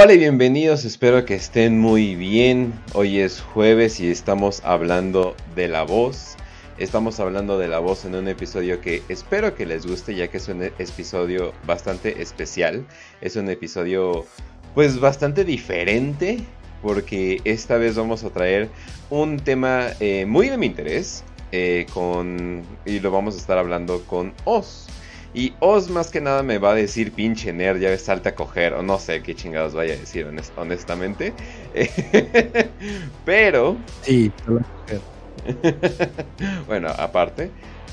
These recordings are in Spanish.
Hola y bienvenidos, espero que estén muy bien. Hoy es jueves y estamos hablando de la voz. Estamos hablando de la voz en un episodio que espero que les guste ya que es un episodio bastante especial. Es un episodio pues bastante diferente porque esta vez vamos a traer un tema eh, muy de mi interés eh, con, y lo vamos a estar hablando con Oz. Y Oz más que nada me va a decir pinche nerd, ya salte a coger, o no sé qué chingados vaya a decir honestamente. Pero... Sí, bueno, aparte.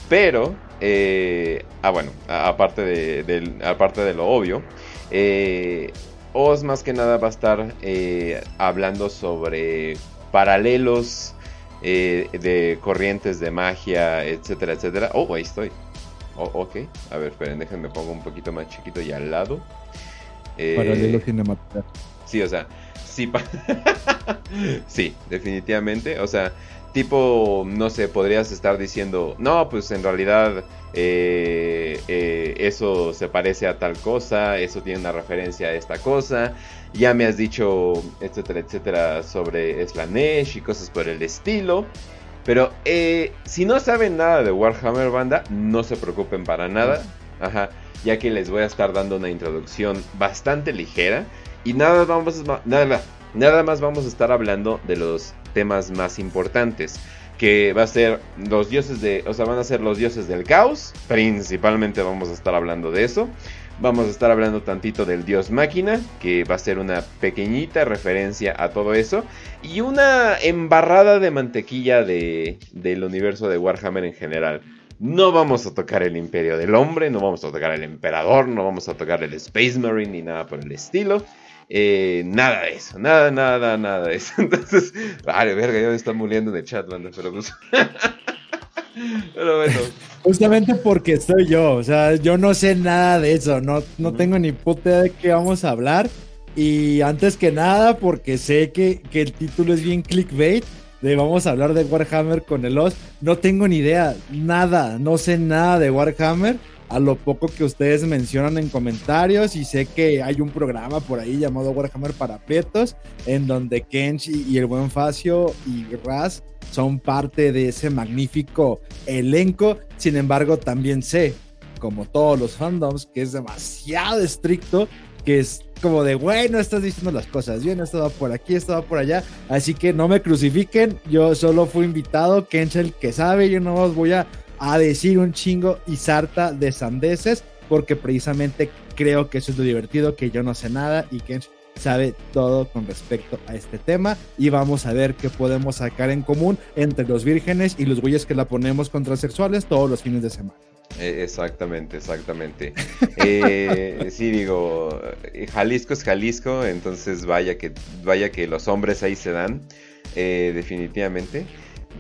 Pero, eh, ah bueno, aparte de, aparte de lo obvio, eh, Oz más que nada va a estar eh, hablando sobre paralelos de corrientes de magia, etcétera, etcétera. Oh, ahí estoy. Oh, ok. A ver, esperen, déjenme pongo un poquito más chiquito y al lado. Eh, Paralelo cinematográfico. Sí, o sea, sí. sí, definitivamente. O sea, tipo, no sé, podrías estar diciendo, no, pues en realidad eh, eh, eso se parece a tal cosa, eso tiene una referencia a esta cosa. Ya me has dicho, etcétera, etcétera, sobre Slanesh y cosas por el estilo. Pero eh, si no saben nada de Warhammer Banda, no se preocupen para nada. Ajá, ya que les voy a estar dando una introducción bastante ligera. Y nada, vamos, nada, nada más vamos a estar hablando de los temas más importantes. Que va a ser los dioses de. O sea, van a ser los dioses del caos. Principalmente vamos a estar hablando de eso. Vamos a estar hablando tantito del dios máquina, que va a ser una pequeñita referencia a todo eso. Y una embarrada de mantequilla de, del universo de Warhammer en general. No vamos a tocar el imperio del hombre, no vamos a tocar el emperador, no vamos a tocar el Space Marine ni nada por el estilo. Eh, nada de eso, nada, nada, nada de eso. Entonces, vale, verga, ya me están muriendo en el chat, mano, pero pues... Pero bueno. Justamente porque soy yo, o sea, yo no sé nada de eso, no, no tengo ni puta idea de qué vamos a hablar. Y antes que nada, porque sé que, que el título es bien clickbait, de vamos a hablar de Warhammer con el Oz, no tengo ni idea, nada, no sé nada de Warhammer a lo poco que ustedes mencionan en comentarios y sé que hay un programa por ahí llamado Warhammer para Prietos en donde Kenshi y el buen Facio y Raz son parte de ese magnífico elenco. Sin embargo, también sé, como todos los fandoms, que es demasiado estricto, que es como de, bueno, estás diciendo las cosas bien, esto va por aquí, esto va por allá, así que no me crucifiquen, yo solo fui invitado, Kenshi el que sabe, yo no os voy a a decir un chingo y sarta de sandeces, porque precisamente creo que eso es lo divertido, que yo no sé nada y que sabe todo con respecto a este tema y vamos a ver qué podemos sacar en común entre los vírgenes y los güeyes que la ponemos contra sexuales todos los fines de semana. Eh, exactamente, exactamente. Eh, sí, digo, eh, Jalisco es Jalisco, entonces vaya que, vaya que los hombres ahí se dan, definitivamente.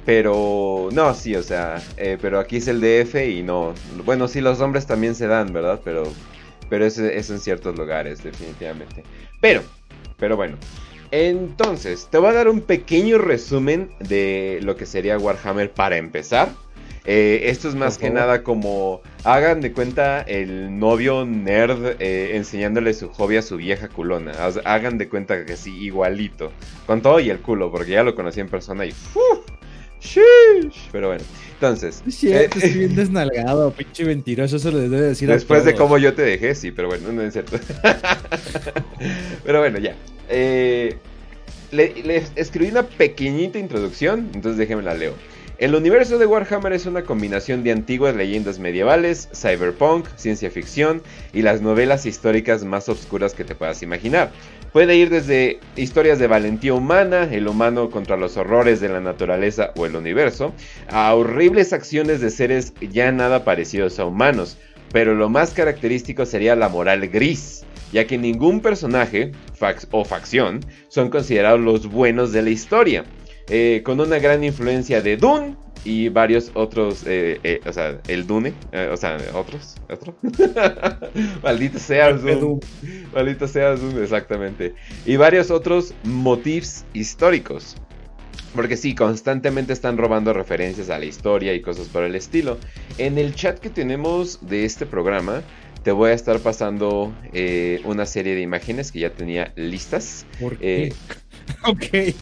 Pero, no, sí, o sea, eh, pero aquí es el DF y no. Bueno, sí, los hombres también se dan, ¿verdad? Pero, pero eso es en ciertos lugares, definitivamente. Pero, pero bueno. Entonces, te voy a dar un pequeño resumen de lo que sería Warhammer para empezar. Eh, esto es más que nada como hagan de cuenta el novio nerd eh, enseñándole su hobby a su vieja culona. Hagan de cuenta que sí, igualito. Con todo y el culo, porque ya lo conocí en persona y pero bueno, entonces. Sí, eh, estoy bien desnalgado, pinche mentiroso, eso lo debe decir Después de cómo yo te dejé, sí, pero bueno, no es cierto. pero bueno, ya. Eh, le, escribí una pequeñita introducción, entonces déjenme la leo. El universo de Warhammer es una combinación de antiguas leyendas medievales, cyberpunk, ciencia ficción y las novelas históricas más obscuras que te puedas imaginar. Puede ir desde historias de valentía humana, el humano contra los horrores de la naturaleza o el universo, a horribles acciones de seres ya nada parecidos a humanos, pero lo más característico sería la moral gris, ya que ningún personaje o facción son considerados los buenos de la historia. Eh, con una gran influencia de Dune y varios otros, eh, eh, o sea, el Dune, o sea, otros, otro. Maldito sea Dune. Maldito sea Dune, exactamente. Y varios otros motifs históricos. Porque sí, constantemente están robando referencias a la historia y cosas por el estilo. En el chat que tenemos de este programa, te voy a estar pasando eh, una serie de imágenes que ya tenía listas. ¿Por qué? Ok.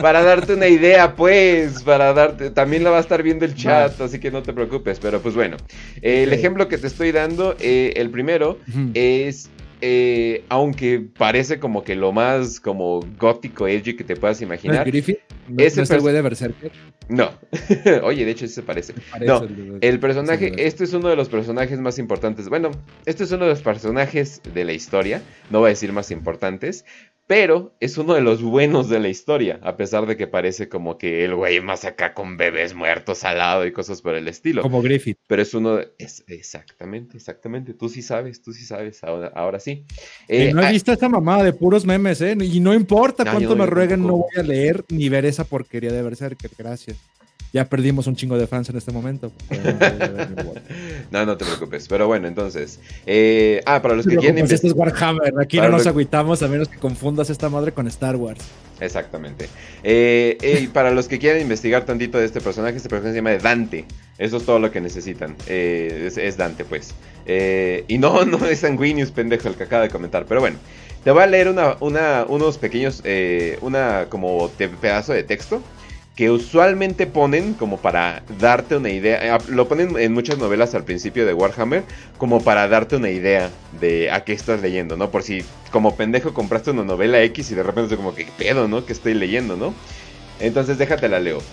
para darte una idea, pues, para darte, también la va a estar viendo el chat, así que no te preocupes, pero pues bueno, eh, el ejemplo que te estoy dando, eh, el primero es, eh, aunque parece como que lo más como gótico, edgy que te puedas ¿No es imaginar, Griffith? ¿No, Ese güey de Berserker? no, oye, de hecho sí se parece. Parece No, El personaje, este es uno de los personajes más importantes. Bueno, este es uno de los personajes de la historia. No voy a decir más importantes. Pero es uno de los buenos de la historia. A pesar de que parece como que el güey más acá con bebés muertos al lado y cosas por el estilo. Como Griffith. Pero es uno. de- es, exactamente, exactamente. Tú sí sabes, tú sí sabes. Ahora, ahora sí. Y Eh, no he ah, visto esta mamada de puros memes, ¿eh? Y no importa No, cuánto me rueguen, no voy a leer ni ver esa porquería de Berserker. Gracias. Ya perdimos un chingo de fans en este momento. No no, te preocupes. Pero bueno, entonces. eh, ah, para los que quieren investigar. es Warhammer. Aquí no nos lo- agüitamos a menos que confundas esta madre con Star Wars. Exactamente. Eh, eh, y para los que quieran investigar tantito de este personaje, este personaje se llama Dante. Eso es todo lo que necesitan. Eh, es, es Dante, pues. Eh, y no, no es Sanguinius, pendejo, el que acaba de comentar. Pero bueno, te voy a leer una, una- unos pequeños, una como te- pedazo de texto que usualmente ponen como para darte una idea. eh, Lo ponen en muchas novelas al principio de Warhammer como para darte una idea de a qué estás leyendo, ¿no? Por si como pendejo compraste una novela X y de repente es como que "¿Qué pedo, ¿no? Que estoy leyendo, ¿no? Entonces déjate la leo.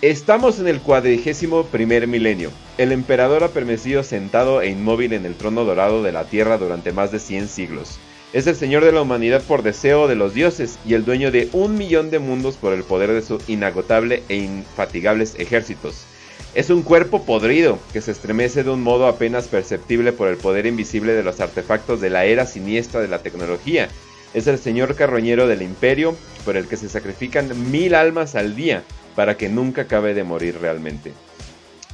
Estamos en el cuadrigésimo primer milenio. El emperador ha permanecido sentado e inmóvil en el trono dorado de la tierra durante más de 100 siglos. Es el señor de la humanidad por deseo de los dioses y el dueño de un millón de mundos por el poder de su inagotable e infatigables ejércitos. Es un cuerpo podrido que se estremece de un modo apenas perceptible por el poder invisible de los artefactos de la era siniestra de la tecnología. Es el señor carroñero del imperio por el que se sacrifican mil almas al día para que nunca acabe de morir realmente.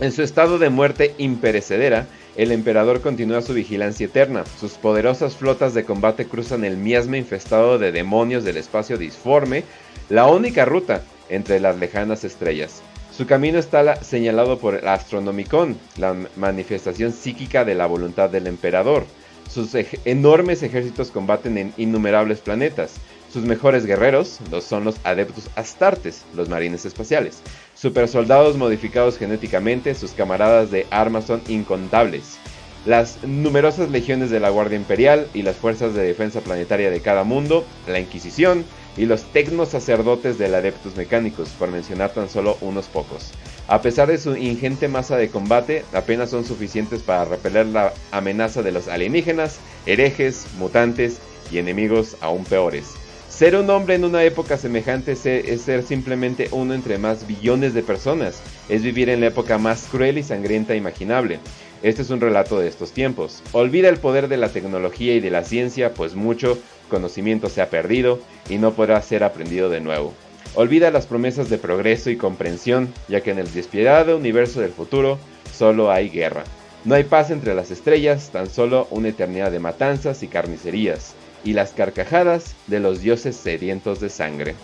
En su estado de muerte imperecedera, el emperador continúa su vigilancia eterna. Sus poderosas flotas de combate cruzan el miasma infestado de demonios del espacio disforme, la única ruta entre las lejanas estrellas. Su camino está la- señalado por el Astronomicon, la manifestación psíquica de la voluntad del emperador. Sus enormes ejércitos combaten en innumerables planetas. Sus mejores guerreros son los adeptos astartes, los marines espaciales. Supersoldados modificados genéticamente, sus camaradas de armas son incontables. Las numerosas legiones de la Guardia Imperial y las fuerzas de defensa planetaria de cada mundo, la Inquisición y los tecnos sacerdotes del Adeptus Mecánicos, por mencionar tan solo unos pocos. A pesar de su ingente masa de combate, apenas son suficientes para repeler la amenaza de los alienígenas, herejes, mutantes y enemigos aún peores. Ser un hombre en una época semejante se- es ser simplemente uno entre más billones de personas, es vivir en la época más cruel y sangrienta imaginable. Este es un relato de estos tiempos. Olvida el poder de la tecnología y de la ciencia, pues mucho conocimiento se ha perdido y no podrá ser aprendido de nuevo. Olvida las promesas de progreso y comprensión, ya que en el despiadado universo del futuro solo hay guerra. No hay paz entre las estrellas, tan solo una eternidad de matanzas y carnicerías, y las carcajadas de los dioses sedientos de sangre.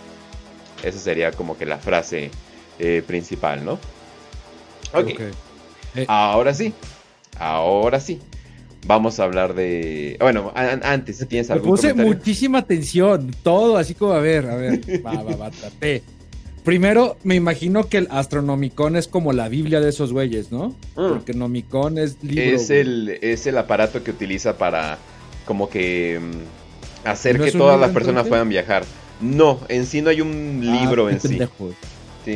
Esa sería como que la frase eh, principal, ¿no? ok, Ok. ahora sí, ahora sí. Vamos a hablar de... Bueno, a- a- antes, si tienes Me algún puse comentario. muchísima atención, todo así como, a ver, a ver, va, va, va, traté. Primero, me imagino que el Astronomicon es como la Biblia de esos güeyes, ¿no? Mm. Porque Nomicon es libro. es, el, es el aparato que utiliza para como que mm, hacer ¿No que todas las personas entonces? puedan viajar. No, en sí no hay un Ah, libro en sí.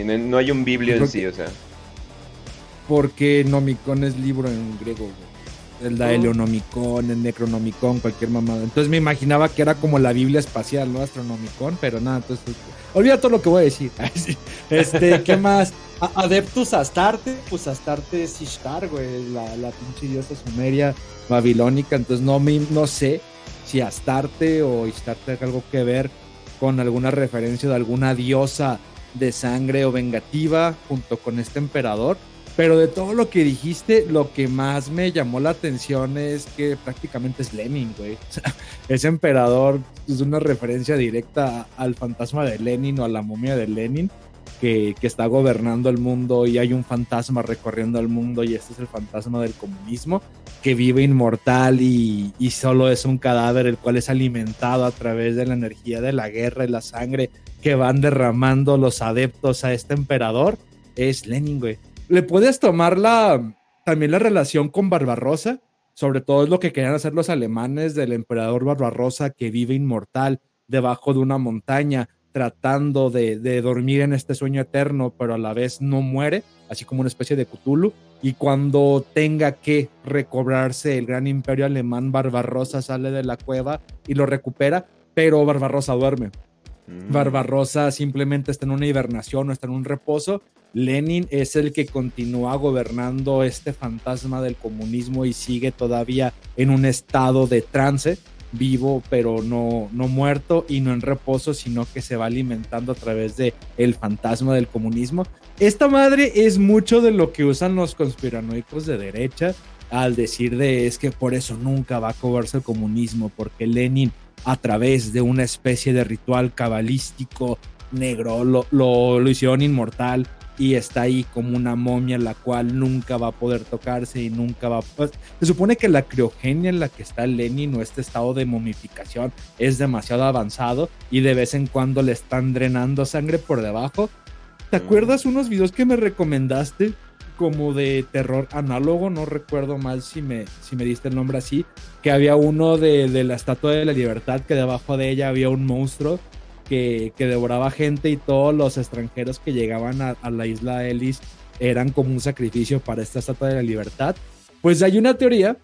no, no hay un biblio en sí, que- o sea. Porque Nomicon es libro en griego, güey. El da. Eleonomicon, el Necronomicon, cualquier mamada. Entonces me imaginaba que era como la Biblia espacial, ¿no? Astronomicon, pero nada, entonces. Olvida todo lo que voy a decir. Este, ¿qué más? Adeptus Astarte, pues Astarte es Ishtar, güey, la, la pinche diosa sumeria babilónica. Entonces no, me, no sé si Astarte o Ishtar tenga algo que ver con alguna referencia de alguna diosa de sangre o vengativa junto con este emperador. Pero de todo lo que dijiste, lo que más me llamó la atención es que prácticamente es Lenin, güey. O ese emperador es una referencia directa al fantasma de Lenin o a la momia de Lenin, que, está gobernando el mundo y hay un fantasma recorriendo el mundo y este es el fantasma del comunismo. que vive inmortal y, solo es un cadáver el cual es alimentado a través de la energía de la guerra y la sangre que van derramando los adeptos a este emperador, es Lenin, güey. Le puedes tomar la, también la relación con Barbarosa, sobre todo es lo que querían hacer los alemanes del emperador Barbarosa que vive inmortal debajo de una montaña, tratando de, de, dormir en este sueño eterno, pero a la vez no muere, así como una especie de Cthulhu. Y cuando tenga que recobrarse el gran imperio alemán, Barbarosa sale de la cueva y lo recupera, pero Barbarosa duerme. Mm. Barbarosa simplemente está en una hibernación o está en un reposo. Lenin es el que continúa gobernando este fantasma del comunismo y sigue todavía en un estado de trance vivo pero no, no muerto y no en reposo, sino que se va alimentando a través de el fantasma del comunismo. Esta madre es mucho de lo que usan los conspiranoicos de derecha al decir de es que por eso nunca va a cobrarse el comunismo, porque Lenin a través de una especie de ritual cabalístico negro lo, lo, lo hicieron inmortal y está ahí como una momia la cual nunca va a poder tocarse y nunca va a... Pues, se supone que la criogenia en la que está Lenin o este estado de momificación es demasiado avanzado y de vez en cuando le están drenando sangre por debajo. ¿Te mm. acuerdas unos videos que me recomendaste como de terror análogo? No recuerdo mal si me, si me diste el nombre así, que había uno de, de la Estatua de la Libertad que debajo de ella había un monstruo que, devoraba gente y todos los extranjeros que llegaban a, la isla Ellis eran como un sacrificio para esta estatua de la libertad. Pues hay una teoría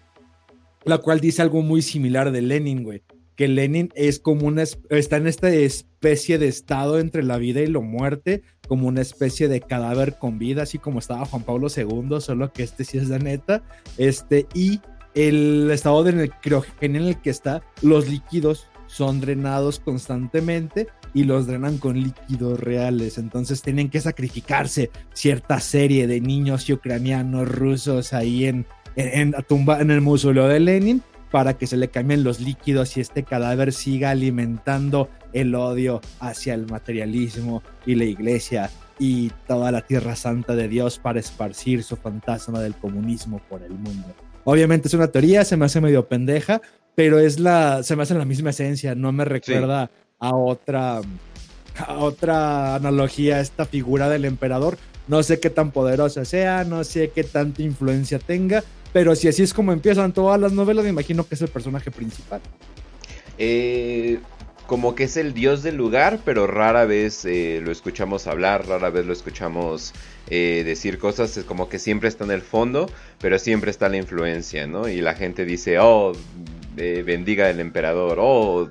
la cual dice algo muy similar de Lenin, güey. Que Lenin es como una, está en esta especie de estado entre la vida y la muerte, como una especie de cadáver con vida, así como estaba Juan Pablo II, solo que este sí es de neta. Este, y el estado de criogenia en el que está, los líquidos son drenados constantemente y los drenan con líquidos reales. Entonces tienen que sacrificarse cierta serie de niños ucranianos rusos ahí en, en, tumba, en el mausoleo de Lenin para que se le cambien los líquidos y este cadáver siga alimentando el odio hacia el materialismo y la iglesia y toda la tierra santa de Dios para esparcir su fantasma del comunismo por el mundo. Obviamente es una teoría, se me hace medio pendeja, pero es la, se me hace la misma esencia, no me recuerda a otra, a otra analogía, esta figura del emperador. No sé qué tan poderosa sea, no sé qué tanta influencia tenga, pero si así es como empiezan todas las novelas, me imagino que es el personaje principal. Eh, como que es el dios del lugar, pero rara vez eh, lo escuchamos hablar, rara vez lo escuchamos eh, decir cosas, es como que siempre está en el fondo, pero siempre está la influencia, ¿no? Y la gente dice, oh, bendiga el emperador, o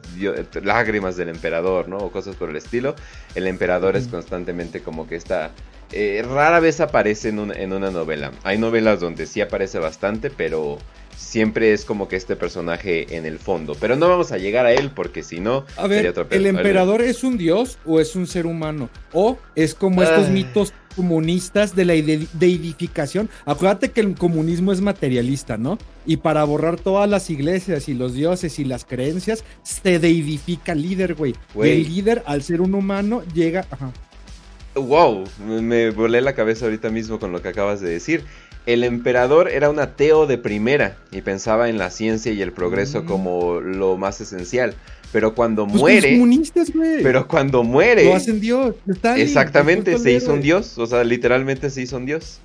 lágrimas del emperador, ¿no? O cosas por el estilo. El emperador es constantemente como que está... Eh, rara vez aparece en, en una novela. Hay novelas donde sí aparece bastante, pero siempre es como que este personaje en el fondo. Pero no vamos a llegar a él porque si no... A ver, ¿el emperador es un dios o es un ser humano? ¿O es como estos ah. mitos comunistas de la deidificación. Acuérdate que el comunismo es materialista, ¿no? Y para borrar todas las iglesias y los dioses y las creencias, se deidifica el líder, güey. El líder, al ser un humano, llega... Wow, me volé la cabeza ahorita mismo con lo que acabas de decir. El emperador era un ateo de primera y pensaba en la ciencia y el progreso mm. como lo más esencial. Pero cuando pues muere. comunistas, güey. Pero cuando muere. Lo hacen Dios. exactamente, se hizo un Dios. O sea, literalmente se hizo un Dios.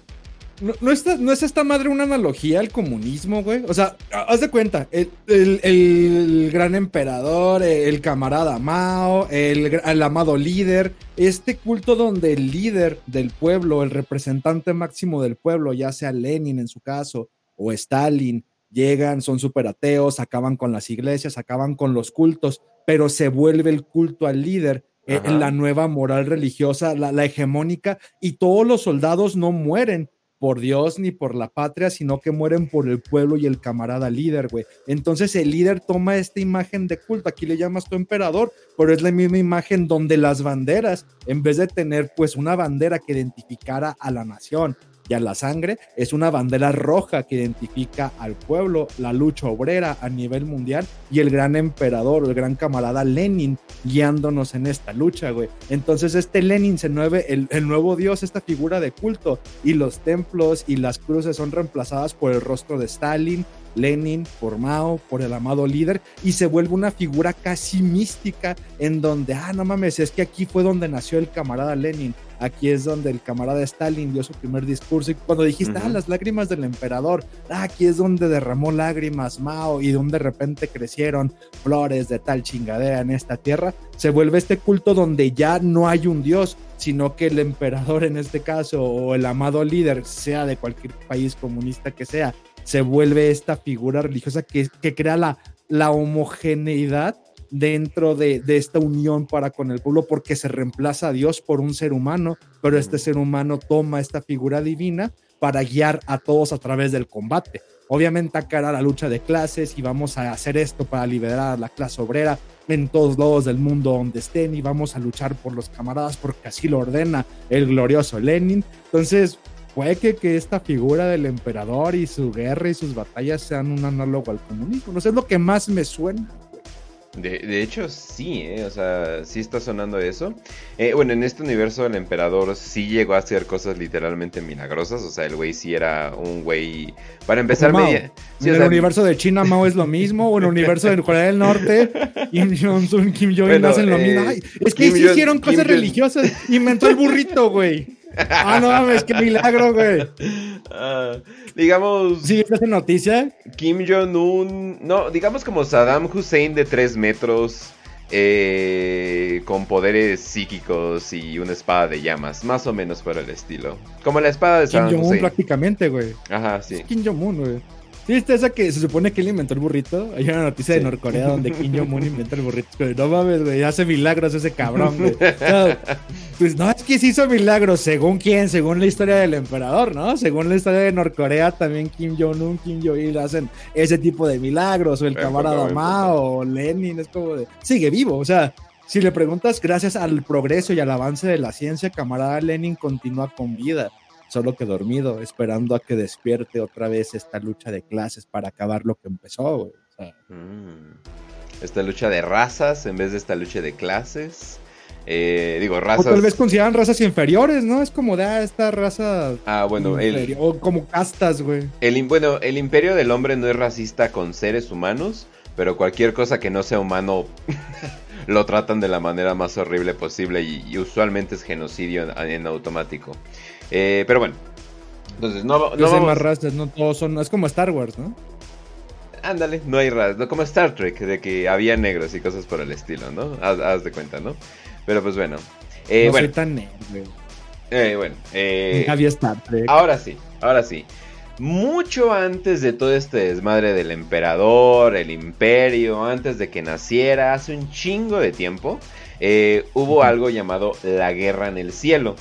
No, es esta madre una analogía al comunismo, güey? O sea, haz de cuenta, el, gran emperador, el camarada Mao, el, el, amado líder, este culto donde el líder del pueblo, el representante máximo del pueblo, ya sea Lenin en su caso, o Stalin, llegan, son súper ateos, acaban con las iglesias, acaban con los cultos, pero se vuelve el culto al líder, eh, la nueva moral religiosa, la, hegemónica, y todos los soldados no mueren por Dios ni por la patria, sino que mueren por el pueblo y el camarada líder, güey. Entonces el líder toma esta imagen de culto, aquí le llamas tu emperador, pero es la misma imagen donde las banderas, en vez de tener pues una bandera que identificara a la nación, y a la sangre, es una bandera roja que identifica al pueblo, la lucha obrera a nivel mundial y el gran emperador, el gran camarada Lenin guiándonos en esta lucha, güey. Entonces este Lenin se mueve, el, el nuevo dios, esta figura de culto y los templos y las cruces son reemplazadas por el rostro de Stalin, Lenin, por Mao, por el amado líder, y se vuelve una figura casi mística en donde, ah, no mames, es que aquí fue donde nació el camarada Lenin, aquí es donde el camarada Stalin dio su primer discurso, y cuando dijiste, ah, las lágrimas del emperador, ah, aquí es donde derramó lágrimas Mao, y donde de repente crecieron flores de tal chingadera en esta tierra, se vuelve este culto donde ya no hay un dios, sino que el emperador en este caso, o el amado líder, sea de cualquier país comunista que sea, se vuelve esta figura religiosa que, que crea la, la homogeneidad dentro de, de, esta unión para con el pueblo porque se reemplaza a Dios por un ser humano, pero este ser humano toma esta figura divina para guiar a todos a través del combate. Obviamente acá era la lucha de clases y vamos a hacer esto para liberar a la clase obrera en todos lados del mundo donde estén y vamos a luchar por los camaradas porque así lo ordena el glorioso Lenin. Entonces, puede que, que, esta figura del emperador y su guerra y sus batallas sean un análogo al comunismo. No sé, es lo que más me suena. De, de, hecho, sí, ¿eh? o sea, sí está sonando eso. Eh, bueno, en este universo el emperador sí llegó a hacer cosas literalmente milagrosas, o sea, el güey sí era un güey... Para empezar, media... sí, en el sea... universo de China Mao es lo mismo, o en el universo de Corea del Norte, Kim Jong-un, Kim Jong-un bueno, hacen lo mismo. Ay, es que Kim sí hicieron cosas Kim religiosas, inventó el burrito, güey. Ah, no mames, qué milagro, güey. Uh, digamos. ¿Sí esta noticia? Kim Jong-un. No, digamos como Saddam Hussein de 3 metros. Eh, con poderes psíquicos y una espada de llamas. Más o menos por el estilo. Como la espada de Saddam Kim Hussein. prácticamente, güey. Ajá, sí. Es Kim Jong-un, güey. ¿Sí viste esa que se supone que él inventó el burrito? Hay una noticia sí. de Norcorea donde Kim Jong-un inventa el burrito. No mames, güey, hace milagros ese cabrón, güey. No, pues no, es que sí hizo milagros. ¿Según quién? Según la historia del emperador, ¿no? Según la historia de Norcorea, también Kim Jong-un, Kim Jong-il hacen ese tipo de milagros. O el camarada Mao, o Lenin, es como de... Sigue vivo, o sea... Si le preguntas, gracias al progreso y al avance de la ciencia, camarada Lenin continúa con vida solo que dormido, esperando a que despierte otra vez esta lucha de clases para acabar lo que empezó, güey. O sea, mm. Esta lucha de razas en vez de esta lucha de clases. Eh, digo, razas. O tal vez consideran razas inferiores, ¿no? Es como de ah, esta raza. Ah, bueno, el, o como castas, güey. El, bueno, el imperio del hombre no es racista con seres humanos, pero cualquier cosa que no sea humano lo tratan de la manera más horrible posible y, y usualmente es genocidio en, en automático. Eh, pero bueno. Entonces, no, no vamos... más razas, no todos son. Es como Star Wars, ¿no? Ándale, no hay razas. No como Star Trek, de que había negros y cosas por el estilo, ¿no? Haz, haz de cuenta, ¿no? Pero pues bueno. Eh, no bueno. soy tan negro. Eh, bueno. Eh, había Star Trek. Ahora sí, ahora sí. Mucho antes de todo este desmadre del emperador, el imperio, antes de que naciera, hace un chingo de tiempo, eh, hubo algo llamado la guerra en el cielo.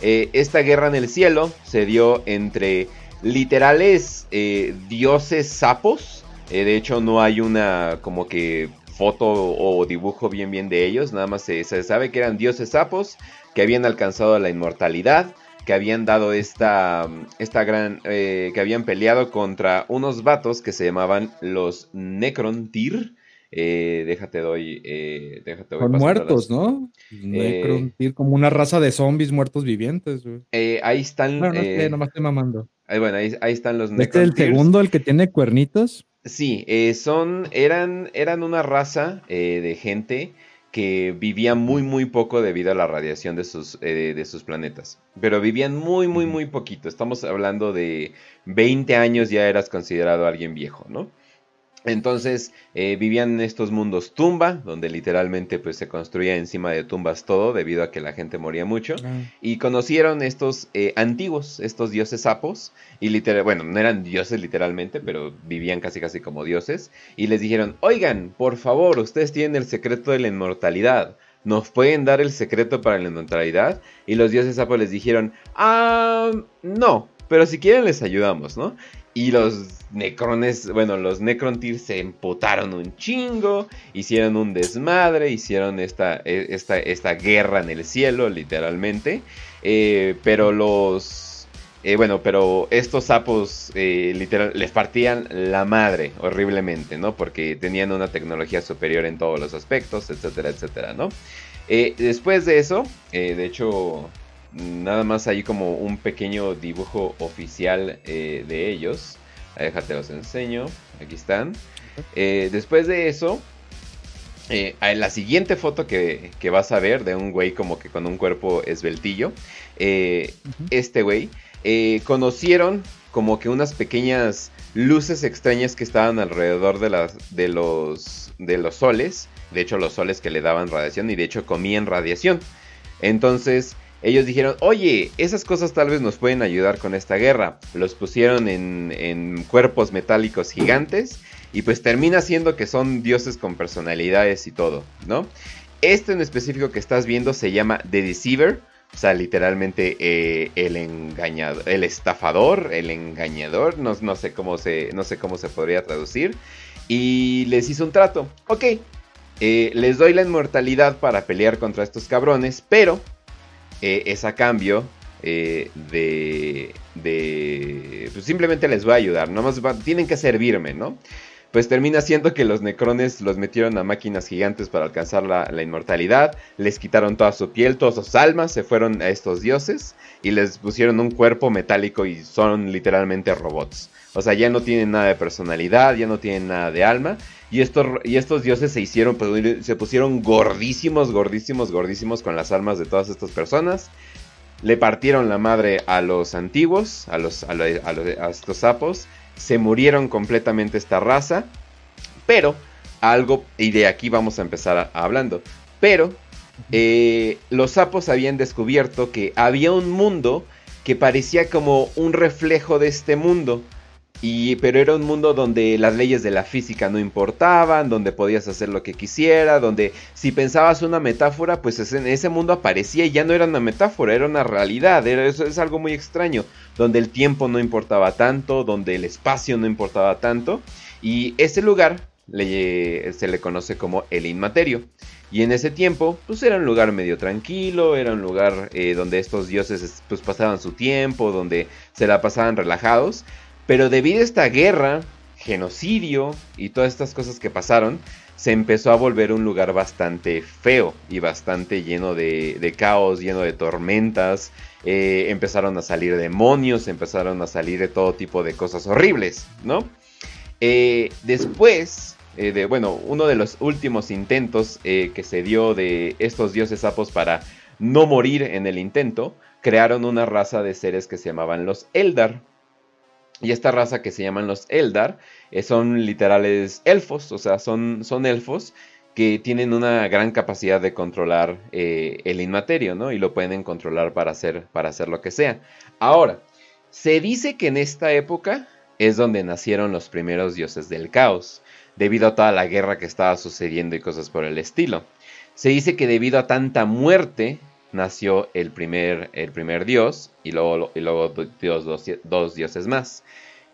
Eh, esta guerra en el cielo se dio entre literales eh, dioses sapos. Eh, de hecho, no hay una como que foto o dibujo bien bien de ellos. Nada más se, sabe que eran dioses sapos que habían alcanzado la inmortalidad. Que habían dado esta, esta gran. que habían peleado contra unos vatos que se llamaban los Necrontyr. Eh, déjate doy. Eh, déjate Son muertos, las... ¿no? Eh, como una raza de zombies muertos vivientes. Eh, ahí están. Bueno, no sé, nomás estoy mamando. Ahí, bueno, ahí, ahí están los ¿Este es el segundo, el que tiene cuernitos? Sí, son. Eran, eran una raza de gente que vivía muy muy poco debido a la radiación de sus, eh, de sus planetas. Pero vivían muy muy muy poquito. Estamos hablando de 20 años ya eras considerado alguien viejo, ¿no? Entonces eh, vivían en estos mundos tumba, donde literalmente pues se construía encima de tumbas todo debido a que la gente moría mucho. Ah. Y conocieron estos eh, antiguos, estos dioses sapos, y literal, bueno, no eran dioses literalmente, pero vivían casi casi como dioses. Y les dijeron, oigan, por favor, ustedes tienen el secreto de la inmortalidad. ¿Nos pueden dar el secreto para la inmortalidad? Y los dioses sapos les dijeron, ah, no, pero si quieren les ayudamos, ¿no? Y los necrones, bueno, los necrontyrs se emputaron un chingo, hicieron un desmadre, hicieron esta, esta, esta guerra en el cielo, literalmente. Eh, pero los, eh, bueno, pero estos sapos eh, literal les partían la madre horriblemente, ¿no? Porque tenían una tecnología superior en todos los aspectos, etcétera, etcétera, ¿no? Eh, después de eso, de hecho, nada más hay como un pequeño dibujo oficial de ellos. Déjate los enseño. Aquí están. después de eso, la siguiente foto que, que, vas a ver de un güey como que con un cuerpo esbeltillo, este güey eh, conocieron como que unas pequeñas luces extrañas que estaban alrededor de, las, de, los, de los soles. De hecho, los soles que le daban radiación y de hecho comían radiación. Entonces, ellos dijeron, oye, esas cosas tal vez nos pueden ayudar con esta guerra. Los pusieron en, en cuerpos metálicos gigantes y pues termina siendo que son dioses con personalidades y todo, ¿no? Este en específico que estás viendo se llama The Deceiver o sea, literalmente eh, el el estafador, el engañador, no, no, sé cómo se, no sé cómo se podría traducir. Y les hizo un trato. Ok, eh, les doy la inmortalidad para pelear contra estos cabrones, pero eh, es a cambio de, de... Pues simplemente les voy a ayudar, nomás tienen que servirme, ¿no? pues termina siendo que los necrones los metieron a máquinas gigantes para alcanzar la, inmortalidad, les quitaron toda su piel, todas sus almas, se fueron a estos dioses y les pusieron un cuerpo metálico y son literalmente robots. O sea, ya no tienen nada de personalidad, ya no tienen nada de alma. Y estos, dioses se hicieron, pues, se pusieron gordísimos, gordísimos, gordísimos con las almas de todas estas personas. Le partieron la madre a los antiguos, a, los, a estos sapos se murieron completamente esta raza, pero algo, y de aquí vamos a empezar hablando, pero eh, los sapos habían descubierto que había un mundo que parecía como un reflejo de este mundo. Y, pero era un mundo donde las leyes de la física no importaban, donde podías hacer lo que quisiera, donde si pensabas una metáfora, pues en ese mundo aparecía y ya no era una metáfora, era una realidad, era, eso es algo muy extraño, donde el tiempo no importaba tanto, donde el espacio no importaba tanto, y ese lugar se le conoce como el inmaterio. Y en ese tiempo, pues era un lugar medio tranquilo, era un lugar eh, donde estos dioses pues pasaban su tiempo, donde se la pasaban relajados. Pero debido a esta guerra, genocidio y todas estas cosas que pasaron, se empezó a volver un lugar bastante feo y bastante lleno de, caos, lleno de tormentas. Eh, empezaron a salir demonios, empezaron a salir de todo tipo de cosas horribles, ¿no? Eh, después, eh, de, bueno, uno de los últimos intentos que se dio de estos dioses sapos para no morir en el intento, crearon una raza de seres que se llamaban los Eldar. Y esta raza que se llaman los Eldar eh, son literales elfos, o sea, son, son elfos que tienen una gran capacidad de controlar eh, el inmaterio, ¿no? Y lo pueden controlar para hacer, para hacer lo que sea. Ahora, se dice que en esta época es donde nacieron los primeros dioses del caos, debido a toda la guerra que estaba sucediendo y cosas por el estilo. Se dice que debido a tanta muerte nació el primer, el primer dios y luego, y luego dios, dos, dioses más.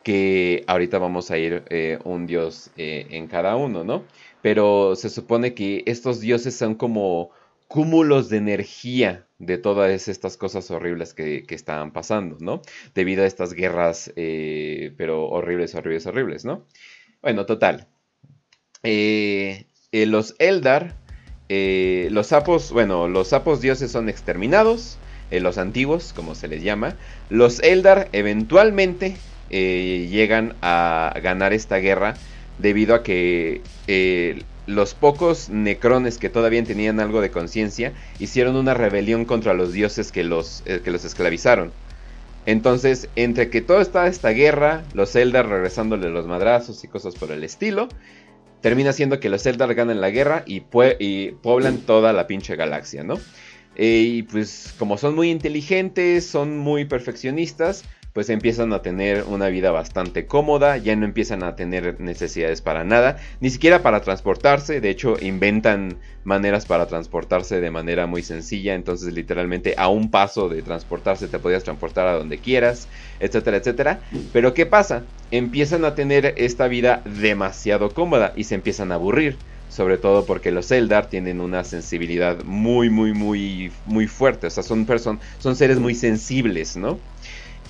Que ahorita vamos a ir eh, un dios eh, en cada uno, ¿no? Pero se supone que estos dioses son como cúmulos de energía de todas estas cosas horribles que, estaban pasando, ¿no? Debido a estas guerras, eh, pero horribles, horribles, horribles, ¿no? Bueno, total. los Eldar eh, los sapos, bueno, los sapos dioses son exterminados, eh, los antiguos, como se les llama. Los Eldar eventualmente eh, llegan a ganar esta guerra debido a que los pocos necrones que todavía tenían algo de conciencia hicieron una rebelión contra los dioses que los, que los esclavizaron. Entonces, entre que toda esta guerra, los Eldar regresándole los madrazos y cosas por el estilo, termina siendo que los Eldar ganan la guerra y, y poblan toda la pinche galaxia, ¿no? Eh, y pues como son muy inteligentes, son muy perfeccionistas, pues empiezan a tener una vida bastante cómoda, ya no empiezan a tener necesidades para nada, ni siquiera para transportarse, de hecho inventan maneras para transportarse de manera muy sencilla, entonces literalmente a un paso de transportarse te podías transportar a donde quieras, etcétera, etcétera. Pero ¿qué pasa? Empiezan a tener esta vida demasiado cómoda y se empiezan a aburrir sobre todo porque los Eldar tienen una sensibilidad muy, muy, muy, muy fuerte, o sea, son, son seres muy sensibles, ¿no?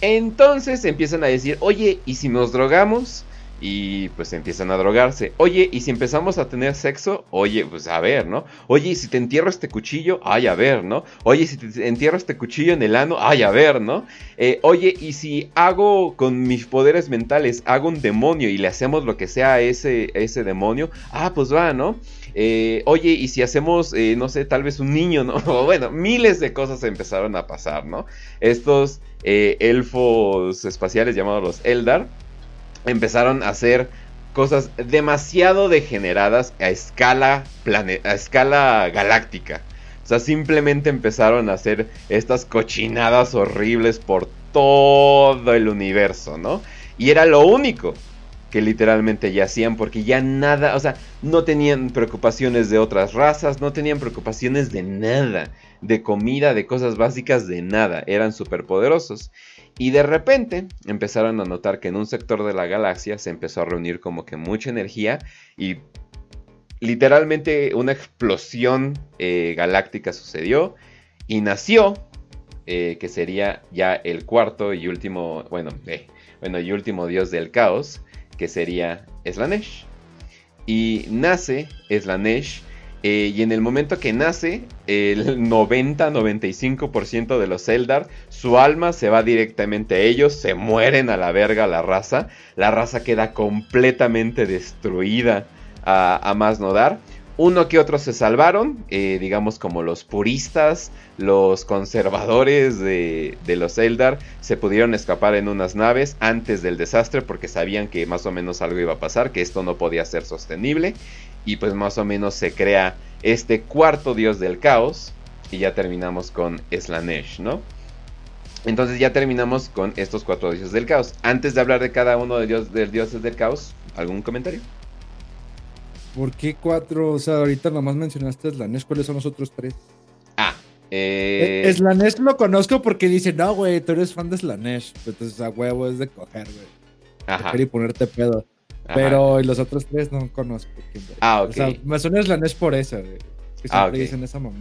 Entonces empiezan a decir, oye, ¿y si nos drogamos? Y pues empiezan a drogarse. Oye, ¿y si empezamos a tener sexo? Oye, pues a ver, ¿no? Oye, ¿y si te entierro este cuchillo? Ay, a ver, ¿no? Oye, si te entierro este cuchillo en el ano? Ay, a ver, ¿no? Eh, oye, ¿y si hago con mis poderes mentales, hago un demonio y le hacemos lo que sea a ese, ese demonio? Ah, pues va, ¿no? Eh, oye, y si hacemos, eh, no sé, tal vez un niño, ¿no? bueno, miles de cosas empezaron a pasar, ¿no? Estos elfos espaciales llamados los Eldar empezaron a hacer cosas demasiado degeneradas a escala, a escala galáctica. O sea, simplemente empezaron a hacer estas cochinadas horribles por todo el universo, ¿no? Y era lo único que literalmente ya hacían porque ya nada, o sea, no tenían preocupaciones de otras razas, no tenían preocupaciones de nada, de comida, de cosas básicas, de nada, eran superpoderosos. Y de repente empezaron a notar que en un sector de la galaxia se empezó a reunir como que mucha energía y literalmente una explosión eh, galáctica sucedió y nació, eh, que sería ya el cuarto y último, bueno, eh, bueno, y último dios del caos, que sería Slanesh. Y nace Slanesh eh, y en el momento que nace, el 90-95% de los Eldar, su alma se va directamente a ellos, se mueren a la verga la raza. La raza queda completamente destruida a, más no dar. Uno que otros se salvaron, eh, digamos como los puristas, los conservadores de, de, los Eldar, se pudieron escapar en unas naves antes del desastre porque sabían que más o menos algo iba a pasar, que esto no podía ser sostenible y pues más o menos se crea este cuarto dios del caos y ya terminamos con Slanesh, ¿no? Entonces ya terminamos con estos cuatro dioses del caos. Antes de hablar de cada uno de, dios, de dioses del caos, ¿algún comentario? ¿Por qué cuatro? O sea, ahorita nomás mencionaste Slanesh, ¿cuáles son los otros tres? Ah, eh... eh Slanesh lo conozco porque dice, no, güey, tú eres fan de Slanesh. Entonces a huevo es de coger, güey. Ajá. Y ponerte pedo. Pero los otros tres no conozco. Ah, ok. O sea, me suena Slanesh por eso, güey. Que ah, siempre dicen esa mamá.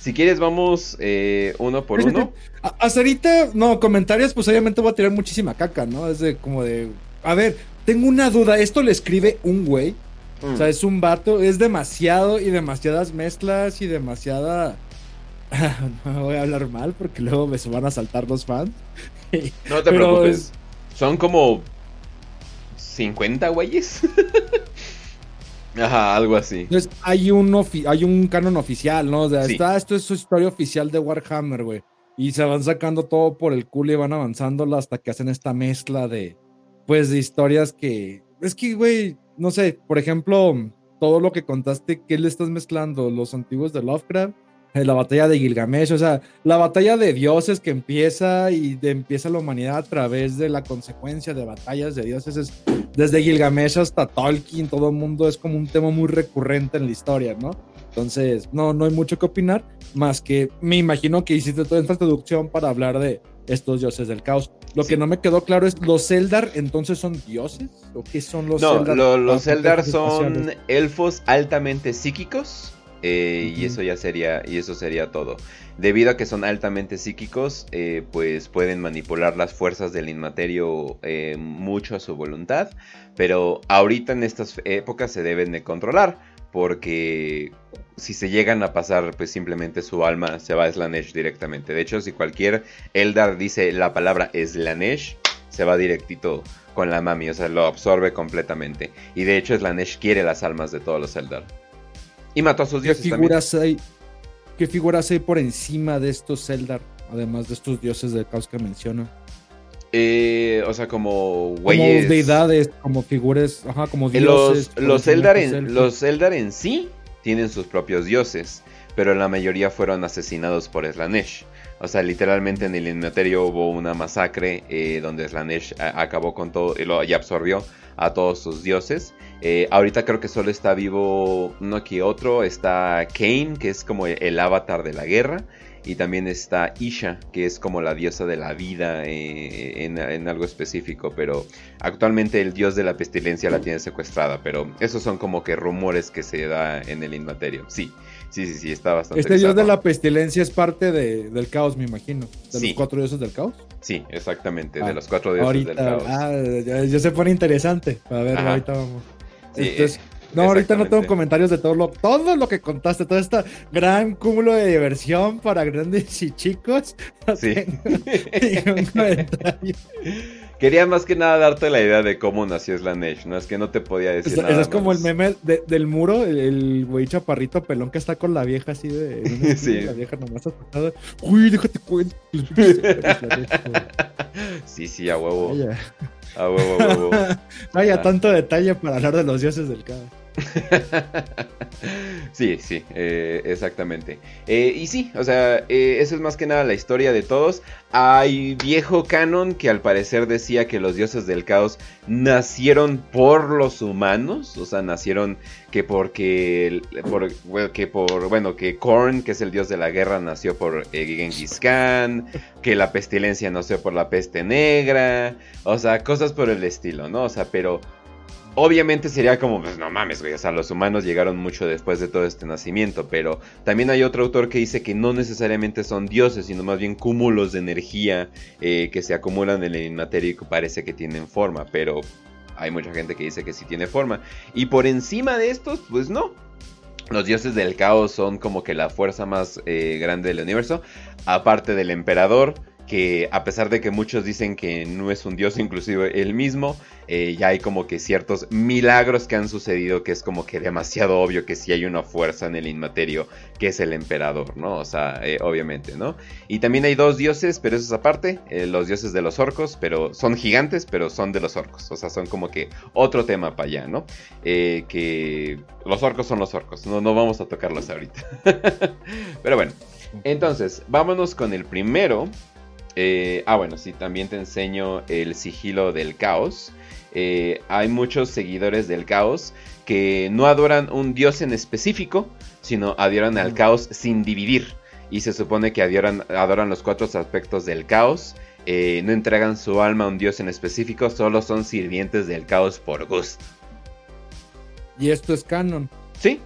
Si quieres, vamos eh, uno por uno. Hasta ahorita, no, comentarios, pues obviamente voy a tirar muchísima caca, ¿no? Es de como de. A ver, tengo una duda. Esto le escribe un güey. O sea, mm. es un vato. Es demasiado y demasiadas mezclas y demasiada. no voy a hablar mal porque luego me van a saltar los fans. no te preocupes. Son como 50 güeyes. Ajá, algo así. Entonces, hay un, hay un canon oficial, ¿no? O sea, está, esto es su historia oficial de Warhammer, güey. Y se van sacando todo por el culo y van avanzando hasta que hacen esta mezcla de, pues, de historias que... Es que, güey, no sé, por ejemplo, todo lo que contaste, ¿qué le estás mezclando? ¿Los antiguos de Lovecraft? Eh, la batalla de Gilgamesh, o sea, la batalla de dioses que empieza y de, empieza la humanidad a través de la consecuencia de batallas de dioses, es, desde Gilgamesh hasta Tolkien, todo el mundo es como un tema muy recurrente en la historia, ¿no? Entonces, no, no hay mucho que opinar, más que me imagino que hiciste toda esta introducción para hablar de estos dioses del caos. Lo que no me quedó claro es, ¿los Eldar entonces son dioses? ¿O qué son los no, los Eldar son elfos altamente psíquicos eh, y eso ya sería, y eso sería todo. Debido a que son altamente psíquicos, eh, pues pueden manipular las fuerzas del inmaterio eh, mucho a su voluntad. Pero ahorita en estas épocas se deben de controlar. Porque si se llegan a pasar, pues simplemente su alma se va a Slanesh directamente. De hecho, si cualquier Eldar dice la palabra Slanesh, se va directito con la mami, o sea, lo absorbe completamente. Y de hecho, Slanesh quiere las almas de todos los Eldar. Y mató a sus dioses. ¿Qué figuras hay? ¿Qué figuras hay por encima de estos Eldar? Además de estos dioses del caos que menciona. Eh, o sea, como güeyes. Como deidades, como figuras, ajá, como eh, dioses. Los, los, Eldar en, los Eldar en sí tienen sus propios dioses, pero la mayoría fueron asesinados por Slanesh. O sea, literalmente en el Inmaterio hubo una masacre eh, donde Slanesh acabó con todo y absorbió a todos sus dioses. Eh, ahorita creo que solo está vivo uno que otro. Está Kane, que es como el avatar de la guerra. Y también está Isha, que es como la diosa de la vida eh, en, algo específico, pero actualmente el dios de la pestilencia la tiene secuestrada, pero esos son como que rumores que se da en el Inmaterio. Sí, sí, sí, sí, está bastante. Este dios de la pestilencia es parte del caos, me imagino, de los cuatro dioses del caos. Sí, exactamente, de ah, los cuatro dioses del caos. Ah, ya, se pone interesante. A ver, ahorita vamos. Entonces, no, ahorita no tengo comentarios de todo lo, todo lo que contaste, todo este gran cúmulo de diversión para grandes y chicos. sí. Quería más que nada darte la idea de cómo nació Slanesh, no es que no te podía decir nada. Eso es como el meme del muro, el güey chaparrito pelón que está con la vieja así de. sí. La vieja nomás asustada. Uy, déjate cuento. sí, sí, a huevo. A huevo, a huevo. Vaya, ah. tanto detalle para hablar de los dioses del caos. sí, sí, eh, exactamente. Eh, y sí, o sea, eh, eso es más que nada la historia de todos. Hay viejo canon que al parecer decía que los dioses del caos nacieron por los humanos, o sea, nacieron que porque, que por, bueno, que Korn, que es el dios de la guerra, nació por Genghis Khan, que la pestilencia nació por la peste negra, o sea, cosas por el estilo, ¿no? O sea, pero Obviamente sería como, pues no mames, güey, o sea, los humanos llegaron mucho después de todo este nacimiento, pero también hay otro autor que dice que no necesariamente son dioses, sino más bien cúmulos de energía eh, que se acumulan en el inmaterio y que parece que tienen forma, pero hay mucha gente que dice que sí tiene forma. Y por encima de estos, pues no. Los dioses del caos son como que la fuerza más eh, grande del universo, aparte del emperador, que a pesar de que muchos dicen que no es un dios, inclusive él mismo, eh, ya hay como que ciertos milagros que han sucedido que es como que demasiado obvio que sí hay una fuerza en el inmaterio que es el emperador, ¿no? O sea, eh, obviamente, ¿no? Y también hay dos dioses, pero eso es aparte, eh, los dioses de los orcos, pero son gigantes, pero son de los orcos, o sea, son como que otro tema para allá, ¿no? que los orcos son los orcos, no, no vamos a tocarlos ahorita. pero bueno, entonces, vámonos con el primero eh, ah, bueno, sí, también te enseño el sigilo del caos. Eh, hay muchos seguidores del caos que no adoran un dios en específico, sino adoran al caos sin dividir. Y se supone que adoran, adoran los cuatro aspectos del caos. Eh, no entregan su alma a un dios en específico, solo son sirvientes del caos por gusto. ¿Y esto es canon? Sí.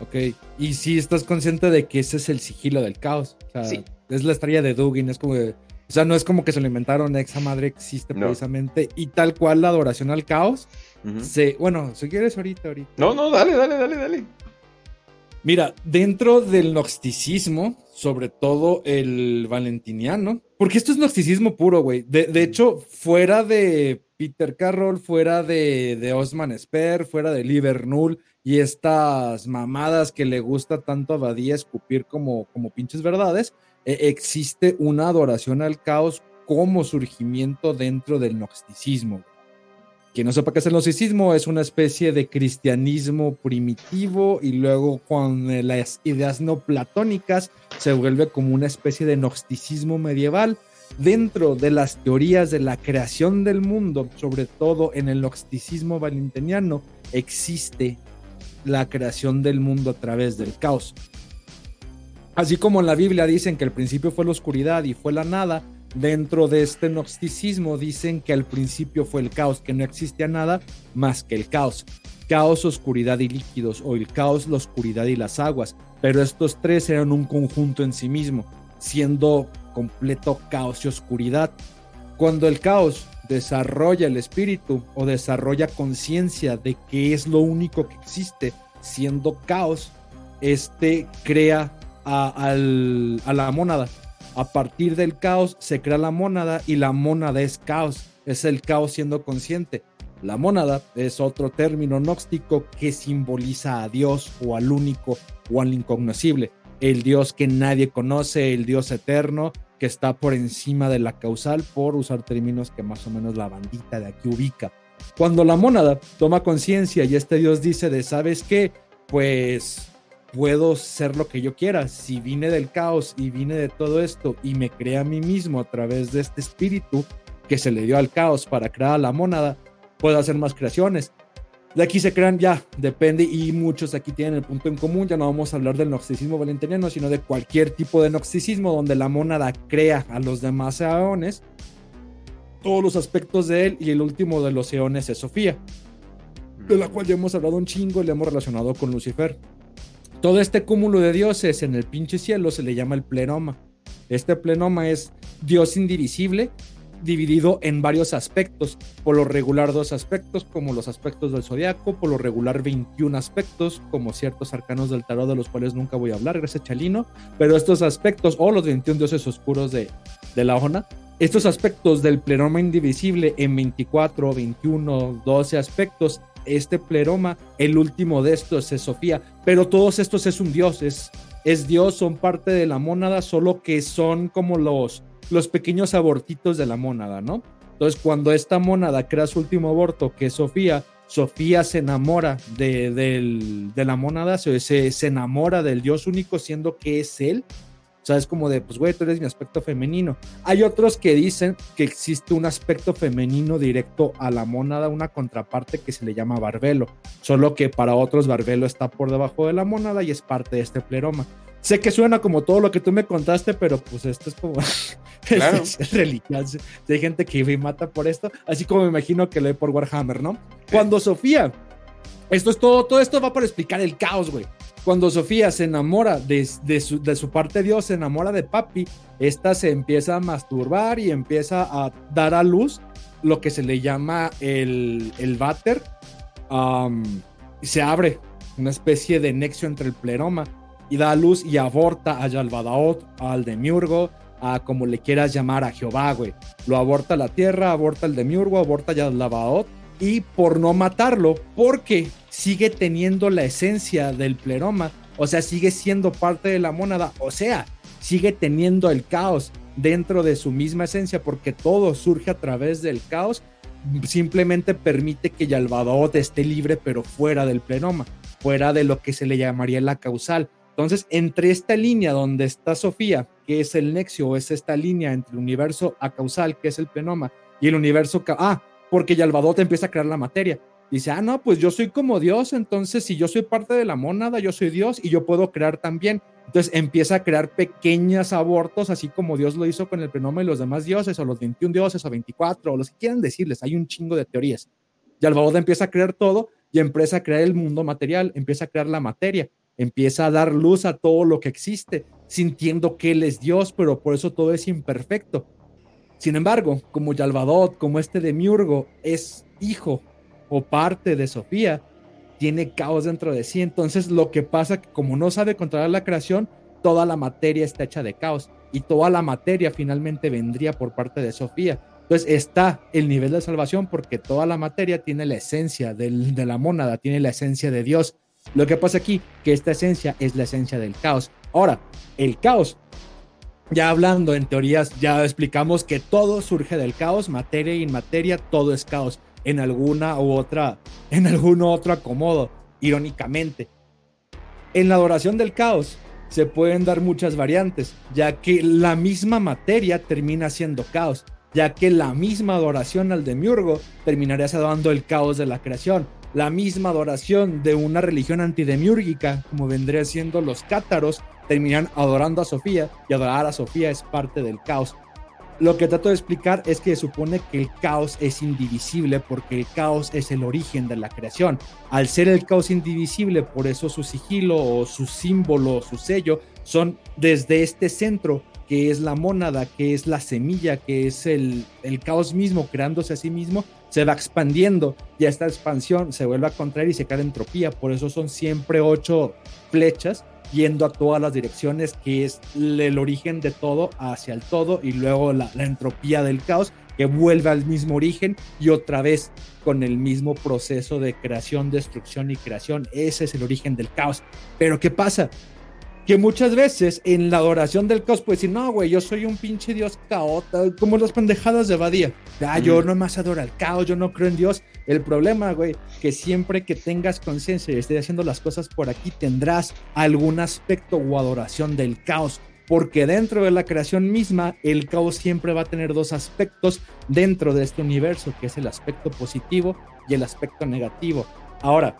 Ok. ¿Y si estás consciente de que ese es el sigilo del caos? sí es la estrella de Dugin, es como o sea, no es como que se lo inventaron, esa madre existe precisamente, y tal cual la adoración al caos, se, bueno, si quieres ahorita, ahorita. No, no, dale, dale, dale, dale. Mira, dentro del gnosticismo, sobre todo el valentiniano, porque esto es gnosticismo puro, güey. De, hecho, fuera de Peter Carroll, fuera de, de Osman Sper, fuera de Livernull y estas mamadas que le gusta tanto a Badía escupir como, como pinches verdades, existe una adoración al caos como surgimiento dentro del gnosticismo. Quien no sepa qué es el gnosticismo, es una especie de cristianismo primitivo y luego con eh, las ideas no platónicas se vuelve como una especie de gnosticismo medieval. Dentro de las teorías de la creación del mundo, sobre todo en el gnosticismo valentiniano, existe la creación del mundo a través del caos. Así como en la Biblia dicen que el principio fue la oscuridad y fue la nada, dentro de este gnosticismo dicen que al principio fue el caos, que no existía nada más que el caos. Caos, oscuridad y líquidos, o el caos, la oscuridad y las aguas. Pero estos tres eran un conjunto en sí mismo, siendo completo caos y oscuridad. Cuando el caos desarrolla el espíritu o desarrolla conciencia de que es lo único que existe, siendo caos, este crea a, la mónada. A partir del caos se crea la mónada y la mónada es caos, es el caos siendo consciente. La mónada es otro término gnóstico que simboliza a Dios o al único o al incognoscible, el Dios que nadie conoce, el Dios eterno que está por encima de la causal, por usar términos que más o menos la bandita de aquí ubica. Cuando la mónada toma conciencia y este Dios dice de, ¿sabes qué? Pues puedo ser lo que yo quiera. Si vine del caos y vine de todo esto y me creé a mí mismo a través de este espíritu que se le dio al caos para crear la mónada, puedo hacer más creaciones. De aquí se crean ya, depende, y muchos aquí tienen el punto en común, ya no vamos a hablar del gnosticismo valentiniano, sino de cualquier tipo de gnosticismo donde la mónada crea a los demás eones, todos los aspectos de él, y el último de los eones es Sofía, de la cual ya hemos hablado un chingo y le hemos relacionado con Lucifer. Todo este cúmulo de dioses en el pinche cielo se le llama el plenoma. Este plenoma es Dios indivisible dividido en varios aspectos, por lo regular dos aspectos como los aspectos del zodiaco, por lo regular 21 aspectos como ciertos arcanos del tarot de los cuales nunca voy a hablar, gracias Chalino, pero estos aspectos o los 21 dioses oscuros de, de la ONA, estos aspectos del pleroma indivisible en 24, 21, 12 aspectos, este pleroma, el último de estos es Sofía, pero todos estos es un dios, es, es Dios, son parte de la mónada, solo que son como los los pequeños abortitos de la mónada, ¿no? Entonces, cuando esta mónada crea su último aborto, que es Sofía, Sofía se enamora de, la mónada, se, se, enamora del Dios único, siendo que es él. O sea, es como de, pues, güey, tú eres mi aspecto femenino. Hay otros que dicen que existe un aspecto femenino directo a la mónada, una contraparte que se le llama barbelo. Solo que para otros barbelo está por debajo de la mónada y es parte de este pleroma. Sé que suena como todo lo que tú me contaste, pero pues esto es como claro. es, religioso. Hay gente que me mata por esto, así como me imagino que lee por Warhammer, ¿no? Cuando Sofía, esto es todo, todo esto va para explicar el caos, güey. Cuando Sofía se enamora de, de, su, de su parte Dios, se enamora de Papi, esta se empieza a masturbar y empieza a dar a luz lo que se le llama el, el váter. y se abre una especie de nexo entre el pleroma y da a luz y aborta a Yalbadaot, al Demiurgo, a como le quieras llamar a Jehová, güey. Lo aborta la tierra, aborta el Demiurgo, aborta a Yalbadaot y por no matarlo, porque sigue teniendo la esencia del pleroma, o sea, sigue siendo parte de la mónada, o sea, sigue teniendo el caos dentro de su misma esencia, porque todo surge a través del caos, simplemente permite que Yalbadaot esté libre, pero fuera del plenoma, fuera de lo que se le llamaría la causal. Entonces, entre esta línea donde está Sofía, que es el nexo, o es esta línea entre el universo acausal, que es el plenoma, y el universo... Ah, porque Yalvadot empieza a crear la materia. Dice, ah, no, pues yo soy como Dios, entonces si yo soy parte de la mónada, yo soy Dios y yo puedo crear también. Entonces empieza a crear pequeños abortos, así como Dios lo hizo con el plenoma y los demás dioses, o los 21 dioses, o 24, o los que quieran decirles, hay un chingo de teorías. Yalvadot empieza a crear todo y empieza a crear el mundo material, empieza a crear la materia empieza a dar luz a todo lo que existe, sintiendo que Él es Dios, pero por eso todo es imperfecto. Sin embargo, como Yalvadot, como este Demiurgo, es hijo o parte de Sofía, tiene caos dentro de sí. Entonces lo que pasa que como no sabe controlar la creación, toda la materia está hecha de caos y toda la materia finalmente vendría por parte de Sofía. Entonces está el nivel de salvación porque toda la materia tiene la esencia de la mónada, tiene la esencia de Dios. Lo que pasa aquí, que esta esencia es la esencia del caos. Ahora, el caos, ya hablando en teorías, ya explicamos que todo surge del caos, materia y inmateria, todo es caos en alguna u otra, en algún otro acomodo, irónicamente. En la adoración del caos se pueden dar muchas variantes, ya que la misma materia termina siendo caos, ya que la misma adoración al demiurgo terminaría dando el caos de la creación, la misma adoración de una religión antidemiúrgica, como vendría siendo los cátaros, terminan adorando a Sofía y adorar a Sofía es parte del caos. Lo que trato de explicar es que supone que el caos es indivisible porque el caos es el origen de la creación. Al ser el caos indivisible, por eso su sigilo su símbolo su sello son desde este centro que es la mónada, que es la semilla, que es el, el caos mismo creándose a sí mismo, se va expandiendo y esta expansión se vuelve a contraer y se cae entropía. Por eso son siempre ocho flechas yendo a todas las direcciones, que es el origen de todo hacia el todo y luego la, entropía del caos que vuelve al mismo origen y otra vez con el mismo proceso de creación, destrucción y creación. Ese es el origen del caos. Pero ¿qué pasa? Que muchas veces en la adoración del caos puede decir, no, güey, yo soy un pinche dios caota, como las pendejadas de Badía. Ah, yo nomás adoro al caos, yo no creo en Dios. El problema, güey, que siempre que tengas conciencia y estés haciendo las cosas por aquí, tendrás algún aspecto o adoración del caos. Porque dentro de la creación misma, el caos siempre va a tener dos aspectos dentro de este universo, que es el aspecto positivo y el aspecto negativo Ahora,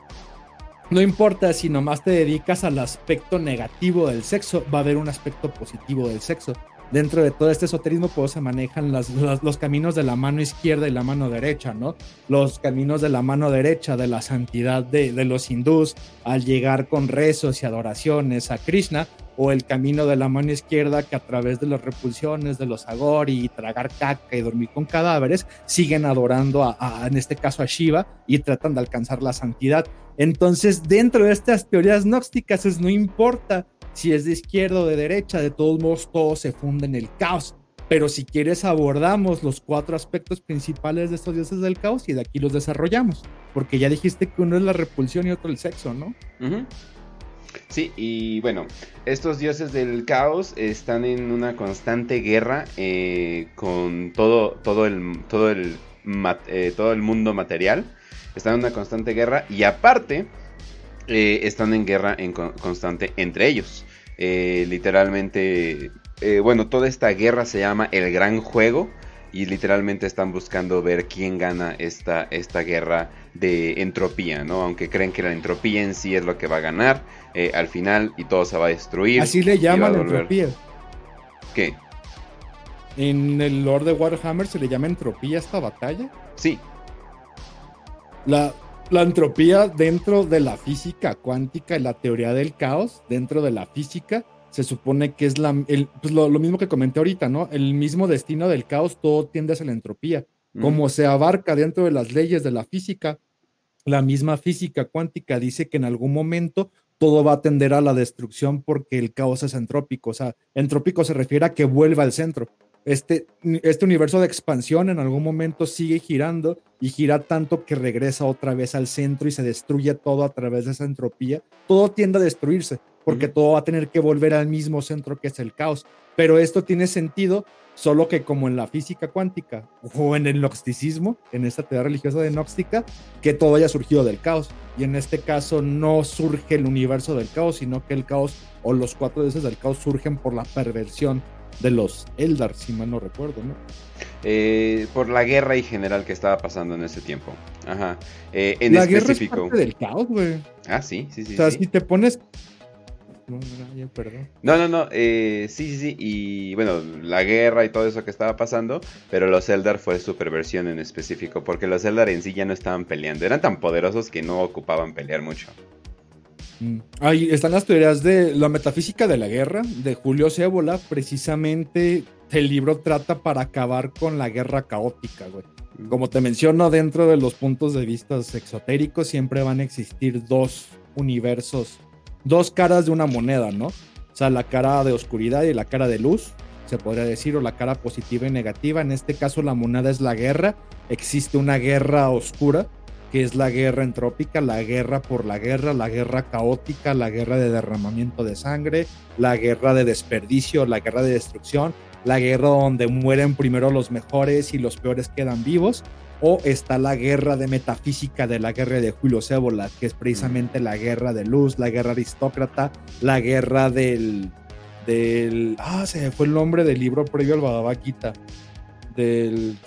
no importa si nomás te dedicas al aspecto negativo del sexo, va a haber un aspecto positivo del sexo. Dentro de todo este esoterismo, pues se manejan los caminos de la mano izquierda y la mano derecha, ¿no? Los caminos de la mano derecha de la santidad de, de los hindús al llegar con rezos y adoraciones a Krishna, o el camino de la mano izquierda que a través de las repulsiones de los agori y tragar caca y dormir con cadáveres siguen adorando a, en este caso a Shiva y tratan de alcanzar la santidad. Entonces, dentro de estas teorías gnósticas es no importa si es de izquierda o de derecha, de todos modos todo se funde en el caos. Pero si quieres abordamos los cuatro aspectos principales de estos dioses del caos y de aquí los desarrollamos, porque ya dijiste que uno es la repulsión y otro el sexo, ¿no? Sí, y bueno, estos dioses del caos están en una constante guerra eh, con todo, todo, el, todo, el, eh, todo el mundo material. Están en una constante guerra y aparte eh, están en guerra en constante entre ellos. literalmente, bueno, toda esta guerra se llama el gran juego y literalmente están buscando ver quién gana esta, esta guerra de entropía, ¿no? Aunque creen que la entropía en sí es lo que va a ganar eh, al final y todo se va a destruir. Así le llaman entropía. ¿Qué? En el Lord de Warhammer se le llama entropía esta batalla. Sí. La, la entropía dentro de la física cuántica y la teoría del caos, dentro de la física, se supone que es la, pues lo, mismo que comenté ahorita, ¿no? El mismo destino del caos, todo tiende hacia la entropía. Mm. Como se abarca dentro de las leyes de la física, la misma física cuántica dice que en algún momento todo va a tender a la destrucción porque el caos es entrópico. O sea, entrópico se refiere a que vuelva al centro. Este, este universo de expansión en algún momento sigue girando y gira tanto que regresa otra vez al centro y se destruye todo a través de esa entropía. Todo tiende a destruirse porque todo va a tener que volver al mismo centro que es el caos. Pero esto tiene sentido solo que como en la física cuántica o en el gnosticismo, en esta teoría religiosa de gnóstica, que todo haya surgido del caos. Y en este caso no surge el universo del caos, sino que el caos o los cuatro dioses del caos surgen por la perversión de los Eldar, si mal no recuerdo, ¿no? Eh, por la guerra y general que estaba pasando en ese tiempo. Ajá. Eh, en la específico. guerra es parte del caos, güey. Ah, sí, sí, sí. O sea, si te pones no, no, no, eh, sí, sí, sí, y bueno, la guerra y todo eso que estaba pasando, pero los Eldar fue su perversión en específico, porque los Eldar en sí ya no estaban peleando, eran tan poderosos que no ocupaban pelear mucho. Mm. Ahí están las teorías de la metafísica de la guerra, de Julio Cébola, precisamente el libro trata para acabar con la guerra caótica, güey. Mm. Como te menciono, dentro de los puntos de vista exotéricos siempre van a existir dos universos dos caras de una moneda, ¿no? O sea, la cara de oscuridad y la cara de luz, se podría decir, o la cara positiva y negativa. En este caso, la moneda es la guerra. Existe una guerra oscura, que es la guerra entrópica, la guerra por la guerra, la guerra caótica, la guerra de derramamiento de sangre, la guerra de desperdicio, la guerra de destrucción, la guerra donde mueren primero los mejores y los peores quedan vivos, o está la guerra de metafísica de la guerra de Julio Cébola, que es precisamente la guerra de luz, la guerra aristócrata, la guerra del. del ah, se me fue el nombre del libro previo al Bhagavad Del.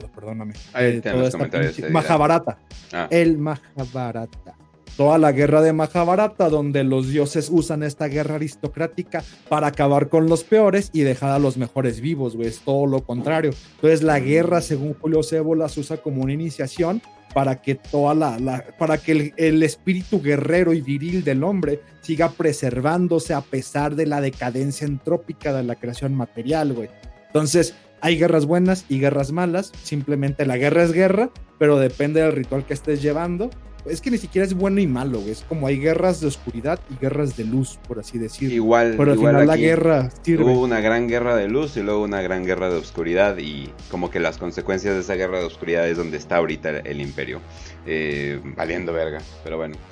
No perdóname. Ahí eh, los comentarios. Mahabharata. Ah. El Mahabharata toda la guerra de Mahabharata, donde los dioses usan esta guerra aristocrática para acabar con los peores y dejar a los mejores vivos, güey. Es todo lo contrario. Entonces, la guerra, según Julio Cébola, se usa como una iniciación para que toda la, para que el, el, espíritu guerrero y viril del hombre siga preservándose a pesar de la decadencia entrópica de la creación material, güey. Entonces, hay guerras buenas y guerras malas. Simplemente la guerra es guerra, pero depende del ritual que estés llevando es que ni siquiera es bueno y malo, Es como hay guerras de oscuridad y guerras de luz, por así decirlo. Igual, Pero al final la guerra sirve. Hubo una gran guerra de luz y luego una gran guerra de oscuridad y como que las consecuencias de esa guerra de oscuridad es donde está ahorita el imperio. Eh, valiendo verga, pero bueno.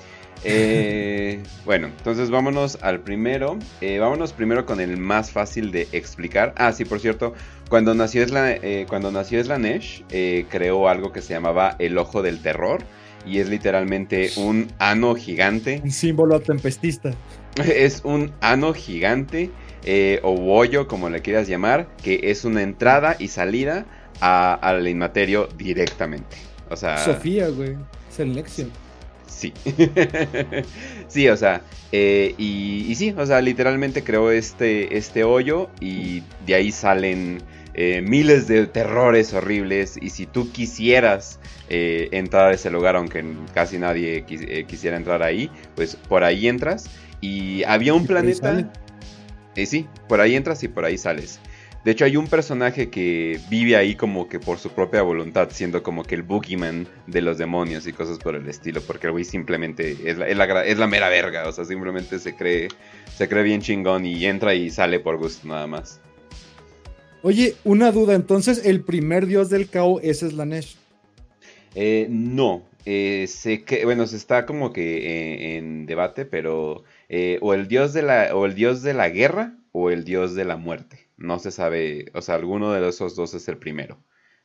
Eh, bueno, entonces vámonos al primero. Eh, vámonos primero con el más fácil de explicar. Ah, sí, por cierto, cuando nació, Sla, cuando nació Slanesh, creó algo que se llamaba el Ojo del Terror y es literalmente un ano gigante. Un símbolo tempestista. Es un ano gigante eh, o bollo, como le quieras llamar, que es una entrada y salida al inmaterio directamente. O sea. Sofía, güey. Selection. Sí. sí, o sea, eh, y, sí, o sea, literalmente creó este, este hoyo y de ahí salen eh, miles de terrores horribles y si tú quisieras eh, entrar a ese lugar, aunque casi nadie quisiera entrar ahí, pues por ahí entras y había un planeta... Y sí, por ahí entras y por ahí sales. De hecho, hay un personaje que vive ahí como que por su propia voluntad, siendo como que el boogeyman de los demonios y cosas por el estilo, porque el güey simplemente es la, es la, mera verga, o sea, simplemente se cree, se cree bien chingón y entra y sale por gusto nada más. Oye, una duda, entonces el primer dios del caos es Slanesh. Eh, no, eh, sé que, bueno, se está como que eh, en debate, pero eh, o el dios de la, o el dios de la guerra o el dios de la muerte. No se sabe, o sea, alguno de esos dos es el primero.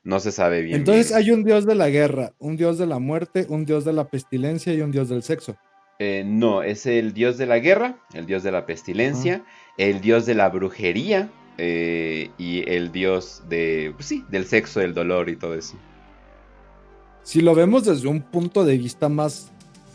No se sabe bien. Entonces hay un dios de la guerra, un dios de la muerte, un dios de la pestilencia y un dios del sexo. Eh, no, es el dios de la guerra, el dios de la pestilencia, el dios de la brujería eh, y el dios de, pues sí, del sexo, del dolor y todo eso. Si lo vemos desde un punto de vista más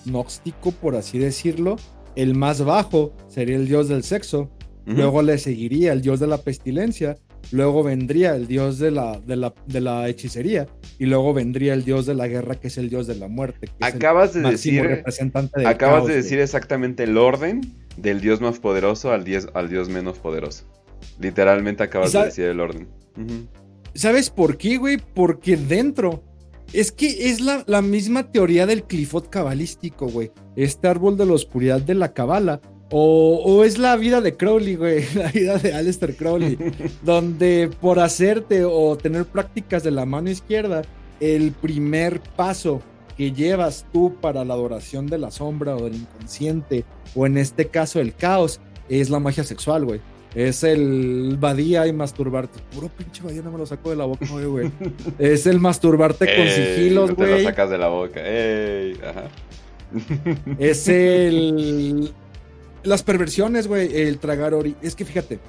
gnóstico, por así decirlo, el más bajo sería el dios del sexo, Luego le seguiría el dios de la pestilencia. Luego vendría el dios de la, de la, hechicería. Y luego vendría el dios de la guerra, que es el dios de la muerte. acabas de decir. Representante acabas de decir exactamente el orden del dios más poderoso al dios, al dios menos poderoso. Literalmente acabas de decir el orden. ¿Sabes por qué, güey? Porque dentro. Es que es la, la misma teoría del clifot cabalístico, güey. Este árbol de la oscuridad de la cabala o, es la vida de Crowley, güey, la vida de Aleister Crowley, donde por hacerte o tener prácticas de la mano izquierda, el primer paso que llevas tú para la adoración de la sombra o del inconsciente, o en este caso el caos, es la magia sexual, güey. Es el badía y masturbarte. Puro pinche badía, no me lo saco de la boca, güey. es el masturbarte con sigilos, güey. No te lo sacas de la boca. Ey, ajá. Es el las perversiones, güey, el tragar ori. Es que fíjate,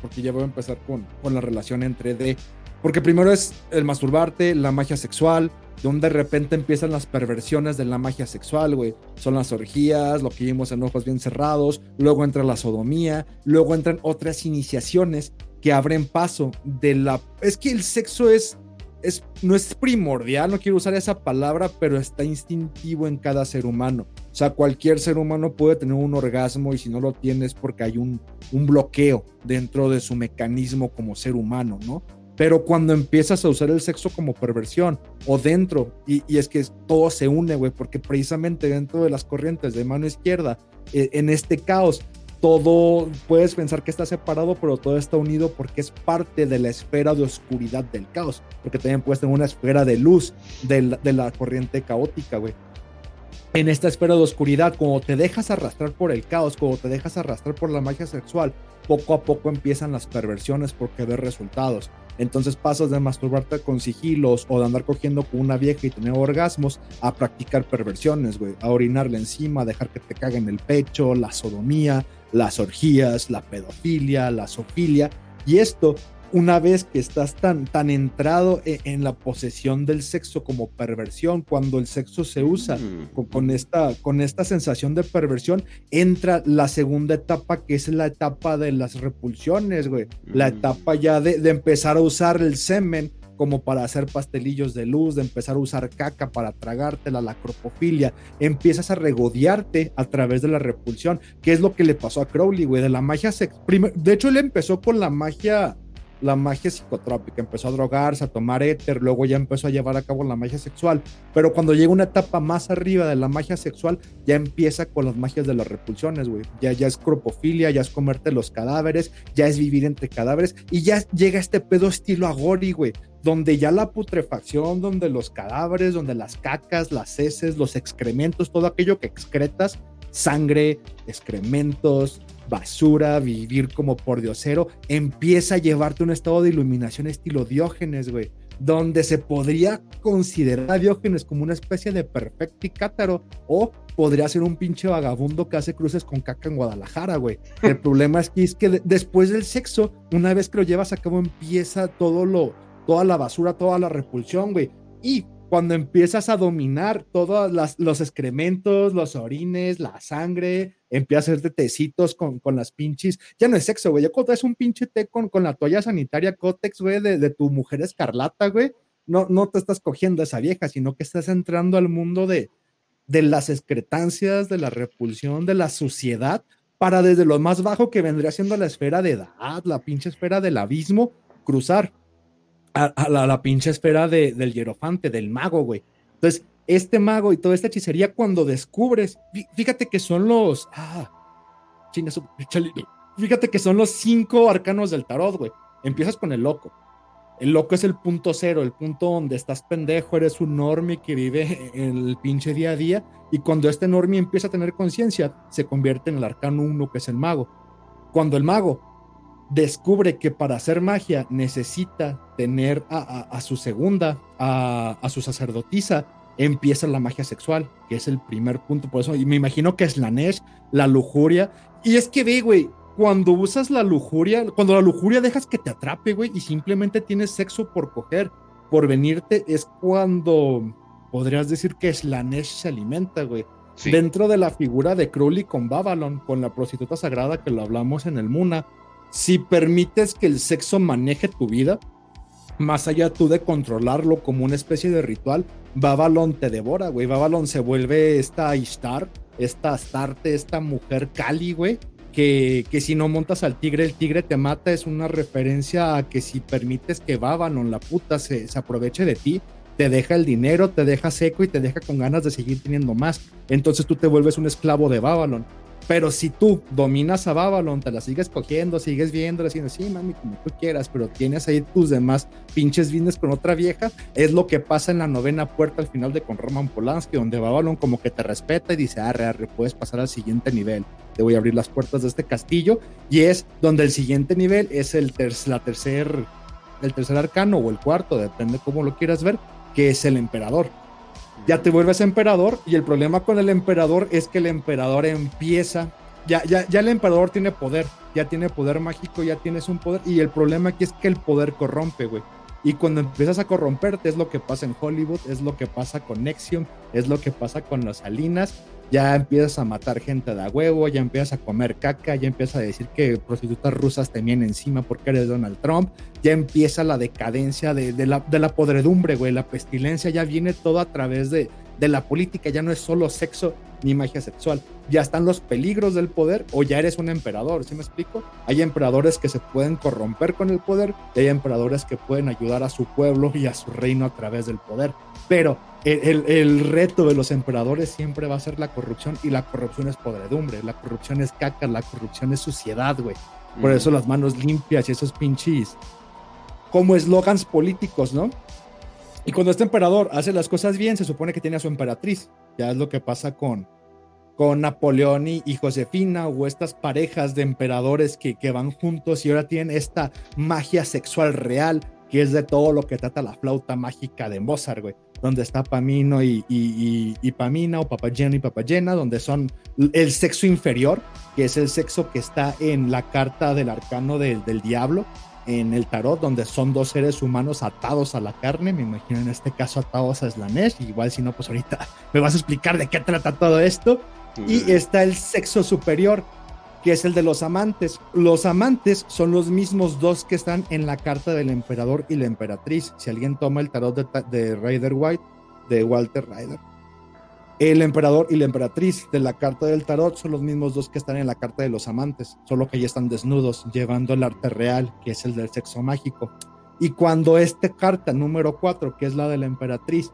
porque ya voy a empezar con, con la relación entre D. Porque primero es el masturbarte, la magia sexual, donde de repente empiezan las perversiones de la magia sexual, güey. Son las orgías, lo que vimos en ojos bien cerrados, luego entra la sodomía, luego entran otras iniciaciones que abren paso de la... Es que el sexo es no es primordial, no quiero usar esa palabra, pero está instintivo en cada ser humano. O sea, cualquier ser humano puede tener un orgasmo y si no lo tiene es porque hay un, un bloqueo dentro de su mecanismo como ser humano, ¿no? Pero cuando empiezas a usar el sexo como perversión o dentro, y, es que todo se une, güey, porque precisamente dentro de las corrientes de mano izquierda, eh, en este caos, todo puedes pensar que está separado, pero todo está unido porque es parte de la esfera de oscuridad del caos. Porque también puedes tener una esfera de luz de la, de la corriente caótica, güey. En esta esfera de oscuridad, como te dejas arrastrar por el caos, como te dejas arrastrar por la magia sexual, poco a poco empiezan las perversiones porque ves resultados. Entonces pasas de masturbarte con sigilos o de andar cogiendo con una vieja y tener orgasmos a practicar perversiones, güey. A orinarle encima, a dejar que te caguen el pecho, la sodomía, las orgías, la pedofilia, la zoofilia. Y esto, una vez que estás tan, tan entrado e, en, la posesión del sexo como perversión, cuando el sexo se usa mm. con, esta, con esta sensación de perversión, entra la segunda etapa, que es la etapa de las repulsiones, güey. La mm. etapa ya de, de empezar a usar el semen como para hacer pastelillos de luz, de empezar a usar caca para tragártela, la cropofilia, empiezas a regodearte a través de la repulsión, que es lo que le pasó a Crowley, güey, de la magia sex. De hecho, él empezó con la magia la magia psicotrópica, empezó a drogarse, a tomar éter, luego ya empezó a llevar a cabo la magia sexual, pero cuando llega una etapa más arriba de la magia sexual, ya empieza con las magias de las repulsiones, güey, ya, ya es cropofilia, ya es comerte los cadáveres, ya es vivir entre cadáveres, y ya llega este pedo estilo agori, güey, donde ya la putrefacción, donde los cadáveres, donde las cacas, las heces, los excrementos, todo aquello que excretas, sangre, excrementos, basura, vivir como por diosero, empieza a llevarte un estado de iluminación estilo Diógenes, güey, donde se podría considerar a Diógenes como una especie de perfecticátaro o podría ser un pinche vagabundo que hace cruces con caca en Guadalajara, güey. El problema es que, es que después del sexo, una vez que lo llevas a cabo, empieza todo lo, toda la basura, toda la repulsión, güey. Y cuando empiezas a dominar todos los excrementos, los orines, la sangre, empiezas a hacerte tecitos con, con las pinches. Ya no es sexo, güey. Ya cuando es un pinche té con, con la toalla sanitaria Cotex, güey, de, de, tu mujer escarlata, güey, no, no te estás cogiendo esa vieja, sino que estás entrando al mundo de, de las excretancias, de la repulsión, de la suciedad, para desde lo más bajo que vendría siendo la esfera de edad, la pinche esfera del abismo, cruzar a, la, pinche esfera del hierofante, del mago, güey. Entonces, este mago y toda esta hechicería, cuando descubres, fíjate que son los. Ah, fíjate que son los cinco arcanos del tarot, güey. Empiezas con el loco. El loco es el punto cero, el punto donde estás pendejo, eres un normie que vive el pinche día a día. Y cuando este normie empieza a tener conciencia, se convierte en el arcano uno, que es el mago. Cuando el mago descubre que para hacer magia necesita tener a, su segunda, a, su sacerdotisa, empieza la magia sexual, que es el primer punto. Por eso, y me imagino que es la Nesh, la lujuria. Y es que ve, güey, cuando usas la lujuria, cuando la lujuria dejas que te atrape, güey, y simplemente tienes sexo por coger, por venirte, es cuando podrías decir que Slanesh se alimenta, güey. Dentro de la figura de Crowley con Babylon, con la prostituta sagrada que lo hablamos en el Muna, si permites que el sexo maneje tu vida, más allá tú de controlarlo como una especie de ritual, Babylon te devora, güey. Babylon se vuelve esta Ishtar, esta Astarte, esta mujer Kali, güey. Que, que, si no montas al tigre, el tigre te mata, es una referencia a que si permites que Babylon, la puta, se, se aproveche de ti, te deja el dinero, te deja seco y te deja con ganas de seguir teniendo más. Entonces tú te vuelves un esclavo de Babylon. Pero si tú dominas a Babylon, te la sigues cogiendo, sigues viendo, diciendo, sí, mami, como tú quieras, pero tienes ahí tus demás pinches business con otra vieja, es lo que pasa en la novena puerta al final de con Roman Polanski, donde Babylon como que te respeta y dice, arre, arre, puedes pasar al siguiente nivel, te voy a abrir las puertas de este castillo, y es donde el siguiente nivel es el, la tercer, el tercer arcano o el cuarto, depende cómo lo quieras ver, que es el emperador ya te vuelves emperador y el problema con el emperador es que el emperador empieza, ya, ya, ya el emperador tiene poder, ya tiene poder mágico, ya tienes un poder. Y el problema aquí es que el poder corrompe, güey. Y cuando empiezas a corromperte es lo que pasa en Hollywood, es lo que pasa con Nexium, es lo que pasa con las Salinas, ya empiezas a matar gente de huevo, ya empiezas a comer caca, ya empiezas a decir que prostitutas rusas te vienen encima porque eres Donald Trump, ya empieza la decadencia de, la, de la podredumbre, güey, la pestilencia ya viene todo a través de, de la política, ya no es solo sexo ni magia sexual, ya están los peligros del poder o ya eres un emperador, ¿sí me explico? Hay emperadores que se pueden corromper con el poder y hay emperadores que pueden ayudar a su pueblo y a su reino a través del poder, pero el, reto de los emperadores siempre va a ser la corrupción y la corrupción es podredumbre, la corrupción es caca, la corrupción es suciedad, güey. Por eso las manos limpias y esos pinches como eslogans políticos, ¿no? Y cuando este emperador hace las cosas bien, se supone que tiene a su emperatriz. Ya es lo que pasa con, con Napoleón y, Josefina o estas parejas de emperadores que, que van juntos y ahora tienen esta magia sexual real, que es de todo lo que trata la flauta mágica de Mozart, güey donde está Pamino y, y, Pamina o Papayena y Papayena, donde son el sexo inferior, que es el sexo que está en la carta del arcano del, del diablo, en el tarot, donde son dos seres humanos atados a la carne, me imagino en este caso atados a Slanesh, igual si no, pues ahorita me vas a explicar de qué trata todo esto. Y está el sexo superior, que es el de los amantes. Los amantes son los mismos dos que están en la carta del emperador y la emperatriz. Si alguien toma el tarot de, de Rider White, de Walter Rider, el emperador y la emperatriz de la carta del tarot son los mismos dos que están en la carta de los amantes, solo que ya están desnudos, llevando el arte real, que es el del sexo mágico. Y cuando esta carta número 4, que es la de la emperatriz,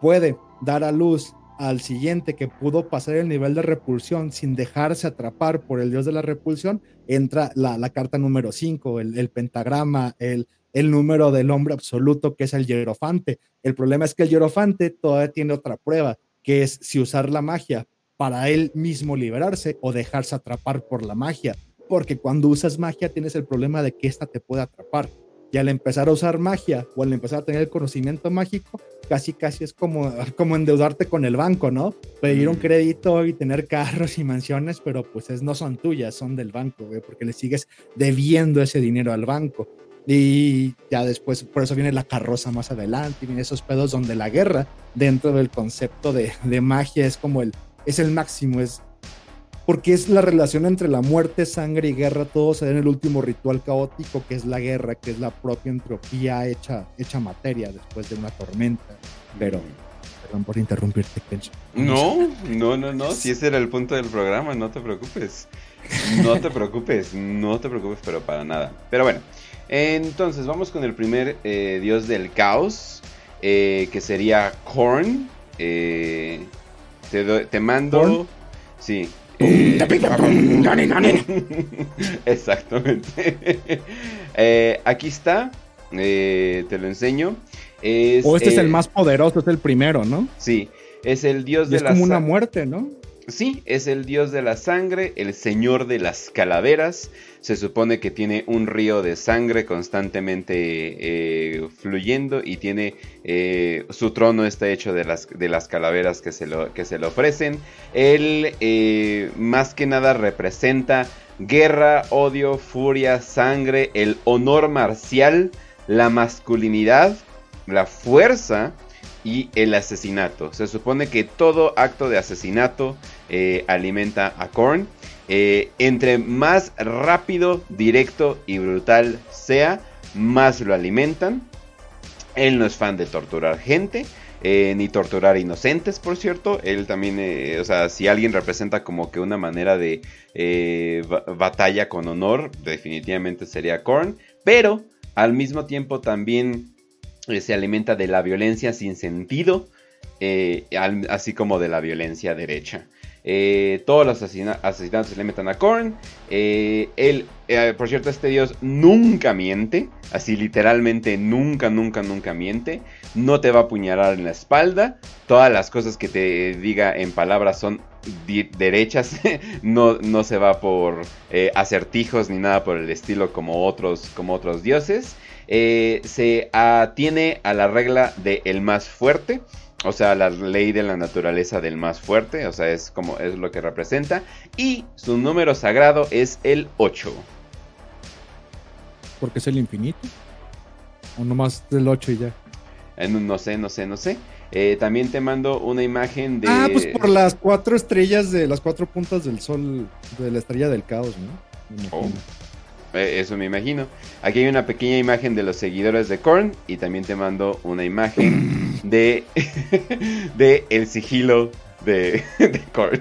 puede dar a luz al siguiente que pudo pasar el nivel de repulsión sin dejarse atrapar por el dios de la repulsión, entra la, carta número 5, el, pentagrama, el, el número del hombre absoluto, que es el hierofante. El problema es que el hierofante todavía tiene otra prueba, que es si usar la magia para él mismo liberarse o dejarse atrapar por la magia. Porque cuando usas magia tienes el problema de que ésta te puede atrapar. Y al empezar a usar magia o al empezar a tener el conocimiento mágico, casi casi es como, como endeudarte con el banco, ¿no? Pedir un mm. crédito y tener carros y mansiones, pero pues es, no son tuyas, son del banco, güey, porque le sigues debiendo ese dinero al banco. Y ya después, por eso viene la carroza más adelante, y vienen esos pedos donde la guerra, dentro del concepto de, de magia, es como el, es el máximo, es porque es la relación entre la muerte, sangre y guerra, todo se da en el último ritual caótico, que es la guerra, que es la propia entropía hecha, hecha materia después de una tormenta. Pero, perdón por interrumpirte, Kench. No, no, no, no, si ese era el punto del programa, no te preocupes. No te preocupes, no te preocupes, pero para nada. Pero bueno, entonces vamos con el primer eh, dios del caos, eh, que sería Korn. Eh, te, te, mando... ¿Korn? Sí, Exactamente. eh, aquí está. Eh, te lo enseño. Es, o este es el más poderoso, es el primero, ¿no? Sí, es el dios y de es la. Es como una muerte, ¿no? Sí, es el dios de la sangre, el señor de las calaveras. Se supone que tiene un río de sangre constantemente eh, fluyendo y tiene eh, su trono está hecho de las, de las calaveras que se, lo, que se le ofrecen. Él eh, más que nada representa guerra, odio, furia, sangre, el honor marcial, la masculinidad, la fuerza y el asesinato. Se supone que todo acto de asesinato eh, alimenta a Korn. Eh, entre más rápido, directo y brutal sea, más lo alimentan. Él no es fan de torturar gente. Eh, ni torturar inocentes, por cierto. Él también, o sea, si alguien representa como que una manera de batalla con honor, definitivamente sería Korn. Pero al mismo tiempo también se alimenta de la violencia sin sentido, así como de la violencia derecha. Eh, todos los asesinatos se le meten a Korn. Eh, él, eh, por cierto, este dios nunca miente. Así literalmente nunca, nunca, nunca miente. No te va a apuñalar en la espalda. Todas las cosas que te diga en palabras son derechas. no, no se va por acertijos ni nada por el estilo como otros, como otros dioses. se atiene a la regla de más fuerte. O sea, la ley de la naturaleza del más fuerte, o sea, es como es lo que representa. Y su número sagrado es el 8. ¿Porque es el infinito? ¿O nomás del 8 y ya? Eh, no sé, no sé, no sé. Eh, también te mando una imagen de. Ah, pues por las cuatro estrellas de las cuatro puntas del sol de la estrella del caos, ¿no? Oh. Eso me imagino. Aquí hay una pequeña imagen de los seguidores de Korn y también te mando una imagen de, de el sigilo de, de Korn.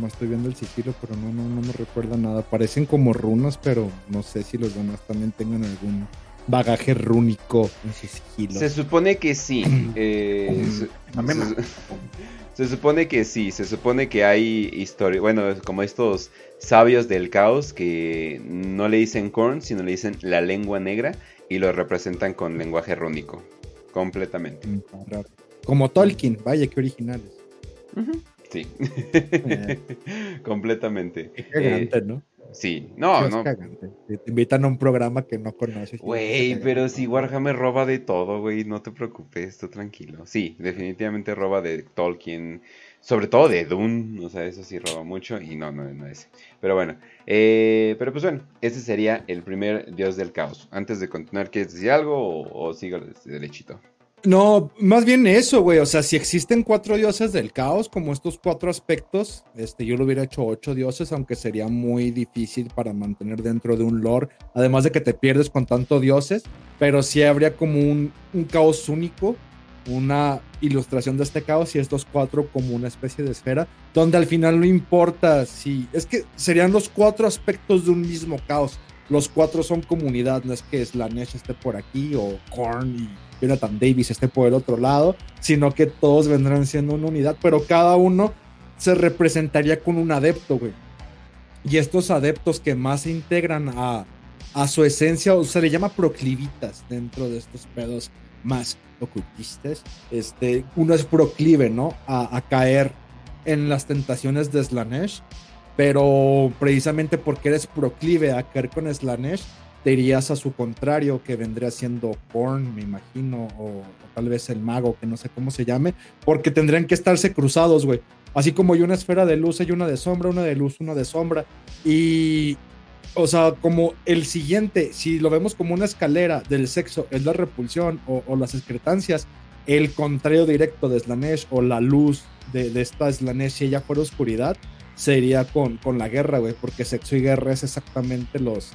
No, estoy viendo el sigilo, pero no, no, no me recuerda nada. Parecen como runas, pero no sé si los demás también tengan algún bagaje rúnico en su sigilo. Se supone que sí. Eh, se supone que sí, se supone que hay historia, bueno, como estos sabios del caos que no le dicen corn, sino le dicen la lengua negra y lo representan con lenguaje rúnico, completamente. Mm, como Tolkien, vaya que originales. Sí, eh. completamente. Qué eh, ¿no? Sí, no, no. Te invitan a un programa que no conoces. Güey, pero si Warhammer roba de todo, güey, no te preocupes, tú tranquilo. Sí, definitivamente roba de Tolkien, sobre todo de Dune, o sea, eso sí roba mucho y no, no, no es. Pero bueno, eh, pero pues bueno, ese sería el primer dios del caos. Antes de continuar, ¿quieres decir algo o, o sigo derechito? No, más bien eso, güey. O sea, si existen cuatro dioses del caos, como estos cuatro aspectos, este, yo lo hubiera hecho ocho dioses, aunque sería muy difícil para mantener dentro de un lore. Además de que te pierdes con tanto dioses, pero sí habría como un, caos único, una ilustración de este caos y estos cuatro como una especie de esfera, donde al final no importa si. Es que serían los cuatro aspectos de un mismo caos. Los cuatro son comunidad, no es que Slanesh esté por aquí o Korn y Jonathan Davis esté por el otro lado, sino que todos vendrán siendo una unidad, pero cada uno se representaría con un adepto, güey. Y estos adeptos que más se integran a, a su esencia, o se le llama proclivitas dentro de estos pedos más ocultistas, este, uno es proclive, ¿no? A, a caer en las tentaciones de Slanesh, pero precisamente porque eres proclive a caer con Slanesh, te irías a su contrario, que vendría siendo Korn, me imagino, o, tal vez el mago, que no sé cómo se llame, porque tendrían que estarse cruzados, güey. Así como hay una esfera de luz, hay una de sombra, una de luz, una de sombra. Y, o sea, como el siguiente, si lo vemos como una escalera del sexo, es la repulsión o, las excretancias, el contrario directo de Slanesh o la luz de, de esta Slanesh, si ella fuera oscuridad, sería con, con la guerra, güey, porque sexo y guerra es exactamente los,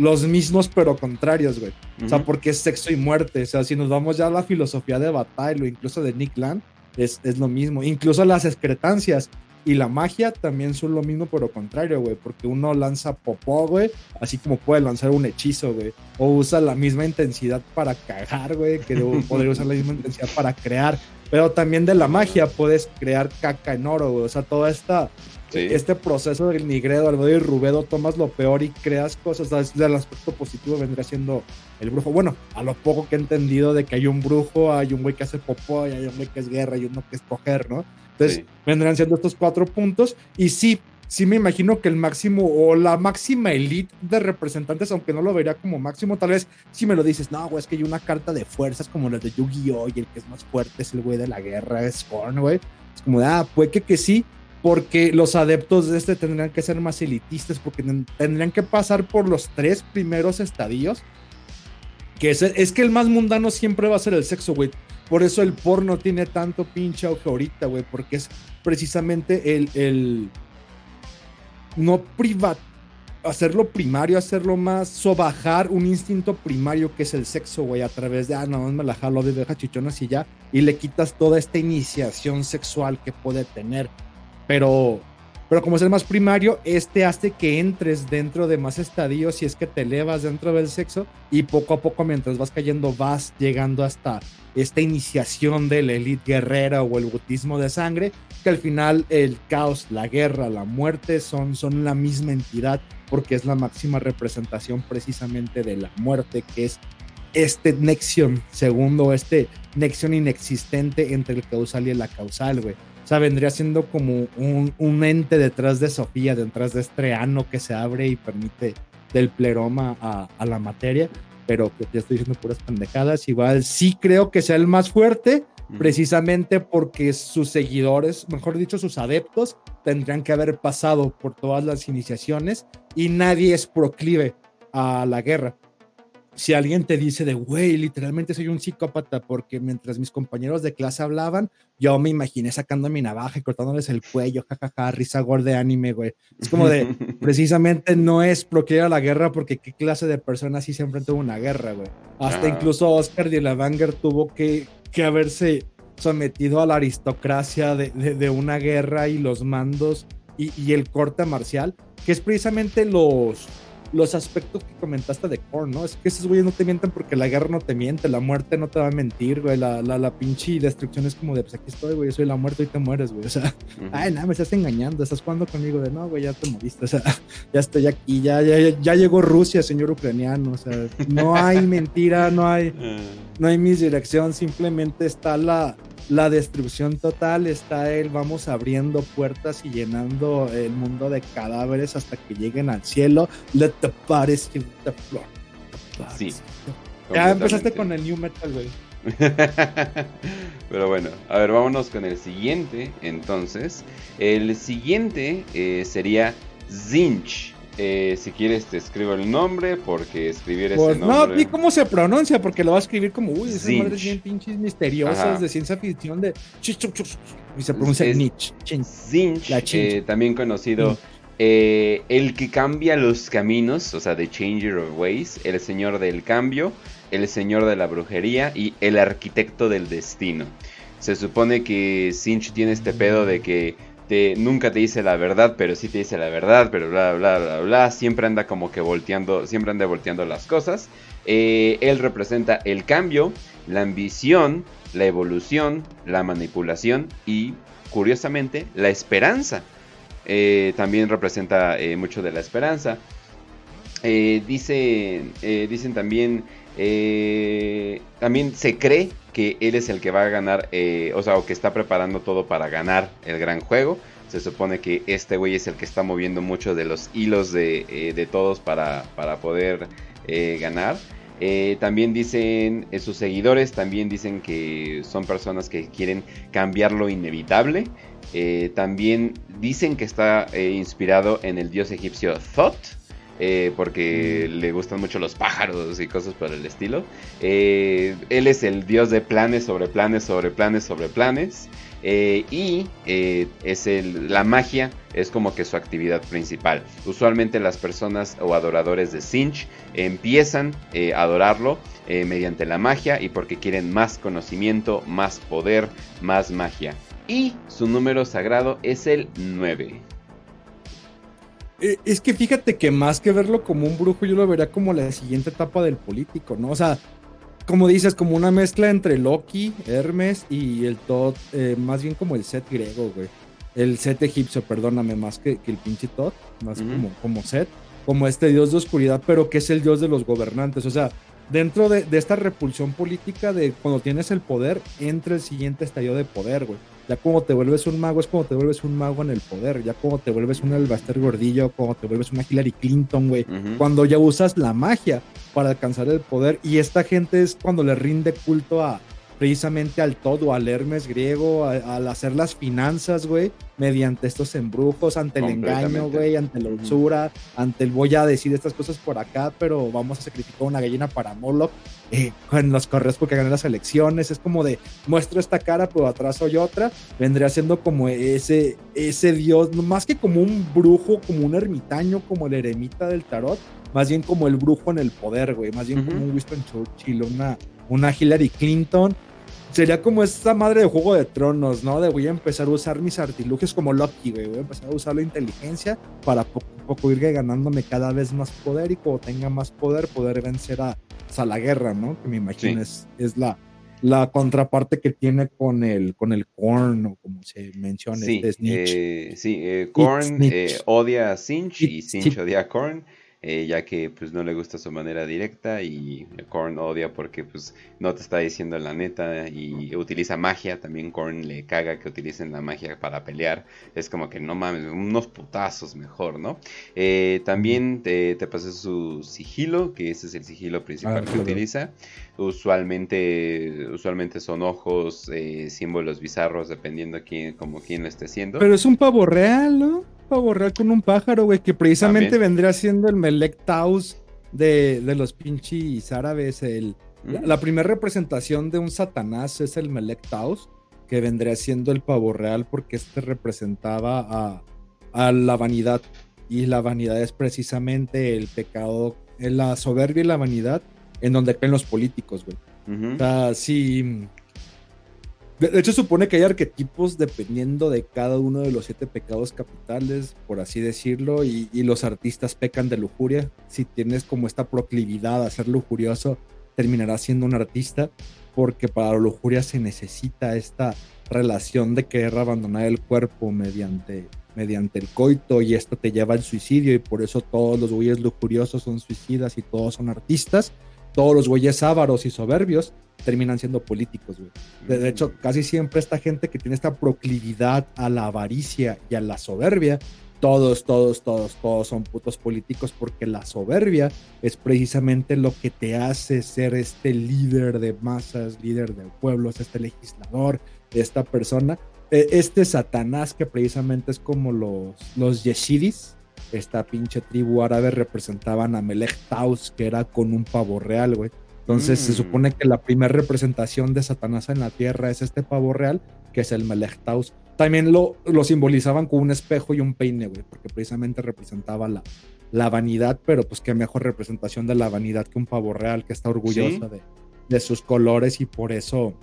los mismos pero contrarios, güey. O sea, porque es sexo y muerte. O sea, si nos vamos ya a la filosofía de batalla o incluso de Nick Land, es, es lo mismo. Incluso las excretancias y la magia también son lo mismo pero contrario, güey. Porque uno lanza popó, güey, así como puede lanzar un hechizo, güey. O usa la misma intensidad para cagar, güey, que podría usar la misma intensidad para crear. Pero también de la magia puedes crear caca en oro, güey. O sea, toda esta este proceso del Nigredo, Albedo y Rubedo, tomas lo peor y creas cosas. Desde el aspecto positivo vendría siendo el brujo. Bueno, a lo poco que he entendido de que hay un brujo, hay un güey que hace popó, y hay un güey que es guerra, y uno que es coger, ¿no? Entonces, vendrían siendo estos cuatro puntos. Y sí, sí me imagino que el máximo o la máxima elite de representantes, aunque no lo vería como máximo, tal vez si me lo dices, no, güey, es que hay una carta de fuerzas como la de Yu-Gi-Oh! y el que es más fuerte es el güey de la guerra, es Korn, güey. Es como ah, puede que, que sí, porque los adeptos de este tendrían que ser más elitistas, porque tendrían que pasar por los tres primeros estadios. Que es, es que el más mundano siempre va a ser el sexo, güey. Por eso el porno tiene tanto pinche auge ahorita, güey, porque es precisamente el, el no privat hacerlo primario, hacerlo más, sobajar un instinto primario que es el sexo, güey, a través de, ah, no, me la jalo de deja chichonas y ya, y le quitas toda esta iniciación sexual que puede tener pero, pero como es el más primario, este hace que entres dentro de más estadios si es que te elevas dentro del sexo y poco a poco mientras vas cayendo vas llegando hasta esta iniciación de la élite guerrera o el bautismo de sangre, que al final el caos, la guerra, la muerte son, son la misma entidad porque es la máxima representación precisamente de la muerte, que es este nexion segundo, este nexion inexistente entre el causal y el causal, güey. Sea, vendría siendo como un, ente detrás de Sofía, detrás de este ano que se abre y permite del pleroma a, la materia, pero que te estoy diciendo puras pendejadas. Igual sí creo que sea el más fuerte, precisamente porque sus seguidores, mejor dicho, sus adeptos, tendrían que haber pasado por todas las iniciaciones y nadie es proclive a la guerra si alguien te dice de, güey, literalmente soy un psicópata porque mientras mis compañeros de clase hablaban, yo me imaginé sacando mi navaja y cortándoles el cuello, jajaja, risa gorda de anime, güey. Es como de, precisamente no es procrear a la guerra porque qué clase de persona sí se enfrentó a una guerra, güey. Hasta incluso Oscar de la Banger tuvo que, que haberse sometido a la aristocracia de, de, una guerra y los mandos y, y el corte marcial, que es precisamente los los aspectos que comentaste de Korn, ¿no? Es que esos güeyes no te mienten porque la guerra no te miente, la muerte no te va a mentir, güey, la, la, la pinche destrucción es como de, pues aquí estoy, güey, yo soy la muerte y te mueres, güey, o sea, ay, nada, me estás engañando, estás jugando conmigo de, no, güey, ya te moriste, o sea, ya estoy aquí, ya, ya, ya llegó Rusia, señor ucraniano, o sea, no hay mentira, no hay, no hay misdirección, simplemente está la, la destrucción total está él, vamos abriendo puertas y llenando el mundo de cadáveres hasta que lleguen al cielo. Let the bodies hit the floor. Sí. Ya empezaste con el new metal, güey. Pero bueno, a ver, vámonos con el siguiente. Entonces, el siguiente eh, sería Zinch. Eh, si quieres te escribo el nombre porque escribir pues ese nombre... No, ni cómo se pronuncia porque lo va a escribir como, uy, esas madres bien pinches misteriosas de ciencia ficción de... Y se pronuncia Nietzsche. Zinch, eh, también conocido... Eh, el que cambia los caminos, o sea, The Changer of Ways, el señor del cambio, el señor de la brujería y el arquitecto del destino. Se supone que Zinch tiene este pedo de que nunca te dice la verdad, pero sí te dice la verdad, pero bla, bla, bla, bla. Siempre anda como que volteando, siempre anda volteando las cosas. Eh, él representa el cambio, la ambición, la evolución, la manipulación y, curiosamente, la esperanza. Eh, también representa eh, mucho de la esperanza. dice, dicen también, también se cree que él es el que va a ganar, eh, o sea, o que está preparando todo para ganar el gran juego. Se supone que este güey es el que está moviendo mucho de los hilos de, eh, todos para, para poder eh, ganar. Eh, también dicen, eh, sus seguidores también dicen que son personas que quieren cambiar lo inevitable. Eh, también dicen que está inspirado en el dios egipcio Thoth. Porque mm. le gustan mucho los pájaros y cosas por el estilo. él es el dios de planes sobre planes sobre planes sobre planes. Eh, y eh, es el, la magia es como que su actividad principal. Usualmente las personas o adoradores de Sinch empiezan eh, a adorarlo mediante la magia y porque quieren más conocimiento, más poder, más magia. Y su número sagrado es el 9. Es que fíjate que más que verlo como un brujo, yo lo vería como la siguiente etapa del político, ¿no? O sea, como dices, como una mezcla entre Loki, Hermes y el Todd, eh, más bien como el set griego, güey. El set egipcio, perdóname, más que, el pinche Todd, más como, como set, como este dios de oscuridad, pero que es el dios de los gobernantes. O sea, dentro de, de esta repulsión política de cuando tienes el poder, entra el siguiente estadio de poder, güey ya como te vuelves un mago es como te vuelves un mago en el poder. Ya como te vuelves un Albaster Gordillo, como te vuelves una Hillary Clinton, güey. Cuando ya usas la magia para alcanzar el poder. Y esta gente es cuando le rinde culto a, precisamente al todo, al Hermes griego, al hacer las finanzas, güey, mediante estos embrujos, ante el engaño, güey, ante la usura, ante el voy a decir estas cosas por acá, pero vamos a sacrificar una gallina para Moloch eh, en los correos porque gané las elecciones. Es como de muestro esta cara, pero atrás soy otra. Vendría siendo como ese, ese dios, más que como un brujo, como un ermitaño, como el eremita del tarot, más bien como el brujo en el poder, güey, más bien como un Winston Churchill, una, una Hillary Clinton Sería como esta madre de Juego de Tronos, ¿no? De voy a empezar a usar mis artilugios como Loki, güey. Voy a empezar a usar la inteligencia para poco a poco ir ganándome cada vez más poder y cuando tenga más poder, poder vencer a, a la guerra, ¿no? Que me imagino es, la, la contraparte que tiene con el, con el Korn, o como se menciona. Sí, este Snitch. Eh, sí eh, Korn eh, odia a Sinch y Sinch odia a Korn. Eh, ya que pues no le gusta su manera directa y Korn odia porque pues no te está diciendo la neta y utiliza magia, también Korn le caga que utilicen la magia para pelear, es como que no mames, unos putazos mejor, ¿no? Eh, también te, te pasé su sigilo, que ese es el sigilo principal ah, que utiliza, usualmente, usualmente son ojos, eh, símbolos bizarros, dependiendo quién, como quién lo esté haciendo. Pero es un pavo real, ¿no? Pavo con un pájaro, güey, que precisamente vendría siendo el Melek Taus de, los pinches árabes. El, La, mm. primera representación de un Satanás es el Melek Taus, que vendría siendo el pavo real porque este representaba a, la vanidad. Y la vanidad es precisamente el pecado, la soberbia y la vanidad en donde creen los políticos, güey. O sea, sí, de, hecho, supone que hay arquetipos dependiendo de cada uno de los siete pecados capitales, por así decirlo, y, los artistas pecan de lujuria. Si tienes como esta proclividad a ser lujurioso, terminarás siendo un artista, porque para la lujuria se necesita esta relación de querer abandonar el cuerpo mediante, mediante el coito, y esto te lleva al suicidio, y por eso todos los güeyes lujuriosos son suicidas y todos son artistas todos los güeyes ávaros y soberbios terminan siendo políticos, güey. De, hecho, mm. casi siempre esta gente que tiene esta proclividad a la avaricia y a la soberbia, todos, todos, todos, todos son putos políticos porque la soberbia es precisamente lo que te hace ser este líder de masas, líder del pueblo, este legislador, esta persona. E, este Satanás que precisamente es como los, los yeshidis, esta pinche tribu árabe representaban a Melech Taus, que era con un pavo real, güey. Entonces se mm. supone que la primera representación de Satanás en la tierra es este pavo real, que es el Melech Taus. También lo, lo simbolizaban con un espejo y un peine, güey, porque precisamente representaba la, la vanidad, pero pues qué mejor representación de la vanidad que un pavo real que está orgulloso de, de, sus colores y por eso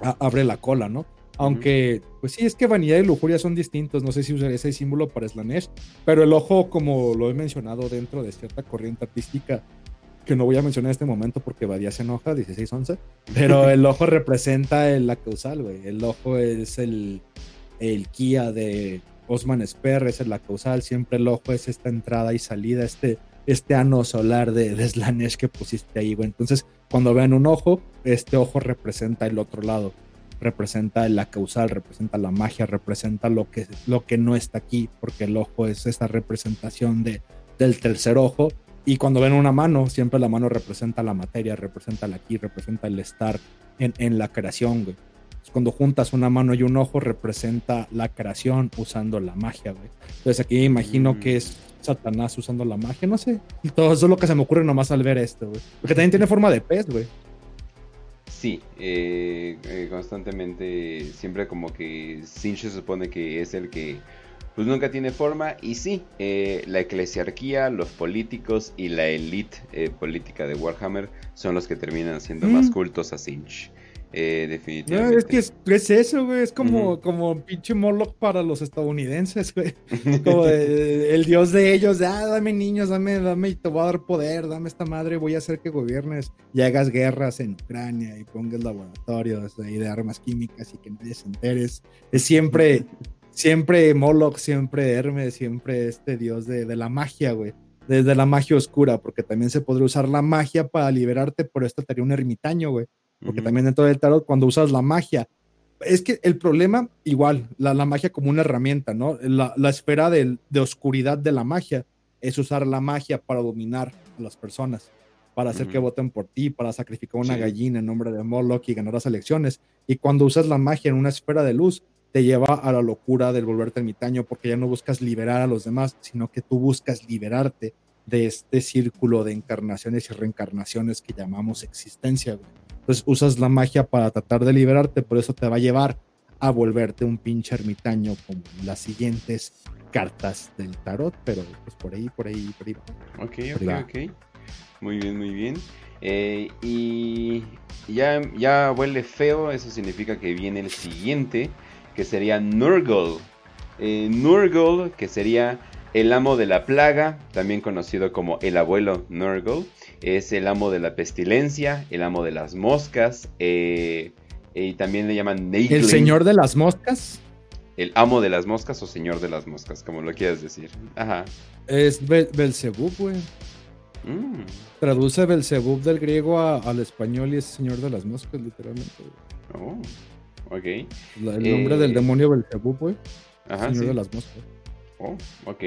abre la cola, ¿no? Aunque, pues sí, es que vanidad y lujuria son distintos. No sé si usaré ese símbolo para Slanesh, pero el ojo, como lo he mencionado dentro de cierta corriente artística, que no voy a mencionar en este momento porque Badía se enoja, 16-11, pero el ojo representa la causal, güey. El ojo es el, el Kia de Osman Sper, es la causal. Siempre el ojo es esta entrada y salida, este, este ano solar de, de Slanesh que pusiste ahí, güey. Entonces, cuando vean un ojo, este ojo representa el otro lado representa la causal, representa la magia, representa lo que, lo que no está aquí, porque el ojo es esta representación de, del tercer ojo. Y cuando ven una mano, siempre la mano representa la materia, representa el aquí, representa el estar en, en la creación, güey. Cuando juntas una mano y un ojo, representa la creación usando la magia, güey. Entonces aquí imagino que es Satanás usando la magia, no sé. Todo eso es lo que se me ocurre nomás al ver esto, güey. Porque también tiene forma de pez, güey. Sí, eh, eh, constantemente, siempre como que Sinch se supone que es el que pues nunca tiene forma y sí, eh, la eclesiarquía, los políticos y la élite política de Warhammer son los que terminan siendo más mm. cultos a Sinch. Eh, definitivamente. No, es que es, eso, güey. Es como, como pinche Moloch para los estadounidenses, güey. Como el dios de ellos, ah, dame niños, dame, dame, y te voy a dar poder, dame esta madre, voy a hacer que gobiernes y hagas guerras en Ucrania y pongas laboratorios ahí de armas químicas y que nadie se entere. Es siempre, siempre Moloch, siempre Hermes, siempre este dios de, de la magia, güey desde la magia oscura, porque también se podría usar la magia para liberarte, por esto estaría un ermitaño, güey. Porque también dentro del tarot, cuando usas la magia, es que el problema, igual, la, magia como una herramienta, ¿no? La, esfera de, oscuridad de la magia es usar la magia para dominar a las personas, para hacer que voten por ti, para sacrificar una gallina en nombre de Moloch y ganar las elecciones. Y cuando usas la magia en una esfera de luz, te lleva a la locura del volverte ermitaño, porque ya no buscas liberar a los demás, sino que tú buscas liberarte de este círculo de encarnaciones y reencarnaciones que llamamos existencia, güey. Entonces usas la magia para tratar de liberarte, por eso te va a llevar a volverte un pinche ermitaño como las siguientes cartas del tarot, pero pues por ahí, por ahí, por ahí. Ok, ok, ok. Muy bien, muy bien. Eh, y ya, ya huele feo, eso significa que viene el siguiente, que sería Nurgle. Eh, Nurgle, que sería el amo de la plaga, también conocido como el abuelo Nurgle es el amo de la pestilencia, el amo de las moscas, eh, y también le llaman ¿El señor de las moscas? El amo de las moscas o señor de las moscas, como lo quieras decir. Ajá. Es Belzebub, güey. Mm. Traduce Belzebub del griego al español y es señor de las moscas, literalmente. Oh, ok. el nombre del eh, demonio Belzebub, güey. Ajá, señor de las moscas. Oh, ok.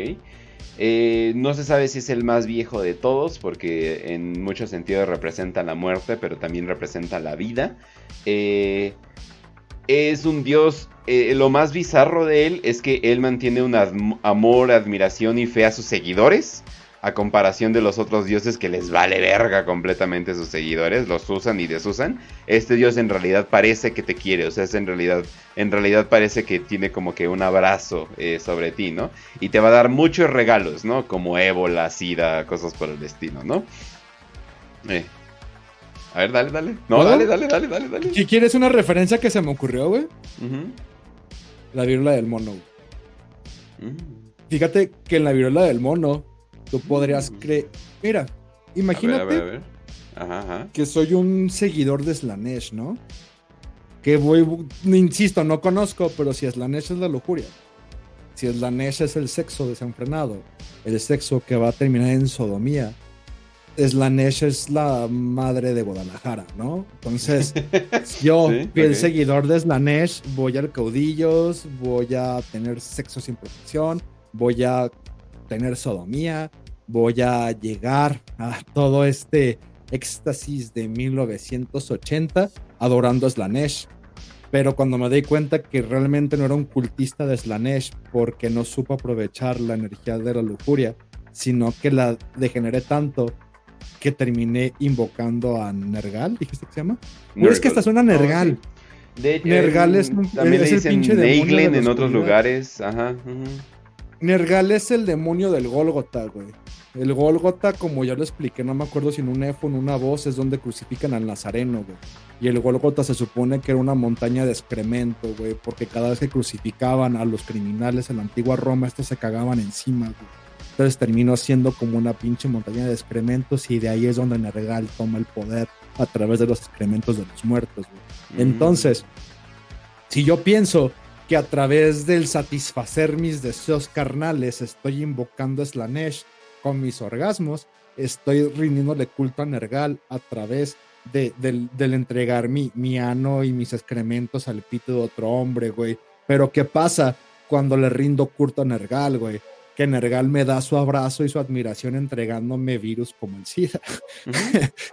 Eh, no se sabe si es el más viejo de todos, porque en muchos sentidos representa la muerte, pero también representa la vida. Eh, es un dios. Eh, lo más bizarro de él es que él mantiene un amor, admiración y fe a sus seguidores a comparación de los otros dioses que les vale verga completamente sus seguidores, los usan y desusan, este dios en realidad parece que te quiere, o sea, es en realidad, en realidad parece que tiene como que un abrazo eh, sobre ti, ¿no? Y te va a dar muchos regalos, ¿no? Como ébola, sida, cosas por el destino, ¿no? Eh. A ver, dale, dale. No, dale, dale, dale, dale, dale. Si quieres una referencia que se me ocurrió, güey. La viruela del mono. Mm. Fíjate que en la viruela del mono Tú podrías creer. Mira, imagínate que soy un seguidor de Slanesh, ¿no? Que voy, insisto, no conozco, pero si Slanesh es la lujuria, si Slanesh es el sexo desenfrenado, el sexo que va a terminar en sodomía, Slanesh es la madre de Guadalajara, ¿no? Entonces, yo, el seguidor de Slanesh, voy a caudillos, voy a tener sexo sin protección, voy a tener sodomía, voy a llegar a todo este éxtasis de 1980 adorando a Slanesh. Pero cuando me di cuenta que realmente no era un cultista de Slanesh porque no supo aprovechar la energía de la lujuria, sino que la degeneré tanto que terminé invocando a Nergal, dijiste que se llama. No es que esta suena Nergal. Nergal es, también es el pinche demonio en otros lugares. Ajá. Nergal es el demonio del Golgota, güey. El Golgota, como ya lo expliqué, no me acuerdo si en un en una voz, es donde crucifican al Nazareno, güey. Y el Golgota se supone que era una montaña de excremento, güey, porque cada vez que crucificaban a los criminales en la antigua Roma, estos se cagaban encima, güey. Entonces terminó siendo como una pinche montaña de excrementos y de ahí es donde Nergal toma el poder a través de los excrementos de los muertos, güey. Mm. Entonces, si yo pienso que a través del satisfacer mis deseos carnales estoy invocando a Slanesh con mis orgasmos, estoy rindiéndole culto a Nergal a través de, del, entregar mi, mi ano y mis excrementos al pito de otro hombre, güey. Pero ¿qué pasa cuando le rindo culto a Nergal, güey? que Nergal me da su abrazo y su admiración entregándome virus como el SIDA.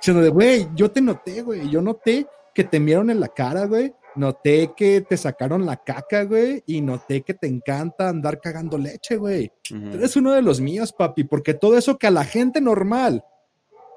Sino de, güey, yo te noté, güey, yo noté que te miraron en la cara, güey. Noté que te sacaron la caca, güey, y noté que te encanta andar cagando leche, güey. Eres uno de los míos, papi, porque todo eso que a la gente normal,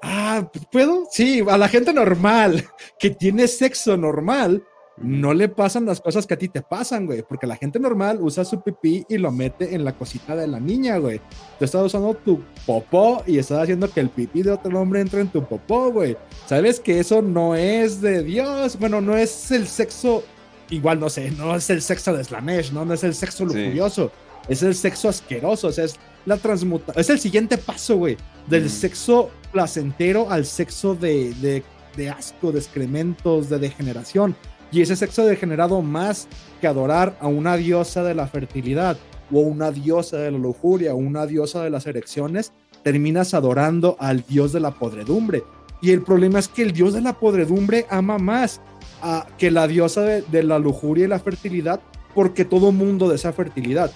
ah, ¿puedo? Sí, a la gente normal que tiene sexo normal, no le pasan las cosas que a ti te pasan, güey, porque la gente normal usa su pipí y lo mete en la cosita de la niña, güey. Tú estás usando tu popó y estás haciendo que el pipí de otro hombre entre en tu popó, güey. Sabes que eso no es de Dios, bueno, no es el sexo, igual no sé, no es el sexo de Slanesh, ¿no? No es el sexo lujurioso, es el sexo asqueroso, o sea, es la transmutación, es el siguiente paso, güey, del sexo placentero al sexo de, de, de asco, de excrementos, de degeneración. Y ese sexo degenerado más que adorar a una diosa de la fertilidad o una diosa de la lujuria o una diosa de las erecciones, terminas adorando al dios de la podredumbre. Y el problema es que el dios de la podredumbre ama más a, que la diosa de, la lujuria y la fertilidad porque todo mundo desea fertilidad.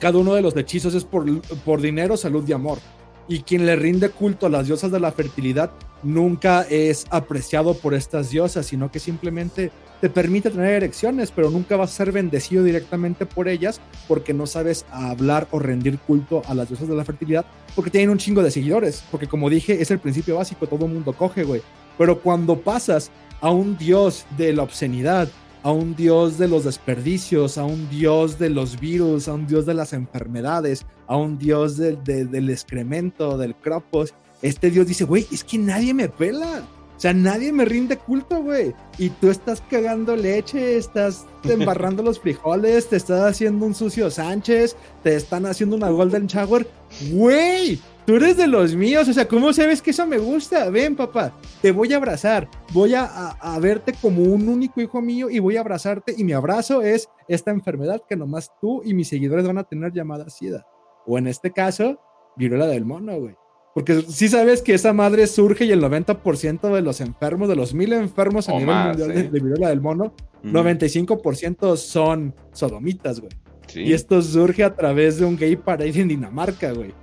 Cada uno de los hechizos es por, por dinero, salud y amor. Y quien le rinde culto a las diosas de la fertilidad nunca es apreciado por estas diosas, sino que simplemente te permite tener erecciones, pero nunca vas a ser bendecido directamente por ellas porque no sabes hablar o rendir culto a las diosas de la fertilidad porque tienen un chingo de seguidores, porque como dije, es el principio básico, todo mundo coge, güey. Pero cuando pasas a un dios de la obscenidad, a un dios de los desperdicios, a un dios de los virus, a un dios de las enfermedades, a un dios del excremento, del cropos, este Dios dice, güey, es que nadie me pela. O sea, nadie me rinde culto, güey. Y tú estás cagando leche, estás embarrando los frijoles, te estás haciendo un sucio Sánchez, te están haciendo una Golden Shower. Güey, tú eres de los míos. O sea, ¿cómo sabes que eso me gusta? Ven, papá, te voy a abrazar. Voy a, a verte como un único hijo mío y voy a abrazarte. Y mi abrazo es esta enfermedad que nomás tú y mis seguidores van a tener llamada SIDA. O en este caso, viruela del mono, güey. Porque si sabes que esa madre surge y el 90% de los enfermos, de los mil enfermos a nivel mundial de, viruela del mono, 95% son sodomitas, güey. Y esto surge a través de un gay parade en Dinamarca, güey.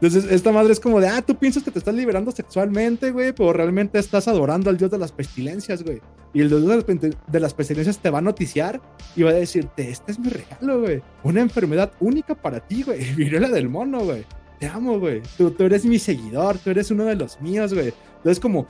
Entonces, esta madre es como de, ah, tú piensas que te estás liberando sexualmente, güey, pero realmente estás adorando al dios de las pestilencias, güey. Y el dios de las pestilencias te va a noticiar y va a decirte, este es mi regalo, güey. Una enfermedad única para ti, güey. Viruela del mono, güey te amo, güey. Tú, tú, eres mi seguidor, tú eres uno de los míos, güey. Entonces, como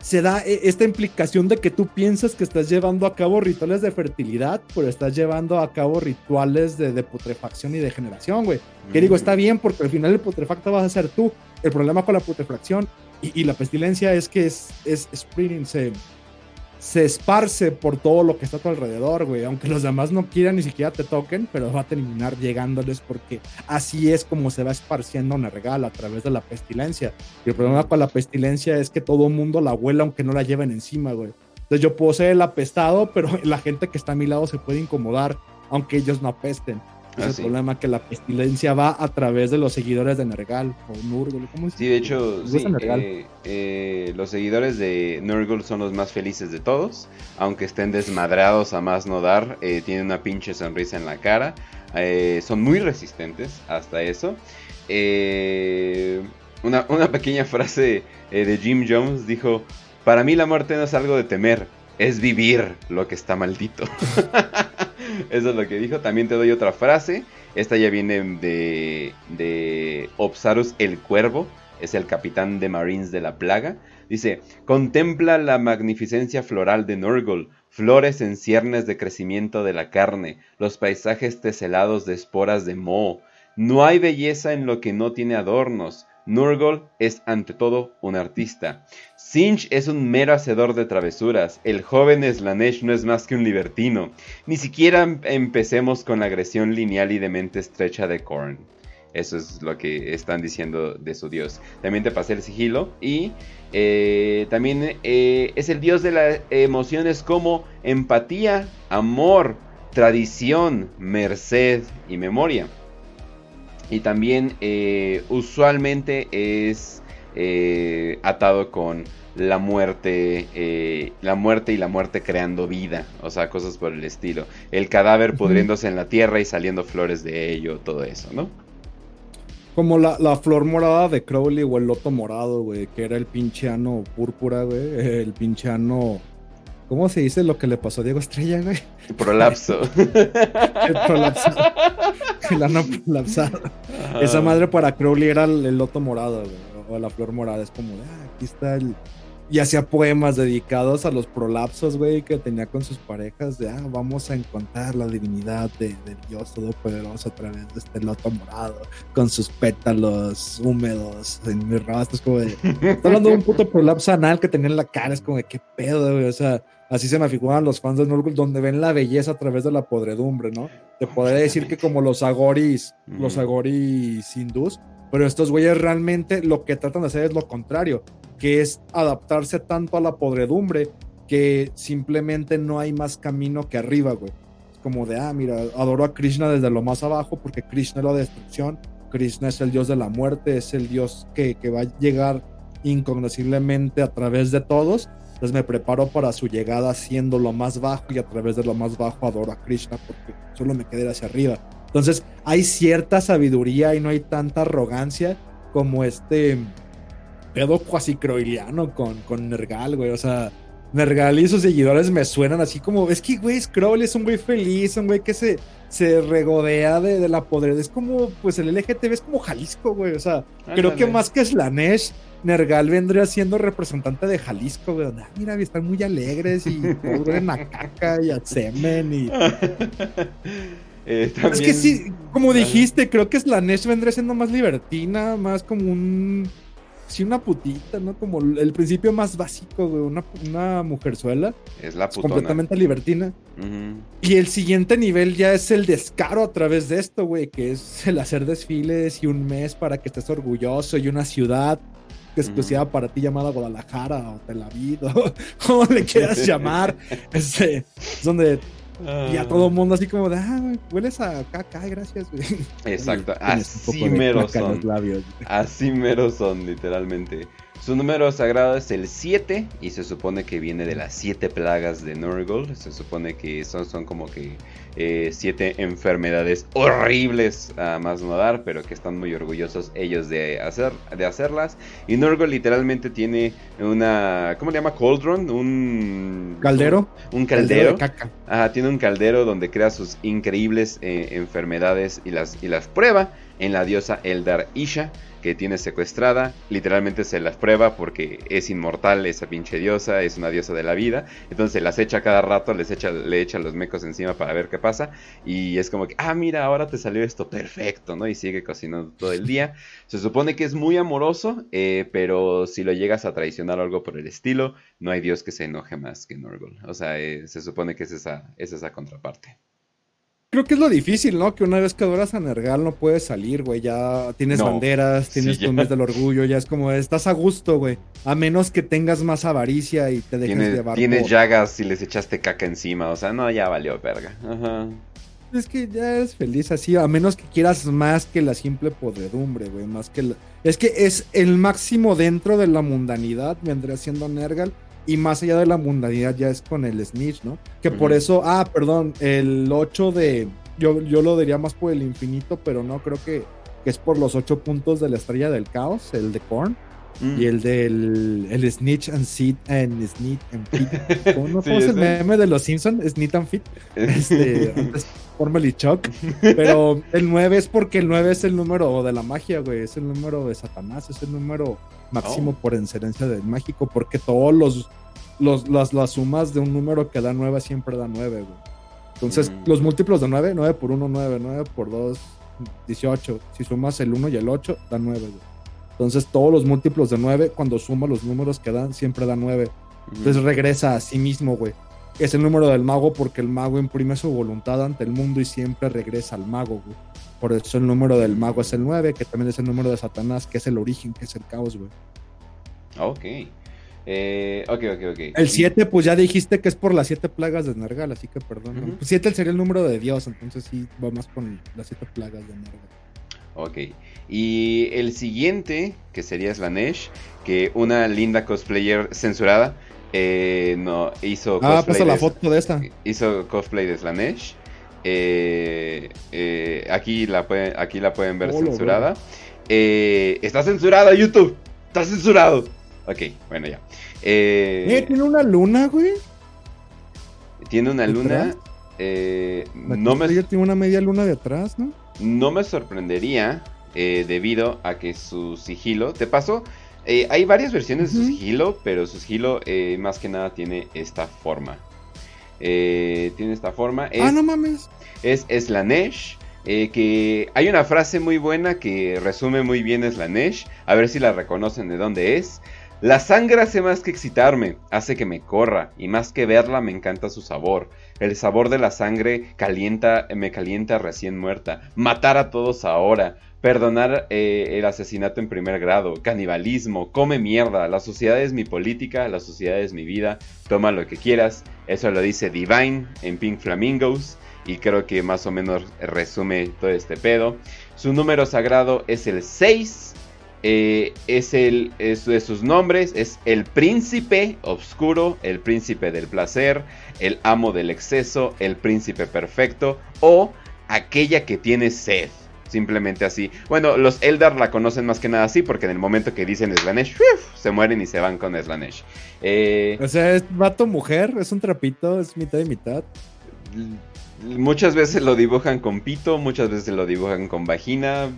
se da e, esta implicación de que tú piensas que estás llevando a cabo rituales de fertilidad, pero estás llevando a cabo rituales de, putrefacción y de generación, güey. Que digo, está bien, porque al final el putrefacto vas a ser tú. El problema con la putrefacción y, la pestilencia es que es, es spreading, se, se esparce por todo lo que está a tu alrededor, güey. Aunque los demás no quieran ni siquiera te toquen, pero va a terminar llegándoles porque así es como se va esparciendo una regala a través de la pestilencia. Y el problema con la pestilencia es que todo mundo la huela aunque no la lleven encima, güey. Entonces yo puedo ser el apestado, pero la gente que está a mi lado se puede incomodar aunque ellos no apesten. Ah, es el problema que la pestilencia va a través de los seguidores de Nergal o Nurgle. ¿cómo Sí, de hecho, sí, eh, eh, los seguidores de Nurgle son los más felices de todos. Aunque estén desmadrados a más no dar, eh, tienen una pinche sonrisa en la cara. son muy resistentes hasta eso. Una, una, pequeña frase de Jim Jones dijo: Para mí la muerte no es algo de temer, es vivir lo que está maldito. Eso es lo que dijo. También te doy otra frase. Esta ya viene de, de Opsarus el Cuervo. Es el capitán de Marines de la Plaga. Dice, contempla la magnificencia floral de Nurgle, flores en ciernes de crecimiento de la carne, los paisajes teselados de esporas de moho. No hay belleza en lo que no tiene adornos. Nurgle es ante todo un artista. Sinch es un mero hacedor de travesuras. El joven Slanesh no es más que un libertino. Ni siquiera em-, empecemos con la agresión lineal y de mente estrecha de Korn. Eso es lo que están diciendo de su dios. También te pasé el sigilo. Y eh, también eh, es el dios de las emociones como empatía, amor, tradición, merced y memoria. Y también eh, usualmente es atado con la muerte, eh, la muerte y la muerte creando vida, o sea, cosas por el estilo. El cadáver pudriéndose en la tierra y saliendo flores de ello, todo eso, ¿no? Como la, la, flor morada de Crowley o el loto morado, güey, que era el pinche ano púrpura, güey. El pinche ano. ¿Cómo se dice lo que le pasó a Diego Estrella, güey? Prolapso. el prolapso. El ano prolapsado. Esa madre para Crowley era el, loto morado, güey. O la flor morada. Es como, ah, aquí está el, y hacía poemas dedicados a los prolapsos, güey, que tenía con sus parejas, de, ah, vamos a encontrar la divinidad del Dios Todopoderoso a través de este loto morado, con sus pétalos húmedos en mi rostro, es como de, está hablando de un puto prolapso anal que tenía en la cara, es como de, qué pedo, güey, o sea, así se me figuran los fans de Nurgle, donde ven la belleza a través de la podredumbre, ¿no? Te podría decir que como los agoris, los agoris hindús, pero estos güeyes realmente lo que tratan de hacer es lo contrario, que es adaptarse tanto a la podredumbre que simplemente no hay más camino que arriba, güey. Es como de, ah, mira, adoro a Krishna desde lo más abajo porque Krishna es la destrucción, Krishna es el dios de la muerte, es el dios que, que va a llegar incognosciblemente a través de todos. Entonces me preparo para su llegada siendo lo más bajo y a través de lo más bajo adoro a Krishna porque solo me quedé hacia arriba. Entonces hay cierta sabiduría y no hay tanta arrogancia como este pedo cuasi croiliano con, con Nergal, güey. O sea, Nergal y sus seguidores me suenan así como, es que, güey, Scroll es un güey feliz, un güey que se, se regodea de, la poder. Es como, pues el LGTB es como Jalisco, güey. O sea, creo que más que Slanesh, Nergal vendría siendo representante de Jalisco, güey. Ah, mira, están muy alegres y en a caca y a semen y... Eh, es que sí, como dijiste, creo que Slanesh vendría siendo más libertina, más como un. Sí, una putita, ¿no? Como el principio más básico, güey. Una, una mujerzuela. Es la putona. completamente libertina. Y el siguiente nivel ya es el descaro a través de esto, güey. Que es el hacer desfiles y un mes para que estés orgulloso y una ciudad exclusiva para ti llamada Guadalajara o Tel Aviv o como le quieras llamar. Este, es donde y a todo el mundo así como de, ah, hueles a caca, gracias, Exacto, así mero son. Así mero son, literalmente. Su número sagrado es el 7 y se supone que viene de las 7 plagas de Nurgle. Se supone que son, son como que 7 eh, enfermedades horribles a más no dar, pero que están muy orgullosos ellos de, hacer, de hacerlas. Y Nurgle literalmente tiene una, ¿cómo le llama? Cauldron, un... Caldero. Un caldero. caca. tiene un caldero donde crea sus increíbles eh, enfermedades y las, y las prueba en la diosa Eldar Isha que tiene secuestrada. Literalmente se las prueba porque es inmortal esa pinche diosa, es una diosa de la vida. Entonces las echa cada rato, les echa, le echa los mecos encima para ver qué pasa. Y es como que, ah, mira, ahora te salió esto perfecto, ¿no? Y sigue cocinando todo el día. Se supone que es muy amoroso, eh, pero si lo llegas a traicionar o algo por el estilo, no hay dios que se enoje más que Norgol. O sea, eh, se supone que es esa, es esa contraparte. Creo que es lo difícil, ¿no? Que una vez que adoras a Nergal no puedes salir, güey. Ya tienes banderas, tienes tu mes del orgullo, ya es como, estás a gusto, güey. A menos que tengas más avaricia y te dejes tienes, llevar. Tienes llagas y les echaste caca encima, o sea, no, ya valió verga. Ajá. Es que ya eres feliz así, a menos que quieras más que la simple podredumbre, güey. Más que Es que es el máximo dentro de la mundanidad, vendría siendo Nergal y más allá de la mundanidad ya es con el Snitch, ¿no? Que por eso, ah, perdón, el 8 de, yo, yo lo diría más por el infinito, pero no, creo que, es por los 8 puntos de la estrella del caos, el de Korn. Mm. Y el del el Snitch and Seed and Snitch and Fit. ¿Cómo no el meme de los Simpsons? Snitch and Fit. Este, antes Formally Chuck. Pero el 9 es porque el 9 es el número de la magia, güey. Es el número de Satanás, es el número máximo oh. por excelencia del mágico, porque todos los, los las, las, sumas de un número que da 9 siempre da 9, güey. Entonces, mm. los múltiplos de 9, 9 por 1, 9, 9 por 2, 18. Si sumas el 1 y el 8, da 9, güey. Entonces, todos los múltiplos de 9, cuando suma los números que dan, siempre da 9. Entonces, regresa a sí mismo, güey. Es el número del mago porque el mago imprime su voluntad ante el mundo y siempre regresa al mago, güey. Por eso el número del mago es el 9, que también es el número de Satanás, que es el origen, que es el caos, güey. Ok. Eh, ok, ok, ok. El 7, pues ya dijiste que es por las 7 plagas de Nergal, así que perdón. 7 sería el número de Dios, entonces sí va más con las 7 plagas de Nergal. Ok. Y el siguiente, que sería Slanesh, que una linda cosplayer censurada, eh, no, hizo ah, cosplay. Ah, la foto de esta. Hizo cosplay de Slanesh. Eh, eh, aquí, la pueden, aquí la pueden ver censurada. eh, está censurado YouTube. Está censurado. Ok, bueno, ya. Eh, ¿Tiene una luna, güey? Tiene una luna. Eh, no me... tiene una media luna de atrás, ¿no? No me sorprendería eh, debido a que su sigilo. ¿Te pasó? Eh, hay varias versiones de su sigilo, pero su sigilo eh, más que nada tiene esta forma. tiene esta forma. ah, no mames. Es Slanesh. que hay una frase muy buena que resume muy bien Slanesh. A ver si la reconocen de dónde es. La sangre hace más que excitarme, hace que me corra, y más que verla me encanta su sabor. El sabor de la sangre calienta, me calienta recién muerta. Matar a todos ahora. Perdonar eh, el asesinato en primer grado. Canibalismo. Come mierda. La sociedad es mi política. La sociedad es mi vida. Toma lo que quieras. Eso lo dice Divine en Pink Flamingos. Y creo que más o menos resume todo este pedo. Su número sagrado es el 6. Eh, es el es de sus nombres es el príncipe oscuro, el príncipe del placer, el amo del exceso, el príncipe perfecto o aquella que tiene sed. Simplemente así. Bueno, los Eldar la conocen más que nada así porque en el momento que dicen Slanesh, se mueren y se van con Slanesh. Eh, o sea, es vato mujer, es un trapito, es mitad y mitad. Muchas veces lo dibujan con pito, muchas veces lo dibujan con vagina,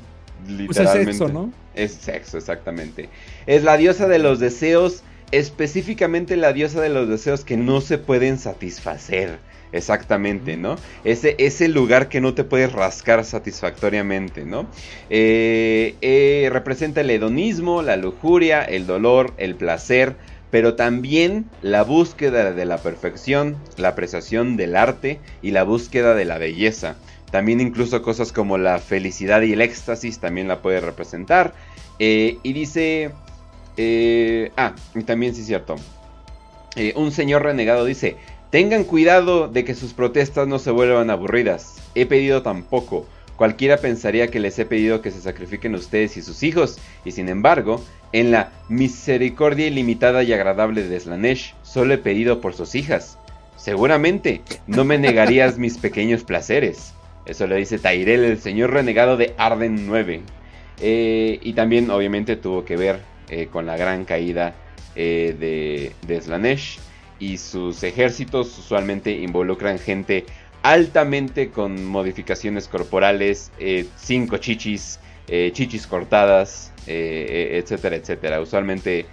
literalmente. es sexo, ¿no? Es sexo, exactamente. Es la diosa de los deseos, específicamente la diosa de los deseos que no se pueden satisfacer. Exactamente, ¿no? Ese, ese lugar que no te puedes rascar satisfactoriamente, ¿no? Eh, eh, representa el hedonismo, la lujuria, el dolor, el placer, pero también la búsqueda de la perfección, la apreciación del arte y la búsqueda de la belleza. También incluso cosas como la felicidad y el éxtasis también la puede representar. Eh, y dice... Eh, ah, y también sí es cierto. Un señor renegado dice, tengan cuidado de que sus protestas no se vuelvan aburridas. He pedido tan poco. Cualquiera pensaría que les he pedido que se sacrifiquen ustedes y sus hijos, y sin embargo, en la misericordia ilimitada y agradable de Slanesh, solo he pedido por sus hijas. Seguramente no me negarías mis pequeños placeres. Eso lo dice Tyrell, el señor renegado de Arden 9. Eh, y también obviamente tuvo que ver eh, con la gran caída eh, de, de, Slanesh. Y sus ejércitos usualmente involucran gente altamente con modificaciones corporales, cinco chichis, chichis cortadas, etcétera, etcétera. Usualmente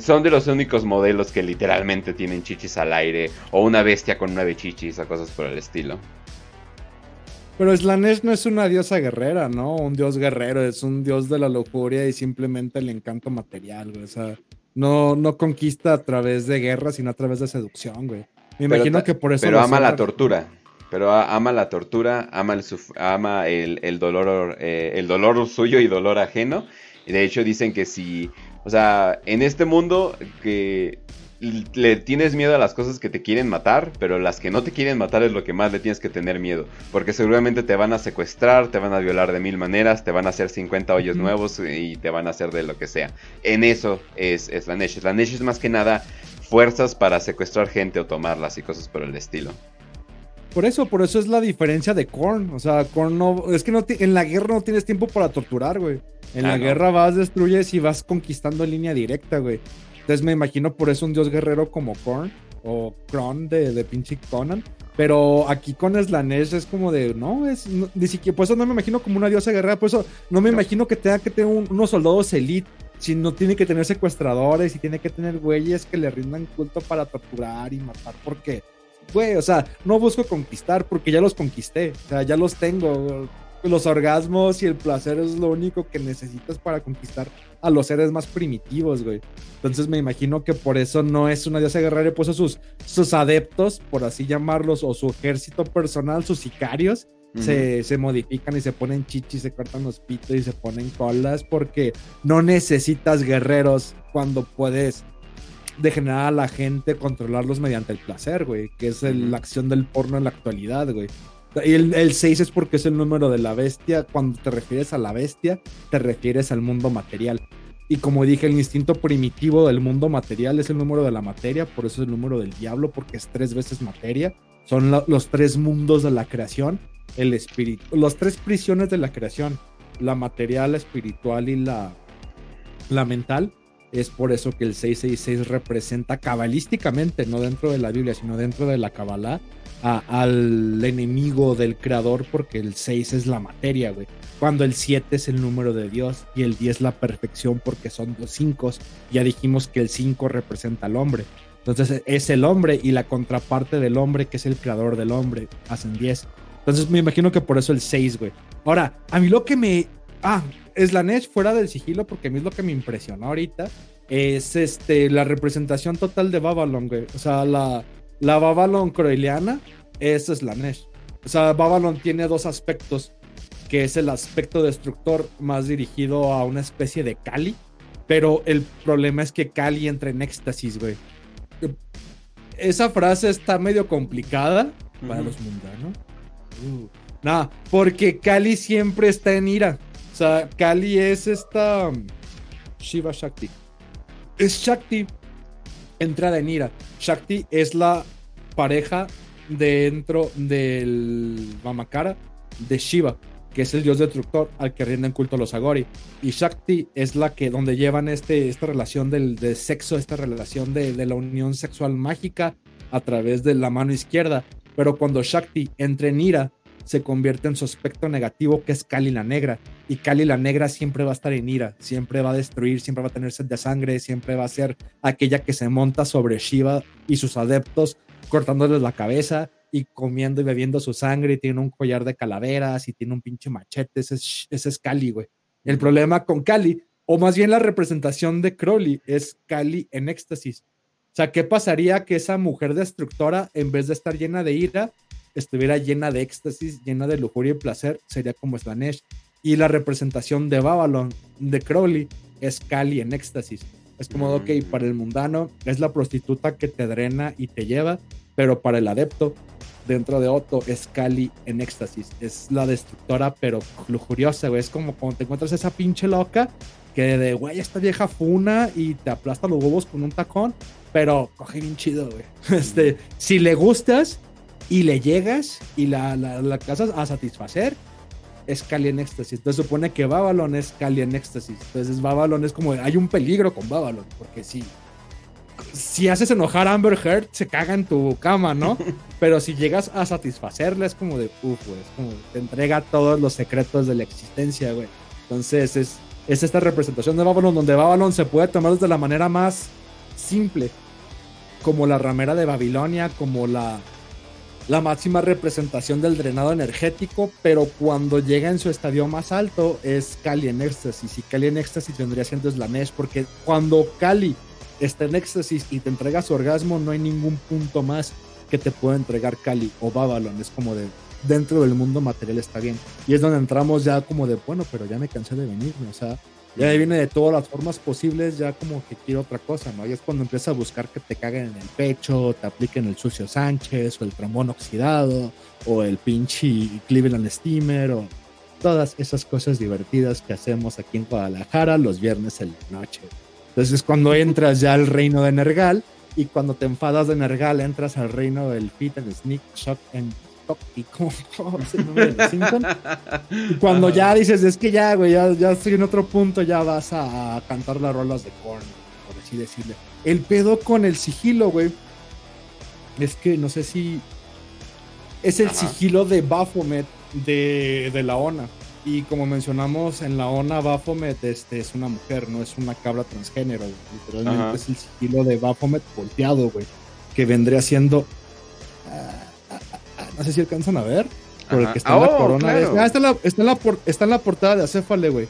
son de los únicos modelos que literalmente tienen chichis al aire o una bestia con nueve chichis o cosas por el estilo. Pero Slanesh no es una diosa guerrera, ¿no? Un dios guerrero, es un dios de la lujuria y simplemente el encanto material. O sea, no, no conquista a través de guerra, sino a través de seducción, güey. Me imagino que por eso. Pero ama la tortura. Pero ama la tortura, ama el, ama el, dolor, eh, el dolor suyo y dolor ajeno. Y de hecho dicen que si, o sea, en este mundo que le tienes miedo a las cosas que te quieren matar, pero las que no te quieren matar es lo que más le tienes que tener miedo. Porque seguramente te van a secuestrar, te van a violar de mil maneras, te van a hacer 50 hoyos nuevos y te van a hacer de lo que sea. En eso es, es la Nesh. La Nesh es más que nada fuerzas para secuestrar gente o tomarlas y cosas por el estilo. Por eso, por eso es la diferencia de Korn. O sea, Korn no. Es que no en la guerra no tienes tiempo para torturar, güey. En la guerra vas, destruyes y vas conquistando en línea directa, güey. Entonces me imagino por eso un dios guerrero como Korn o Kron de, de pinche Conan. Pero aquí con Slanesh es como de, no, es, ni siquiera, por eso no me imagino como una diosa guerrera, por eso no me imagino que tenga que tener unos soldados elite, si no tiene que tener secuestradores y tiene que tener güeyes que le rindan culto para torturar y matar, porque, güey, o sea, no busco conquistar porque ya los conquisté, o sea, ya los tengo, los orgasmos y el placer es lo único que necesitas para conquistar a los seres más primitivos, güey. Entonces me imagino que por eso no es una diosa guerrera y puso sus, sus adeptos, por así llamarlos, o su ejército personal, sus sicarios, se, se, modifican y se ponen chichis, se cortan los pitos y se ponen colas porque no necesitas guerreros cuando puedes degenerar a la gente, controlarlos mediante el placer, güey, que es la acción del porno en la actualidad, güey. Y el, 6 es porque es el número de la bestia. Cuando te refieres a la bestia, te refieres al mundo material. Y como dije, el instinto primitivo del mundo material es el número de la materia, por eso es el número del diablo, porque es tres veces materia. Son los tres mundos de la creación, el espíritu, los tres prisiones de la creación. la material, la espiritual y la, la mental. Es por eso que el 666 representa cabalísticamente, no dentro de la Biblia, sino dentro de la Kabbalah, al enemigo del creador, porque el 6 es la materia, güey. Cuando el 7 es el número de Dios y el 10 la perfección, porque son dos 5. Ya dijimos que el 5 representa al hombre. Entonces es el hombre y la contraparte del hombre, que es el creador del hombre, hacen 10. Entonces me imagino que por eso el 6, güey. Ahora, a mí lo que me. Ah, es la Nesh fuera del sigilo, porque a mí es lo que me impresionó ahorita. Es este, la representación total de Babylon, güey. O sea, la, la Babylon croeliana, esa es la Nesh. O sea, Babylon tiene dos aspectos, que es el aspecto destructor más dirigido a una especie de Kali, pero el problema es que Kali entra en éxtasis, güey. Esa frase está medio complicada para los mundanos. Uh, nada, porque Kali siempre está en ira. O sea, Kali es esta um, Shiva Shakti. Es Shakti entrada en ira. Shakti es la pareja dentro del Mamakara de Shiva, que es el dios destructor al que rinden culto los Agori. Y Shakti es la que, donde llevan este, esta relación del, de sexo, esta relación de, de la unión sexual mágica a través de la mano izquierda. Pero cuando Shakti entra en ira, se convierte en su aspecto negativo, que es Kali la Negra. Y Kali la Negra siempre va a estar en ira, siempre va a destruir, siempre va a tener sed de sangre, siempre va a ser aquella que se monta sobre Shiva y sus adeptos, cortándoles la cabeza y comiendo y bebiendo su sangre, y tiene un collar de calaveras y tiene un pinche machete. Ese es, ese es Kali, güey. El problema con Kali, o más bien la representación de Crowley, es Kali en éxtasis. O sea, ¿qué pasaría que esa mujer destructora, en vez de estar llena de ira, estuviera llena de éxtasis, llena de lujuria y placer, sería como Slanesh. Y la representación de Babylon, de Crowley, es Kali en éxtasis. Es como, ok, Mm. para el mundano es la prostituta que te drena y te lleva, pero para el adepto, dentro de Otto, es Kali en éxtasis. Es la destructora, pero lujuriosa, güey. Es como cuando te encuentras esa pinche loca que de, güey, esta vieja funa y te aplasta los huevos con un tacón, pero coge bien chido, güey. Este, si le gustas, y le llegas y la, la, la casas a satisfacer, es Cali en éxtasis. Entonces supone que Babylon es Cali en éxtasis. Entonces Babylon es como, hay un peligro con Babylon, porque si, si haces enojar a Amber Heard, se caga en tu cama, ¿no? Pero si llegas a satisfacerla, es como de, uff, güey, es como, te entrega todos los secretos de la existencia, güey. Entonces es, es esta representación de Babylon, donde Babylon se puede tomar de la manera más simple, como la ramera de Babilonia, como la la máxima representación del drenado energético, pero cuando llega en su estadio más alto es Kali en éxtasis. Y Kali en éxtasis vendría siendo Slanesh, porque cuando Kali está en éxtasis y te entrega su orgasmo, no hay ningún punto más que te pueda entregar Kali o Babylon. Es como de dentro del mundo material está bien. Y es donde entramos ya como de, bueno, pero ya me cansé de venirme, o sea, ya viene de todas las formas posibles, ya como que quiero otra cosa, ¿no? Y es cuando empieza a buscar que te caguen en el pecho, te apliquen el sucio Sánchez, o el trombón oxidado, o el pinche Cleveland Steamer, o todas esas cosas divertidas que hacemos aquí en Guadalajara los viernes en la noche. Entonces es cuando entras ya al reino de Nergal, y cuando te enfadas de Nergal entras al reino del Fit and Sneak Shock and y como y cuando ya dices, es que ya, güey, ya, ya estoy en otro punto, ya vas a, a cantar las rolas de Korn, por así decirle. El pedo con el sigilo, güey, es que no sé si es el Ajá. sigilo de Baphomet de, de la ONA. Y como mencionamos en la ONA, Baphomet este, es una mujer, no es una cabra transgénero. güey. Literalmente Ajá. es el sigilo de Baphomet volteado, güey. Que vendría siendo. ah, no sé si alcanzan a ver. Por el Ajá. que está en la Oh, corona. claro. Ah, está, en la, está, en la por- está en la portada de Acéfale, güey.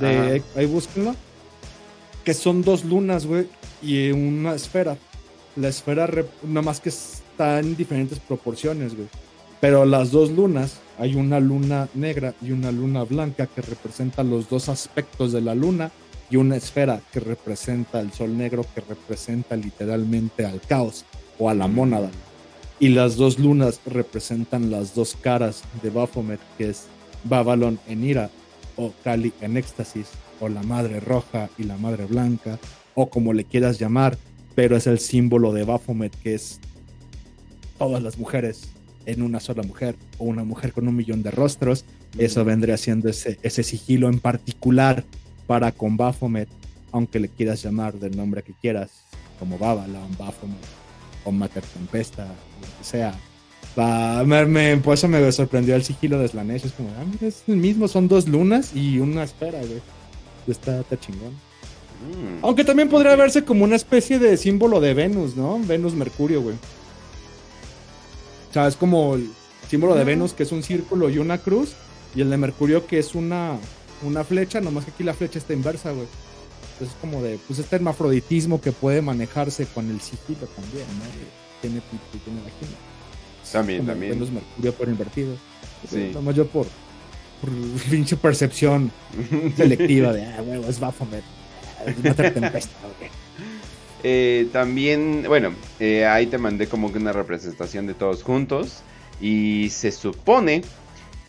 De, ahí búsquenlo. Que son dos lunas, güey. Y una esfera. La esfera, rep- nada más que está en diferentes proporciones, güey. Pero las dos lunas, hay una luna negra y una luna blanca que representan los dos aspectos de la luna y una esfera que representa el sol negro que representa literalmente al caos o a la mónada. Y las dos lunas representan las dos caras de Baphomet, que es Babylon en ira o Kali en éxtasis o la madre roja y la madre blanca o como le quieras llamar, pero es el símbolo de Baphomet que es todas las mujeres en una sola mujer o una mujer con un millón de rostros. Eso vendría siendo ese, ese sigilo en particular para con Baphomet, aunque le quieras llamar del nombre que quieras, como Babylon, Baphomet o Mater Tempesta, lo que sea. me, por eso me sorprendió el sigilo de Slanesh. Es como, ah, mira, es el mismo, son dos lunas y una esfera, güey. Está, está chingón. Mm. Aunque también podría verse como una especie de símbolo de Venus, ¿no? Venus-Mercurio, güey. O sea, es como el símbolo de ah. Venus, que es un círculo y una cruz, y el de Mercurio, que es una, una flecha, nomás que aquí la flecha está inversa, güey. Entonces es como de, pues este hermafroditismo que puede manejarse con el sigilo también, ¿no? Tiene y tiene vagina. También, también. Venus Mercurio por invertido. Sí. Nomás yo por, por pinche percepción selectiva de, ah, huevo, es Baphomet. Eh, también, bueno, eh, ahí te mandé como que una representación de todos juntos. Y se supone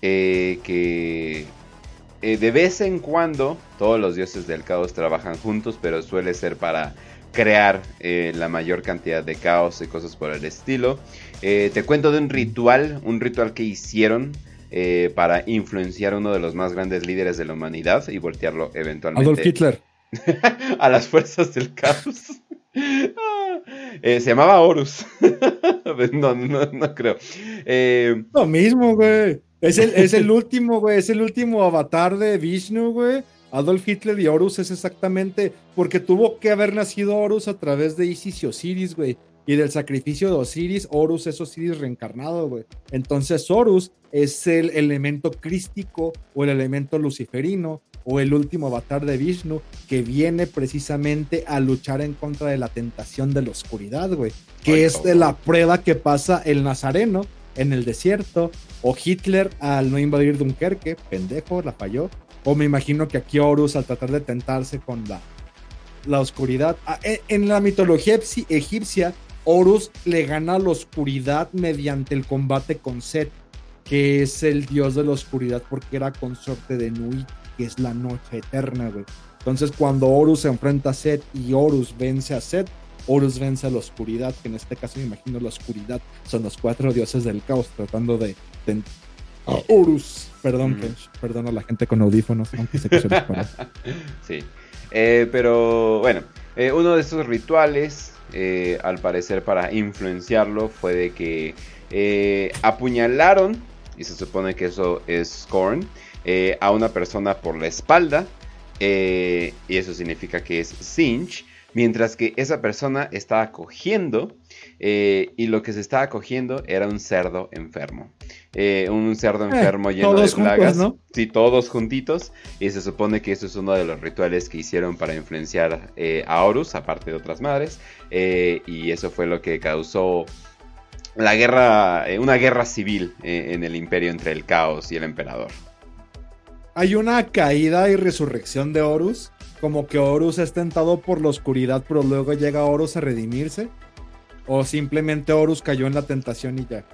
eh, que de vez en cuando todos los dioses del caos trabajan juntos, pero suele ser para crear la mayor cantidad de caos y cosas por el estilo. te cuento de un ritual, un ritual que hicieron para influenciar a uno de los más grandes líderes de la humanidad y voltearlo eventualmente. Adolf Hitler. a las fuerzas del caos. Eh, se llamaba Horus. no, no, no, creo. Eh, Lo mismo, güey. Es el, es el último, güey. Es el último avatar de Vishnu, güey. Adolf Hitler y Horus es exactamente porque tuvo que haber nacido Horus a través de Isis y Osiris, güey. Y del sacrificio de Osiris, Horus es Osiris reencarnado, güey. Entonces Horus es el elemento crístico o el elemento luciferino o el último avatar de Vishnu que viene precisamente a luchar en contra de la tentación de la oscuridad, güey. Que es de la prueba que pasa el nazareno en el desierto o Hitler al no invadir Dunkerque, pendejo, la falló. O me imagino que aquí Horus al tratar de tentarse con la, la oscuridad. Ah, e, en la mitología egipcia, Horus le gana la oscuridad mediante el combate con Set, que es el dios de la oscuridad porque era consorte de Nui que es la noche eterna, güey. Entonces, cuando Horus se enfrenta a Set y Horus vence a Set, Horus vence a la oscuridad, que en este caso me imagino la oscuridad son los cuatro dioses del caos tratando de. Horus, perdón, perdón a la gente con audífonos, aunque sé que se Sí, eh, pero bueno, eh, uno de estos rituales, eh, al parecer para influenciarlo, fue de que apuñalaron, y se supone que eso es Korn, a una persona por la espalda. Y eso significa que es cinch. Mientras que esa persona estaba cogiendo. Eh, y lo que se estaba cogiendo era un cerdo enfermo. un cerdo enfermo lleno de plagas. ¿no? Sí, todos juntitos. Y se supone que eso es uno de los rituales que hicieron para influenciar a Horus, aparte de otras madres. y eso fue lo que causó la guerra, una guerra civil en el imperio entre el caos y el emperador hay una caída y resurrección de Horus. Como que Horus es tentado por la oscuridad, pero luego llega Horus a redimirse. O simplemente Horus cayó en la tentación y ya.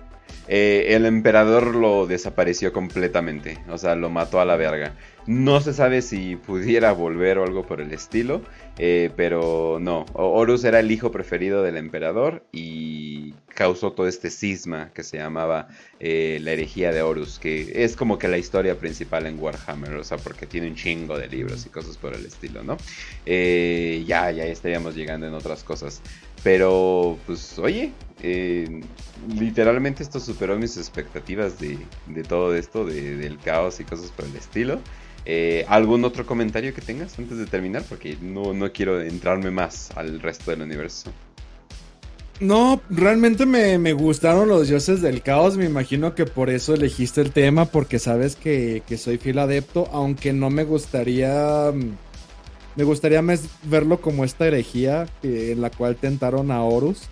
Eh, el emperador lo desapareció completamente, o sea, lo mató a la verga. No se sabe si pudiera volver o algo por el estilo, eh, pero no, Horus era el hijo preferido del emperador y causó todo este cisma que se llamaba eh, la herejía de Horus, que es como que la historia principal en Warhammer, o sea, porque tiene un chingo de libros y cosas por el estilo, ¿no? ya, ya estaríamos llegando en otras cosas. Pero, pues, oye, eh, literalmente esto superó mis expectativas de, todo esto, del caos y cosas por el estilo. Eh, ¿Algún otro comentario que tengas antes de terminar? Porque no, no quiero entrarme más al resto del universo. No, realmente me, me, gustaron los dioses del caos. Me imagino que por eso elegiste el tema, porque sabes que, que soy fiel adepto, aunque no me gustaría mm, me gustaría verlo como esta herejía en la cual tentaron a Horus.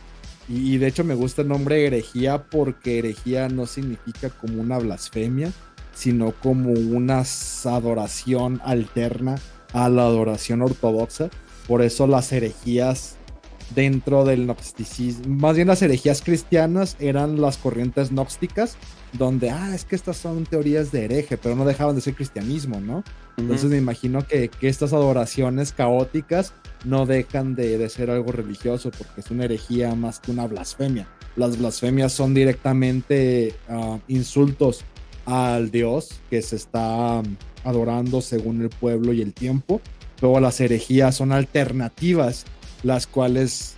Y, de hecho me gusta el nombre herejía porque herejía no significa como una blasfemia, sino como una adoración alterna a la adoración ortodoxa. Por eso las herejías dentro del gnosticismo. Más bien las herejías cristianas eran las corrientes gnósticas, donde, ah, es que estas son teorías de hereje, pero no dejaban de ser cristianismo, ¿no? Entonces me imagino que, estas adoraciones caóticas no dejan de, ser algo religioso, porque es una herejía más que una blasfemia. Las blasfemias son directamente ah, insultos al Dios que se está um, adorando según el pueblo y el tiempo. Luego las herejías son alternativas, las cuales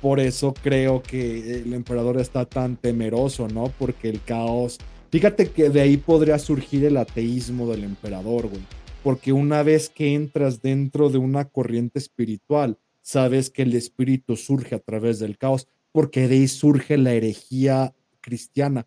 por eso creo que el emperador está tan temeroso, ¿no? Porque el caos... Fíjate que de ahí podría surgir el ateísmo del emperador, güey. Porque una vez que entras dentro de una corriente espiritual, sabes que el espíritu surge a través del caos, porque de ahí surge la herejía cristiana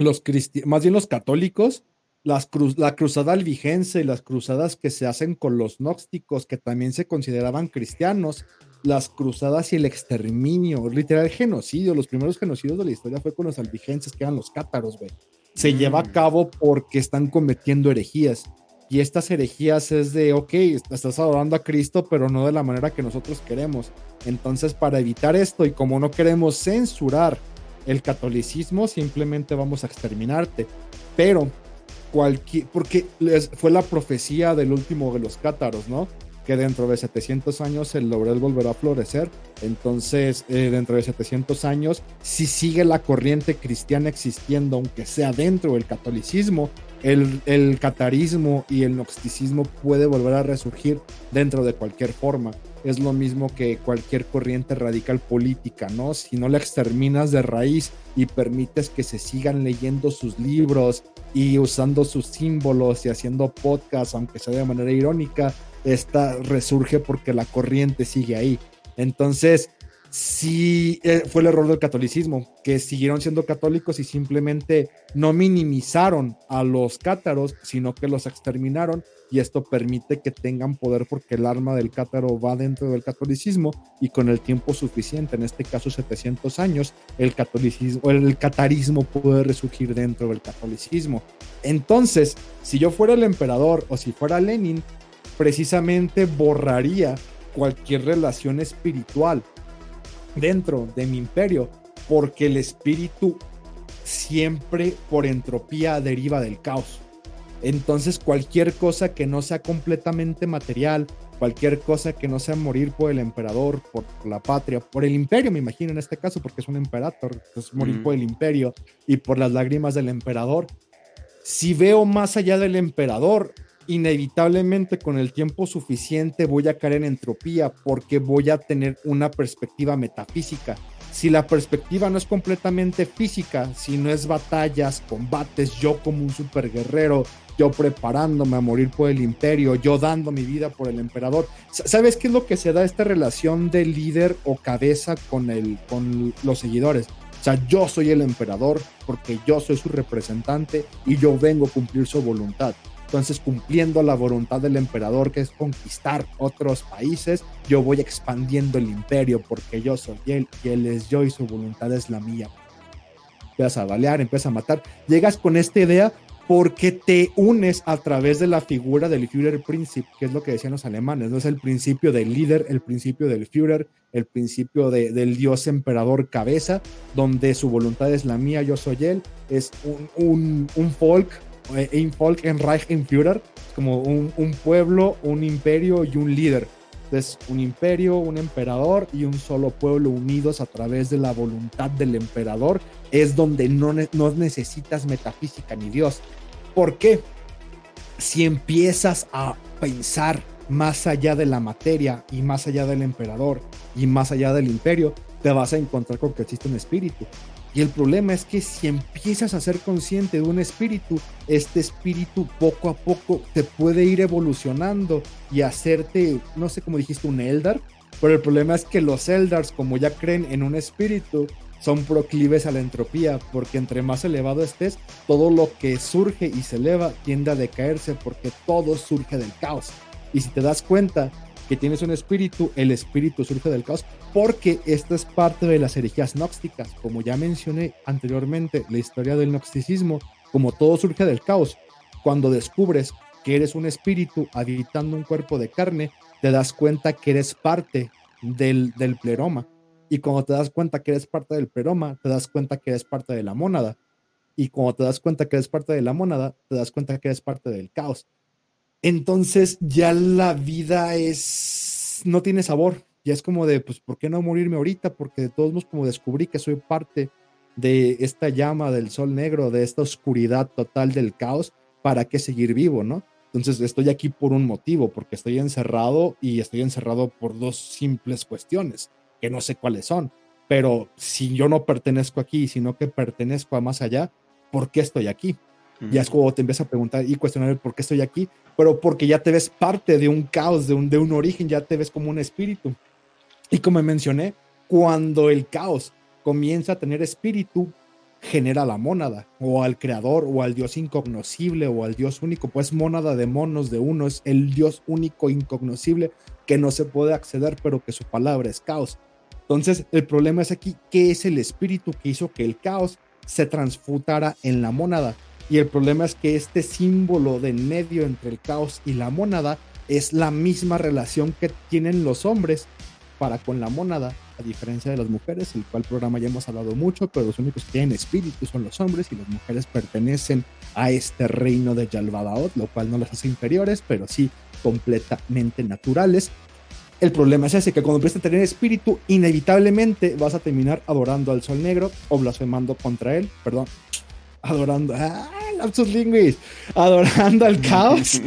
los más bien los católicos, las la cruzada albigense y las cruzadas que se hacen con los gnósticos, que también se consideraban cristianos, las cruzadas y el exterminio, literal genocidio, los primeros genocidios de la historia fue con los albigenses, que eran los cátaros, güey. Se lleva a mm. cabo porque están cometiendo herejías. Y estas herejías es de, ok, estás adorando a Cristo, pero no de la manera que nosotros queremos. Entonces, para evitar esto y como no queremos censurar el catolicismo, simplemente vamos a exterminarte. Pero porque fue la profecía del último de los cátaros, ¿no? Que dentro de 700 años el laurel volverá a florecer. Entonces, eh, dentro de 700 años, si sigue la corriente cristiana existiendo, aunque sea dentro del catolicismo, el, el catarismo y el gnosticismo puede volver a resurgir dentro de cualquier forma es lo mismo que cualquier corriente radical política, ¿no? Si no la exterminas de raíz y permites que se sigan leyendo sus libros y usando sus símbolos y haciendo podcasts, aunque sea de manera irónica, esta resurge porque la corriente sigue ahí. Entonces, sí eh, fue el error del catolicismo, que siguieron siendo católicos y simplemente no minimizaron a los cátaros, sino que los exterminaron y esto permite que tengan poder porque el arma del cátaro va dentro del catolicismo y con el tiempo suficiente, en este caso 700 años, el catolicismo, el catarismo puede resurgir dentro del catolicismo. Entonces, si yo fuera el emperador o si fuera Lenin, precisamente borraría cualquier relación espiritual dentro de mi imperio, porque el espíritu siempre por entropía deriva del caos. Entonces cualquier cosa que no sea completamente material, cualquier cosa que no sea morir por el emperador, por la patria, por el imperio, me imagino en este caso, porque es un emperador, es morir por el imperio y por las lágrimas del emperador. Si veo más allá del emperador, inevitablemente con el tiempo suficiente voy a caer en entropía porque voy a tener una perspectiva metafísica. Si la perspectiva no es completamente física, si no es batallas, combates, yo como un super guerrero, yo preparándome a morir por el imperio, yo dando mi vida por el emperador. ¿Sabes qué es lo que se da esta relación de líder o cabeza con, el, con los seguidores? O sea, yo soy el emperador porque yo soy su representante y yo vengo a cumplir su voluntad. Entonces, cumpliendo la voluntad del emperador, que es conquistar otros países, yo voy expandiendo el imperio porque yo soy él y él es yo y su voluntad es la mía. Empiezas a balear, empiezas a matar. Llegas con esta idea porque te unes a través de la figura del Führerprinzip, que es lo que decían los alemanes, no es el principio del líder, el principio del Führer, el principio del dios emperador cabeza, donde su voluntad es la mía, yo soy él, es un, un, un folk ein Volk, ein Reich, ein Führer, como un, pueblo, un imperio y un líder. Entonces, un imperio, un emperador y un solo pueblo unidos a través de la voluntad del emperador es donde no, no necesitas metafísica ni Dios. ¿Por qué? Si empiezas a pensar más allá de la materia y más allá del emperador y más allá del imperio, te vas a encontrar con que existe un espíritu. Y el problema es que si empiezas a ser consciente de un espíritu, este espíritu poco a poco te puede ir evolucionando y hacerte, no sé cómo dijiste, un Eldar. Pero el problema es que los Eldars, como ya creen en un espíritu, son proclives a la entropía, porque entre más elevado estés, todo lo que surge y se eleva tiende a decaerse porque todo surge del caos. Y si te das cuenta, que tienes un espíritu, el espíritu surge del caos, porque esta es parte de las herejías gnósticas. Como ya mencioné anteriormente, la historia del gnosticismo, como todo surge del caos, cuando descubres que eres un espíritu habitando un cuerpo de carne, te das cuenta que eres parte del, del pleroma. Y cuando te das cuenta que eres parte del pleroma, te das cuenta que eres parte de la mónada. Y cuando te das cuenta que eres parte de la mónada, te das cuenta que eres parte del caos. Entonces ya la vida es, no tiene sabor. Ya es como de, pues, ¿por qué no morirme ahorita? Porque de todos modos, como descubrí que soy parte de esta llama del sol negro, de esta oscuridad total del caos, ¿para qué seguir vivo, no? Entonces estoy aquí por un motivo, porque estoy encerrado y estoy encerrado por dos simples cuestiones, que no sé cuáles son. Pero si yo no pertenezco aquí, sino que pertenezco a más allá, ¿por qué estoy aquí? Ya es como te empiezas a preguntar y cuestionar por qué estoy aquí, pero porque ya te ves parte de un caos, de un, de un origen, ya te ves como un espíritu. Y como mencioné, cuando el caos comienza a tener espíritu, genera la mónada, o al creador, o al Dios incognoscible, o al Dios único, pues mónada de monos de uno, es el Dios único incognoscible que no se puede acceder, pero que su palabra es caos. Entonces, el problema es aquí, ¿qué es el espíritu que hizo que el caos se transfutara en la mónada? Y el problema es que este símbolo de medio entre el caos y la mónada es la misma relación que tienen los hombres para con la mónada, a diferencia de las mujeres, el cual programa ya hemos hablado mucho, pero los únicos que tienen espíritu son los hombres y las mujeres pertenecen a este reino de Yalvadaot, lo cual no las hace inferiores, pero sí completamente naturales. El problema es ese, que cuando empiezas a tener espíritu, inevitablemente vas a terminar adorando al sol negro o blasfemando contra él, perdón, adorando, ah, lapsus linguis, adorando al caos,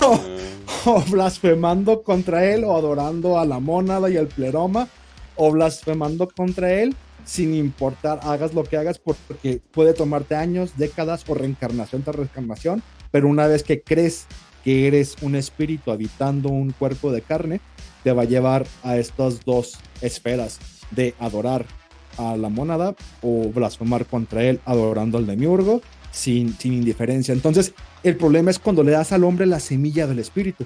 o, blasfemando contra él, o adorando a la mónada y al pleroma, o blasfemando contra él, sin importar, hagas lo que hagas, porque puede tomarte años, décadas o reencarnación tras reencarnación, pero una vez que crees que eres un espíritu habitando un cuerpo de carne, te va a llevar a estas dos esferas de adorar a la monada o blasfemar contra él adorando al demiurgo sin, sin indiferencia. Entonces, el problema es cuando le das al hombre la semilla del espíritu,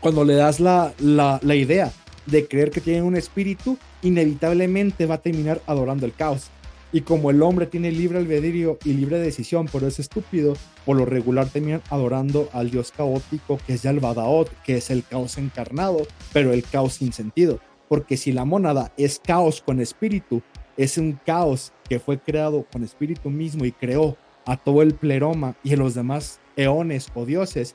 cuando le das la, la, la idea de creer que tiene un espíritu, inevitablemente va a terminar adorando el caos. Y como el hombre tiene libre albedrío y libre decisión, pero es estúpido, por lo regular terminan adorando al dios caótico que es Yalvadaot, que es el caos encarnado, pero el caos sin sentido porque si la mónada es caos con espíritu, es un caos que fue creado con espíritu mismo y creó a todo el pleroma y a los demás eones o dioses,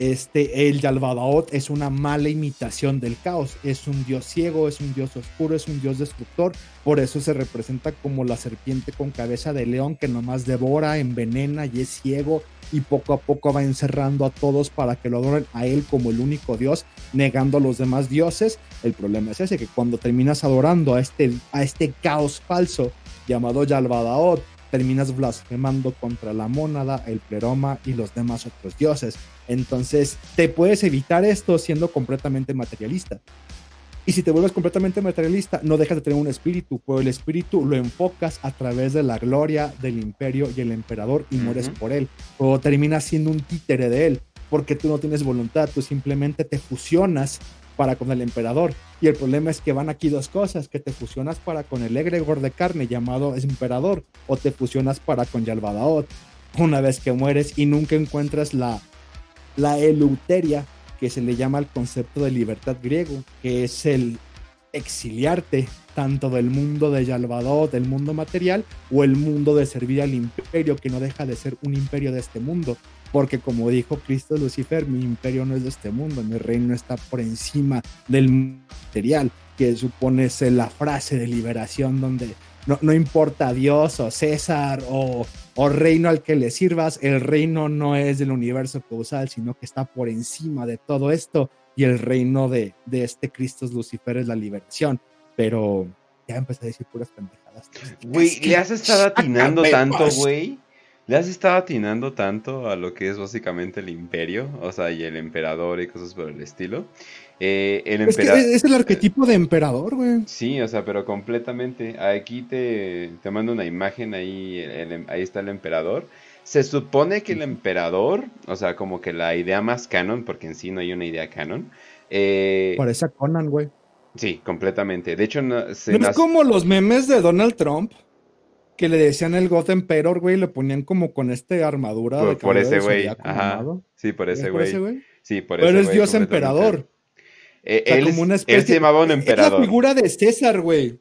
este, el Yalvadaot es una mala imitación del caos. Es un dios ciego, es un dios oscuro, es un dios destructor. Por eso se representa como la serpiente con cabeza de león que nomás devora, envenena y es ciego y poco a poco va encerrando a todos para que lo adoren a él como el único dios, negando a los demás dioses. El problema es ese, que cuando terminas adorando a este, a este caos falso llamado Yalvadaot, terminas blasfemando contra la mónada, el pleroma y los demás otros dioses. Entonces, te puedes evitar esto siendo completamente materialista. Y si te vuelves completamente materialista, no dejas de tener un espíritu, pero el espíritu lo enfocas a través de la gloria del imperio y el emperador y mueres por él. O terminas siendo un títere de él, porque tú no tienes voluntad, tú simplemente te fusionas para con el emperador. Y el problema es que van aquí dos cosas, que te fusionas para con el egregor de carne llamado emperador o te fusionas para con Yalvadaot una vez que mueres y nunca encuentras la, la que se le llama el concepto de libertad griego, que es el exiliarte tanto del mundo de Yalvadaot, del mundo material, o el mundo de servir al imperio, que no deja de ser un imperio de este mundo porque como dijo Cristo Lucifer, mi imperio no es de este mundo, mi reino está por encima del material, que supone ser la frase de liberación donde no, no importa Dios o César o, o, reino al que le sirvas, el reino no es del universo causal, sino que está por encima de todo esto y el reino de, de este Cristo Lucifer es la liberación. Pero ya empecé a decir puras pendejadas. Güey, le has estado atinando tanto, güey ¿Le has estado atinando tanto a lo que es básicamente el imperio? O sea, y el emperador y cosas por el estilo. Eh, el es, es el arquetipo de emperador, güey. Sí, o sea, pero completamente. Aquí te, te mando una imagen, ahí, ahí está el emperador. Se supone que el emperador, o sea, como que la idea más canon, porque en sí no hay una idea canon. Eh, Parece a Conan, güey. Sí, completamente. De hecho, no, se ¿No es como los memes de Donald Trump que le decían el God Emperor, güey, le ponían como con este armadura. Por, de por ese güey. Sí, por ese güey. Sí, por Pero es Dios Emperador. Eh, él, él, se llamaba un emperador. Es la figura de César, güey.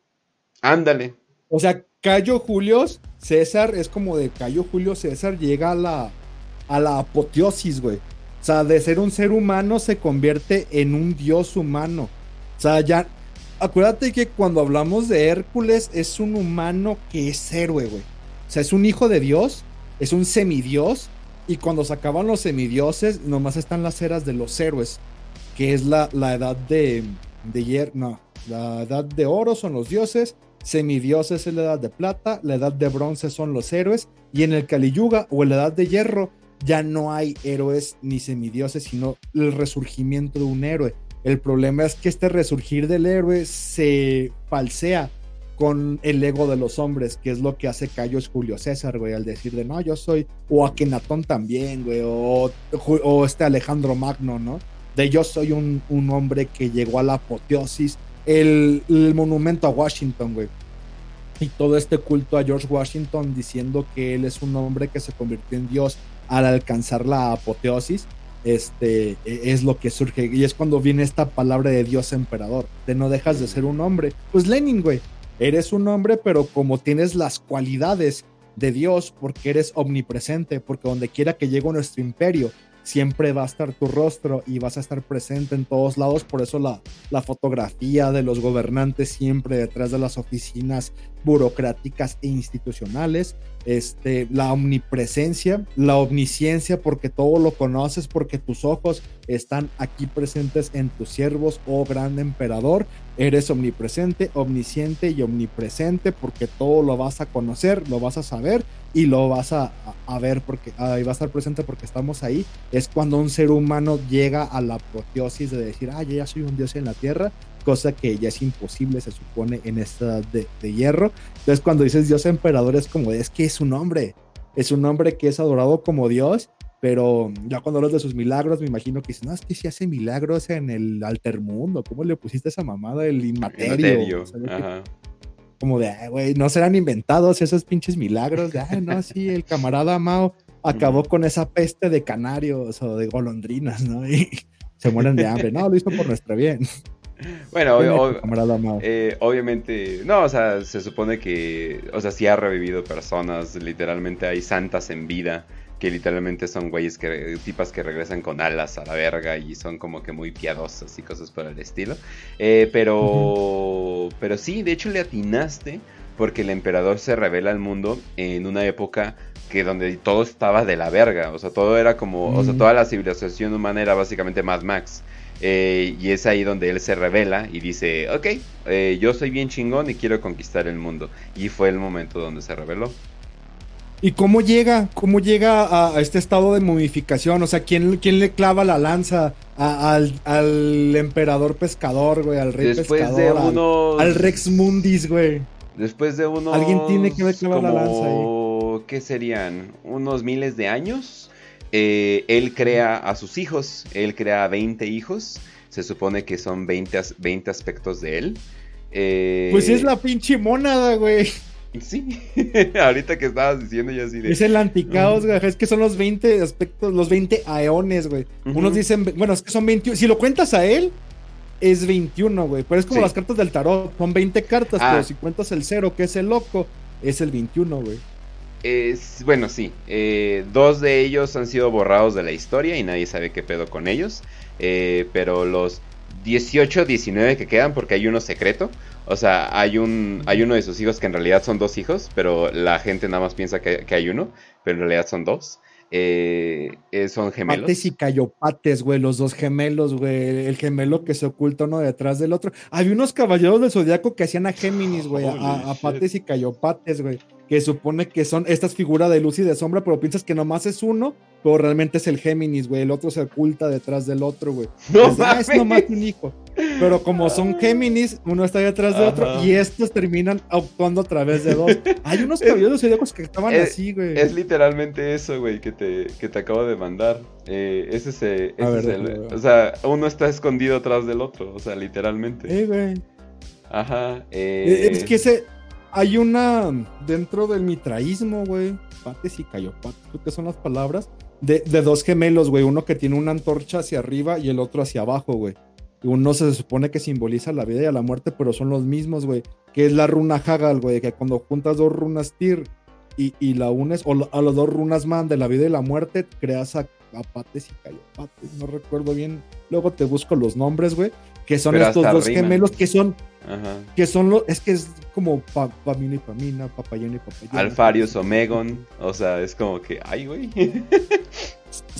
Ándale. O sea, Cayo Julio César es como de Cayo Julio César llega a la, a la apoteosis, güey. O sea, de ser un ser humano se convierte en un dios humano. O sea, ya. Acuérdate que cuando hablamos de Hércules es un humano que es héroe, güey. O sea, es un hijo de Dios, es un semidios. Y cuando se acaban los semidioses, nomás están las eras de los héroes, que es la, la edad de, de no, la edad de oro son los dioses, semidioses es la edad de plata, la edad de bronce son los héroes, y en el Kali Yuga o en la edad de hierro ya no hay héroes ni semidioses, sino el resurgimiento de un héroe. El problema es que este resurgir del héroe se falsea con el ego de los hombres, que es lo que hace Cayo Julio César, güey, al decir de no, yo soy, o Akenatón también, güey, o, o, este Alejandro Magno, ¿no? De yo soy un, un hombre que llegó a la apoteosis, el, el monumento a Washington, güey. Y todo este culto a George Washington diciendo que él es un hombre que se convirtió en Dios al alcanzar la apoteosis, este, e, es lo que surge. Y es cuando viene esta palabra de Dios emperador, de no dejas de ser un hombre. Pues Lenin, güey, eres un hombre, pero como tienes las cualidades de Dios, porque eres omnipresente, porque donde quiera que llegue nuestro imperio, siempre va a estar tu rostro y vas a estar presente en todos lados. Por eso la, la fotografía de los gobernantes siempre detrás de las oficinas burocráticas e institucionales, este, la omnipresencia, la omnisciencia, porque todo lo conoces, porque tus ojos están aquí presentes en tus siervos, oh gran emperador. Eres omnipresente, omnisciente y omnipresente, porque todo lo vas a conocer, lo vas a saber y lo vas a, a ver porque ahí va a estar presente porque estamos ahí. Es cuando un ser humano llega a la apoteosis de decir, ah, ya soy un dios en la tierra cosa que ya es imposible, se supone, en esta de, de hierro. Entonces, cuando dices Dios emperador, es como, es que es un hombre, es un hombre que es adorado como Dios, pero ya cuando hablas de sus milagros, me imagino que dicen, no, es que si hace milagros en el altermundo, ¿cómo le pusiste esa mamada del inmaterio? como de, güey, no serán inventados esos pinches milagros, de, no, sí, el camarada Mao acabó con esa peste de canarios o de golondrinas, ¿no? Y se mueren de hambre. No, lo hizo por nuestra bien. Bueno, eh, obviamente, no, o sea, se supone que, o sea, sí ha revivido personas, literalmente hay santas en vida, que literalmente son güeyes que, tipas que regresan con alas a la verga y son como que muy piadosas y cosas por el estilo. Eh, pero, pero sí, de hecho le atinaste porque el emperador se revela al mundo en una época que donde todo estaba de la verga, o sea, todo era como, o sea, toda la civilización humana era básicamente Mad Max. Eh, y es ahí donde él se revela y dice, ok, eh, yo soy bien chingón y quiero conquistar el mundo. Y fue el momento donde se reveló. ¿Y cómo llega? ¿Cómo llega a, este estado de momificación? O sea, ¿quién, quién le clava la lanza al, emperador pescador, güey? Al rey pescador. al, Rex Mundis, güey. Después de unos... Alguien tiene que clavar la lanza ahí. ¿Qué serían? ¿Unos miles de años? Eh, él crea a sus hijos, él crea 20 hijos, se supone que son 20, 20 aspectos de él. Eh, pues es la pinche monada, güey. Sí, ahorita que estabas diciendo ya así de... Es el anticaos, güey, es que son los 20 aspectos, los 20 aeones, güey. Unos dicen, bueno, es que son 21, si lo cuentas a él, es 21, güey, pero es como las cartas del tarot, son 20 cartas, pero ah. si cuentas el cero, que es el loco, es el 21, güey. Es, bueno, sí. Eh, dos de ellos han sido borrados de la historia y nadie sabe qué pedo con ellos. Eh, pero los 18, 19 que quedan, porque hay uno secreto. O sea, hay, un, hay uno de sus hijos que en realidad son dos hijos, pero la gente nada más piensa que, que hay uno, pero en realidad son dos. Eh, eh, son gemelos. Pates y Cayopates, güey, los dos gemelos, güey. El gemelo que se oculta uno detrás del otro. Había unos caballeros del zodiaco que hacían a Géminis, güey, a, Pates y Cayopates, güey. Que supone que son estas figuras de luz y de sombra, pero piensas que nomás es uno, pero realmente es el Géminis, güey. El otro se oculta detrás del otro, güey. No, ah, es nomás un hijo. Pero como son Géminis, uno está detrás de otro y estos terminan actuando a través de dos. Hay unos caballeros zodiacos que estaban así, güey. Es literalmente eso, güey, que te, que te acabo de mandar. Eh, ese es, el. O sea, uno está escondido atrás del otro, o sea, literalmente. Eh, güey. Ajá. Eh... Es que ese. Hay una. Dentro del mitraísmo, güey. Pates y cayopates, creo que son las palabras. De, de dos gemelos, güey. Uno que tiene una antorcha hacia arriba y el otro hacia abajo, güey. Uno se supone que simboliza la vida y la muerte, pero son los mismos, güey. Que es la runa Hagal, güey, que cuando juntas dos runas Tyr y, la unes, o a los dos runas man de la vida y la muerte, creas a, Pates y Cayopates. No recuerdo bien. Luego te busco los nombres, güey. Que son estos dos gemelos que son. Que son los. Es que es como Pamina y Pamina, Papayón y Papayón. Alfarius Omegon. O sea, es como que. Ay, güey.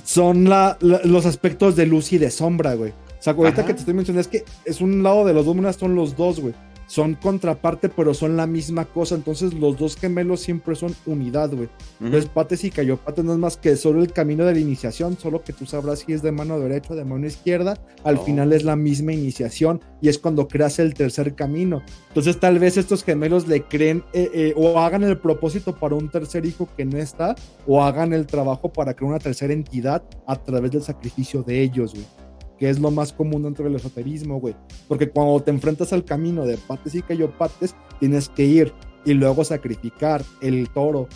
son los aspectos de luz y de sombra, güey. O sea, ahorita que te estoy mencionando, es que es un lado de los dos, son los dos, güey son contraparte, pero son la misma cosa. Entonces, los dos gemelos siempre son unidad, güey. Entonces, Pates y no es más que solo el camino de la iniciación, solo que tú sabrás si es de mano derecha o de mano izquierda. Al oh. final es la misma iniciación y es cuando creas el tercer camino. Entonces, tal vez estos gemelos le creen eh, eh, o hagan el propósito para un tercer hijo que no está, o hagan el trabajo para crear una tercera entidad a través del sacrificio de ellos, güey que es lo más común dentro del esoterismo, güey. Porque cuando te enfrentas al camino de pates y cayopates, tienes que ir y luego sacrificar el toro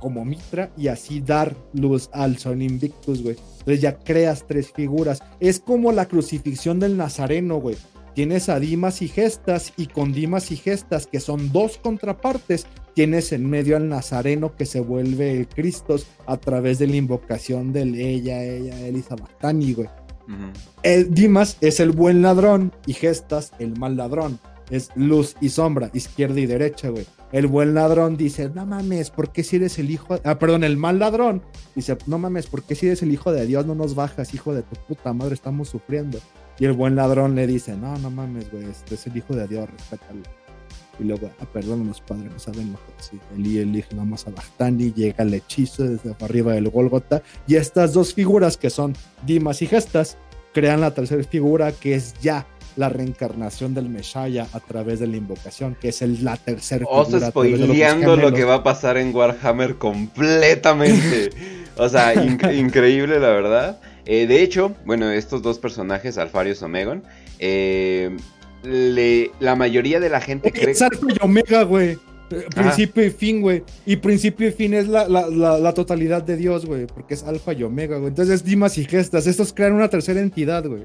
como mitra y así dar luz al Son Invictus, güey. Entonces ya creas tres figuras. Es como la crucifixión del Nazareno, güey. Tienes a Dimas y Gestas y con Dimas y Gestas, que son dos contrapartes, tienes en medio al Nazareno que se vuelve el Cristo a través de la invocación del ella, ella, Elisa güey. Dimas es el buen ladrón y Gestas el mal ladrón. Es luz y sombra, izquierda y derecha, güey. El buen ladrón dice, no mames, ¿por qué si eres el hijo? Ah, perdón, el mal ladrón dice, no mames, ¿por qué si eres el hijo de Dios no nos bajas, hijo de tu puta madre, estamos sufriendo? Y el buen ladrón le dice, no, no mames, güey, este es el hijo de Dios, respétalo. Y luego, ah, perdón, los padres no que sí. Eli elige vamos a Bastani, llega el hechizo desde arriba del Golgota. Y estas dos figuras que son Dimas y Gestas crean la tercera figura que es ya la reencarnación del Messiah a través de la invocación, que es el, la tercera figura. spoileando lo que va a pasar en Warhammer completamente. o sea, increíble la verdad. Eh, de hecho, bueno, estos dos personajes, Alfarius Omegon, eh, la mayoría de la gente cree que. y Omega, güey. Principio y fin, güey. Y principio y fin es la, totalidad de Dios, güey. Porque es alfa y omega, güey. Entonces, dimas y gestas. Estos crean una tercera entidad, güey.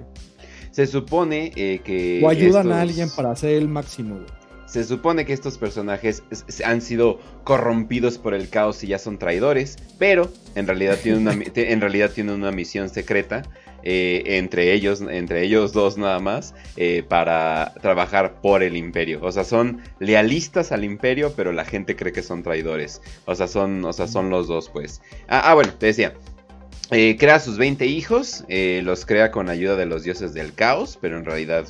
Se supone eh, que. O ayudan a alguien para hacer el máximo, güey. Se supone que estos personajes han sido corrompidos por el caos y ya son traidores, pero en realidad tienen una, en realidad tienen una misión secreta eh, entre ellos, entre ellos dos nada más, eh, para trabajar por el imperio. O sea, son lealistas al imperio, pero la gente cree que son traidores. O sea, son, o sea, son los dos, pues. Ah, ah bueno, te decía. Eh, crea sus 20 hijos, los crea con ayuda de los dioses del caos, pero en realidad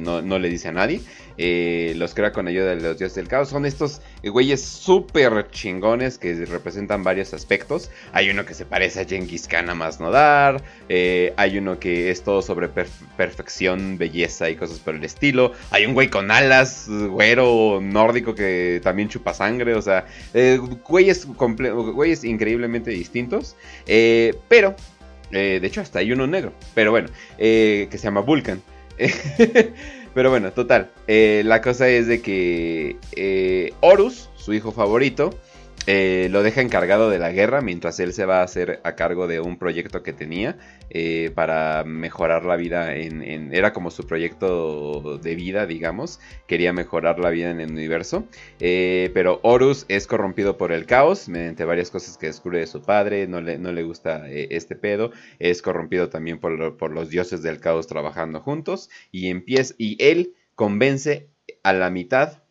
no, no, le dice a nadie. Eh, los crea con ayuda de los dioses del caos. Son estos güeyes súper chingones que representan varios aspectos. Hay uno que se parece a Genghis Khan a más no dar. Eh, hay uno que es todo sobre perfección, belleza y cosas por el estilo. Hay un güey con alas, güero, nórdico que también chupa sangre. O sea, eh, güeyes, güeyes increíblemente distintos. pero, de hecho, hasta hay uno negro. Pero bueno, que se llama Vulcan. Pero bueno, total. Eh, la cosa es de que eh, Horus, su hijo favorito, eh, lo deja encargado de la guerra mientras él se va a hacer a cargo de un proyecto que tenía eh, para mejorar la vida en, Era como su proyecto de vida, digamos. Quería mejorar la vida en el universo. Eh, pero Horus es corrompido por el caos mediante varias cosas que descubre de su padre. No le, no le gusta este pedo. Es corrompido también por, por los dioses del caos trabajando juntos. Y, empieza, y él convence a la mitad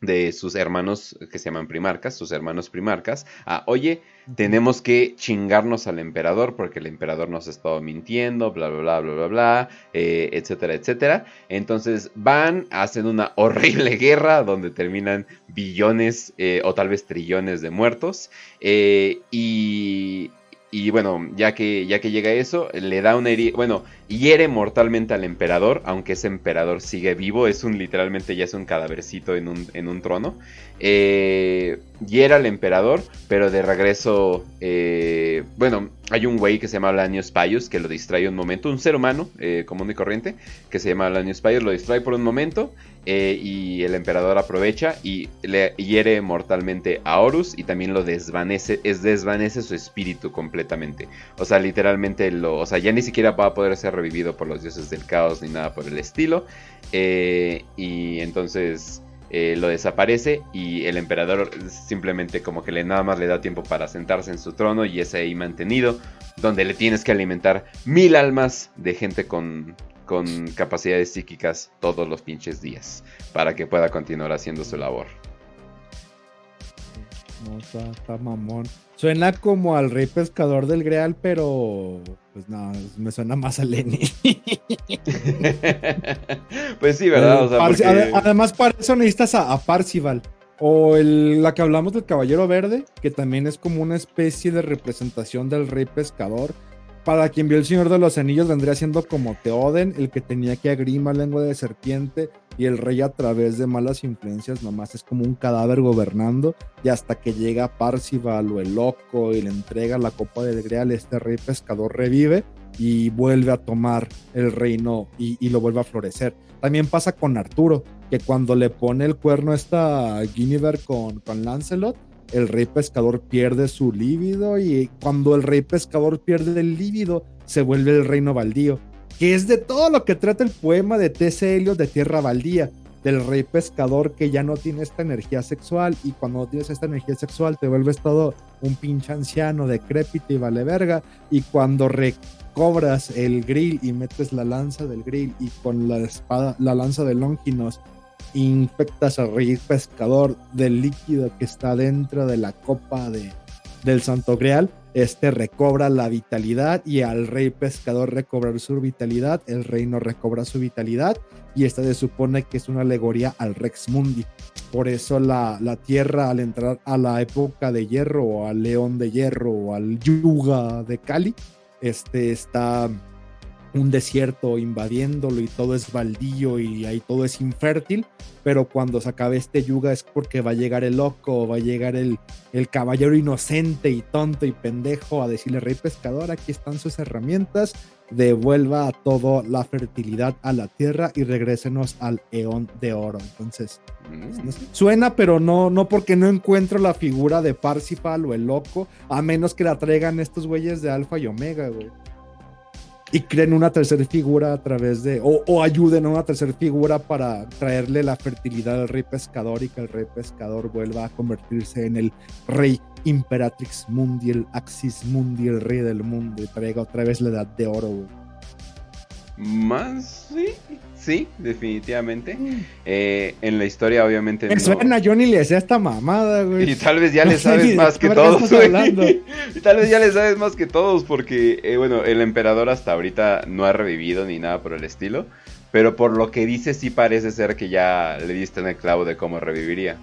de sus hermanos que se llaman primarcas, sus hermanos primarcas, a, oye, tenemos que chingarnos al emperador porque el emperador nos ha estado mintiendo, bla, bla, bla, bla, bla, bla, eh, etcétera, etcétera. Entonces van, hacen una horrible guerra donde terminan billones eh, o tal vez trillones de muertos. Eh, y y bueno, ya que, ya que llega eso, le da una herida. Bueno, hiere mortalmente al emperador, aunque ese emperador sigue vivo. Es un literalmente ya es un cadavercito en un, en un trono. Eh, hiera al emperador, pero de regreso. Eh, bueno, hay un güey que se llama Lanius Paius que lo distrae un momento. Un ser humano eh, común y corriente que se llama Lanius Paius lo distrae por un momento. Eh, y el emperador aprovecha y le hiere mortalmente a Horus y también lo desvanece, es desvanece su espíritu completamente. O sea, literalmente lo, o sea, ya ni siquiera va a poder ser revivido por los dioses del caos ni nada por el estilo. Eh, y entonces eh, lo desaparece y el emperador simplemente como que le nada más le da tiempo para sentarse en su trono y es ahí mantenido, donde le tienes que alimentar mil almas de gente con, con capacidades psíquicas todos los pinches días para que pueda continuar haciendo su labor. No, está, mamón. Suena como al rey pescador del Greal, pero pues no, me suena más a Lenny. pues sí, ¿verdad? Además, para eso necesitas a, a Parcival. O el, la que hablamos del Caballero Verde, que también es como una especie de representación del rey pescador para quien vio el Señor de los Anillos, vendría siendo como Teoden, el que tenía que agrima lengua de serpiente, y el rey a través de malas influencias nomás es como un cadáver gobernando, y hasta que llega Parcival o el loco y le entrega la copa del Greal, este rey pescador revive y vuelve a tomar el reino y, lo vuelve a florecer. También pasa con Arturo, que cuando le pone el cuerno esta Guinevere con, con Lancelot, el rey pescador pierde su líbido y cuando el rey pescador pierde el líbido se vuelve el reino baldío, que es de todo lo que trata el poema de T.C. Eliot de Tierra Baldía, del rey pescador que ya no tiene esta energía sexual y cuando no tienes esta energía sexual te vuelves todo un pinche anciano decrépito y vale verga y cuando recobras el grill y metes la lanza del grill y con la espada, la lanza de Longinos infectas al rey pescador del líquido que está dentro de la copa de, del Santo Grial, este recobra la vitalidad y al rey pescador recobrar su vitalidad, el reino recobra su vitalidad y esta se supone que es una alegoría al Rex Mundi. Por eso la, la tierra al entrar a la época de hierro o al león de hierro o al yuga de Cali, este está un desierto invadiéndolo y todo es baldío y ahí todo es infértil, pero cuando se acabe este yuga es porque va a llegar el loco, va a llegar el, el caballero inocente y tonto y pendejo a decirle, rey pescador, aquí están sus herramientas, devuelva toda la fertilidad a la tierra y regrésenos al eón de oro. Entonces, mm. suena, pero no, no porque no encuentro la figura de Parsifal o el loco, a menos que la traigan estos güeyes de Alfa y Omega, güey y creen una tercera figura a través de, o, ayuden a una tercera figura para traerle la fertilidad al rey pescador y que el rey pescador vuelva a convertirse en el rey imperatrix mundi, el axis mundi, el rey del mundo y traiga otra vez la edad de oro. Más, sí, Sí, definitivamente. Mm. Eh, en la historia, obviamente. Me suena, yo ni le hacía esta mamada, güey. Y tal vez ya le sabes más que todos, güey. y tal vez ya le sabes más que todos, porque, eh, bueno, el emperador hasta ahorita no ha revivido ni nada por el estilo. Pero por lo que dice, sí parece ser que ya le diste en el clavo de cómo reviviría.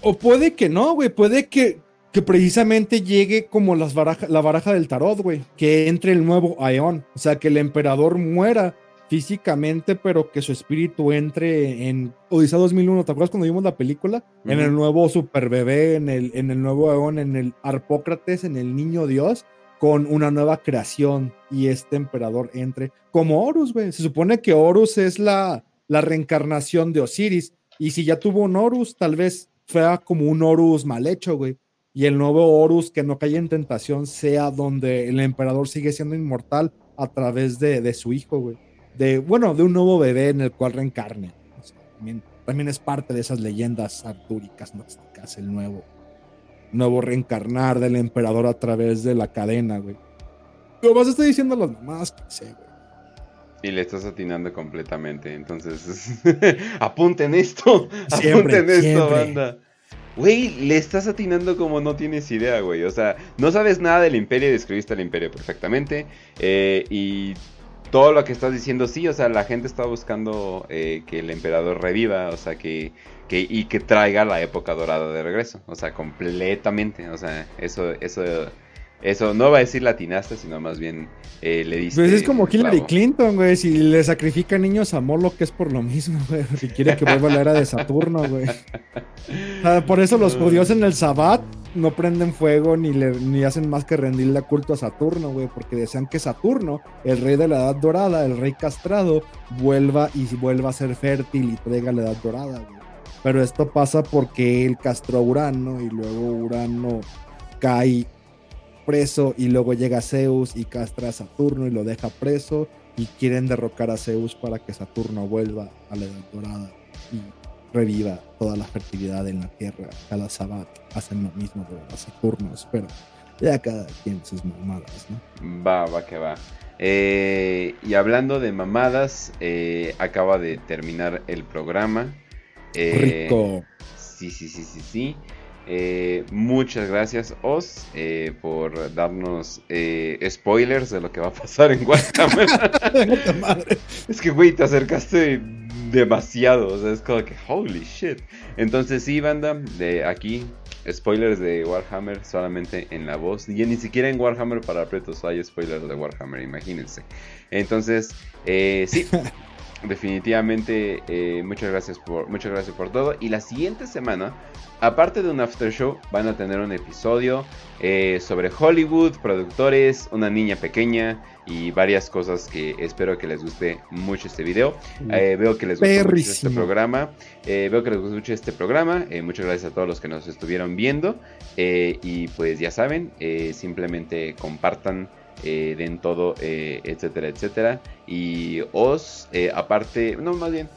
O puede que no, güey. Puede que, que precisamente llegue como las la baraja del tarot, güey. Que entre el nuevo Aeon. O sea, que el emperador muera físicamente, pero que su espíritu entre en Odisea 2001. ¿Te acuerdas cuando vimos la película? En el nuevo super bebé, en el, en el nuevo Eón, en el Arpócrates, en el niño Dios, con una nueva creación y este emperador entre como Horus, güey. Se supone que Horus es la, la reencarnación de Osiris. Y si ya tuvo un Horus, tal vez fuera como un Horus mal hecho, güey. Y el nuevo Horus que no cae en tentación sea donde el emperador sigue siendo inmortal a través de, de su hijo, güey de, bueno, de un nuevo bebé en el cual reencarne. también, es parte de esas leyendas artúricas gnósticas, el nuevo, nuevo reencarnar del emperador a través de la cadena, güey. Lo más estoy diciendo a las mamás que sé, güey. Y le estás atinando completamente, entonces apunten esto, apunten esto, banda. Güey, le estás atinando como no tienes idea, güey. O sea, no sabes nada del imperio y describiste el imperio perfectamente. Eh, y todo lo que estás diciendo, sí, o sea, la gente está buscando eh, que el emperador reviva, o sea, que, que, y que traiga la época dorada de regreso, o sea, completamente, o sea, eso, eso, eso, no va a decir latinaste, sino más bien eh, le dice. Pues es como Hillary Clinton, güey, si le sacrifica niños a Moloch es por lo mismo, güey, porque quiere que vuelva a la era de Saturno, güey. por eso los judíos en el Sabbat no prenden fuego ni, le, ni hacen más que rendirle culto a Saturno, güey, porque desean que Saturno, el rey de la edad dorada, el rey castrado, vuelva y vuelva a ser fértil y traiga la edad dorada, güey. Pero esto pasa porque él castró a Urano y luego Urano cae preso y luego llega Zeus y castra a Saturno y lo deja preso y quieren derrocar a Zeus para que Saturno vuelva a la edad dorada y reviva toda la fertilidad en la tierra. Cada sabbat hacen lo mismo de los Saturnos, pero ya cada quien sus mamadas, ¿no? Va, va que va. Eh, y hablando de mamadas, eh, acaba de terminar el programa. Eh, Rico. Sí, sí, sí, sí, sí. Eh, muchas gracias, Oz, eh, por darnos eh, spoilers de lo que va a pasar en Warhammer. es que, güey, te acercaste demasiado. O sea, es como que, holy shit. Entonces, sí, banda, de aquí, spoilers de Warhammer solamente en la voz. Y ni siquiera en Warhammer para pretos hay spoilers de Warhammer, imagínense. Entonces, sí. definitivamente muchas gracias por muchas gracias por todo y la siguiente semana aparte de un after show, van a tener un episodio eh, sobre Hollywood, productores, una niña pequeña y varias cosas que espero que les guste mucho este video. Eh, veo que les gusta mucho este programa. Eh, veo que les gusta mucho este programa. muchas gracias a todos los que nos estuvieron viendo. y pues ya saben, simplemente compartan. Den todo, etcétera, etcétera. Y os, aparte, no, más bien,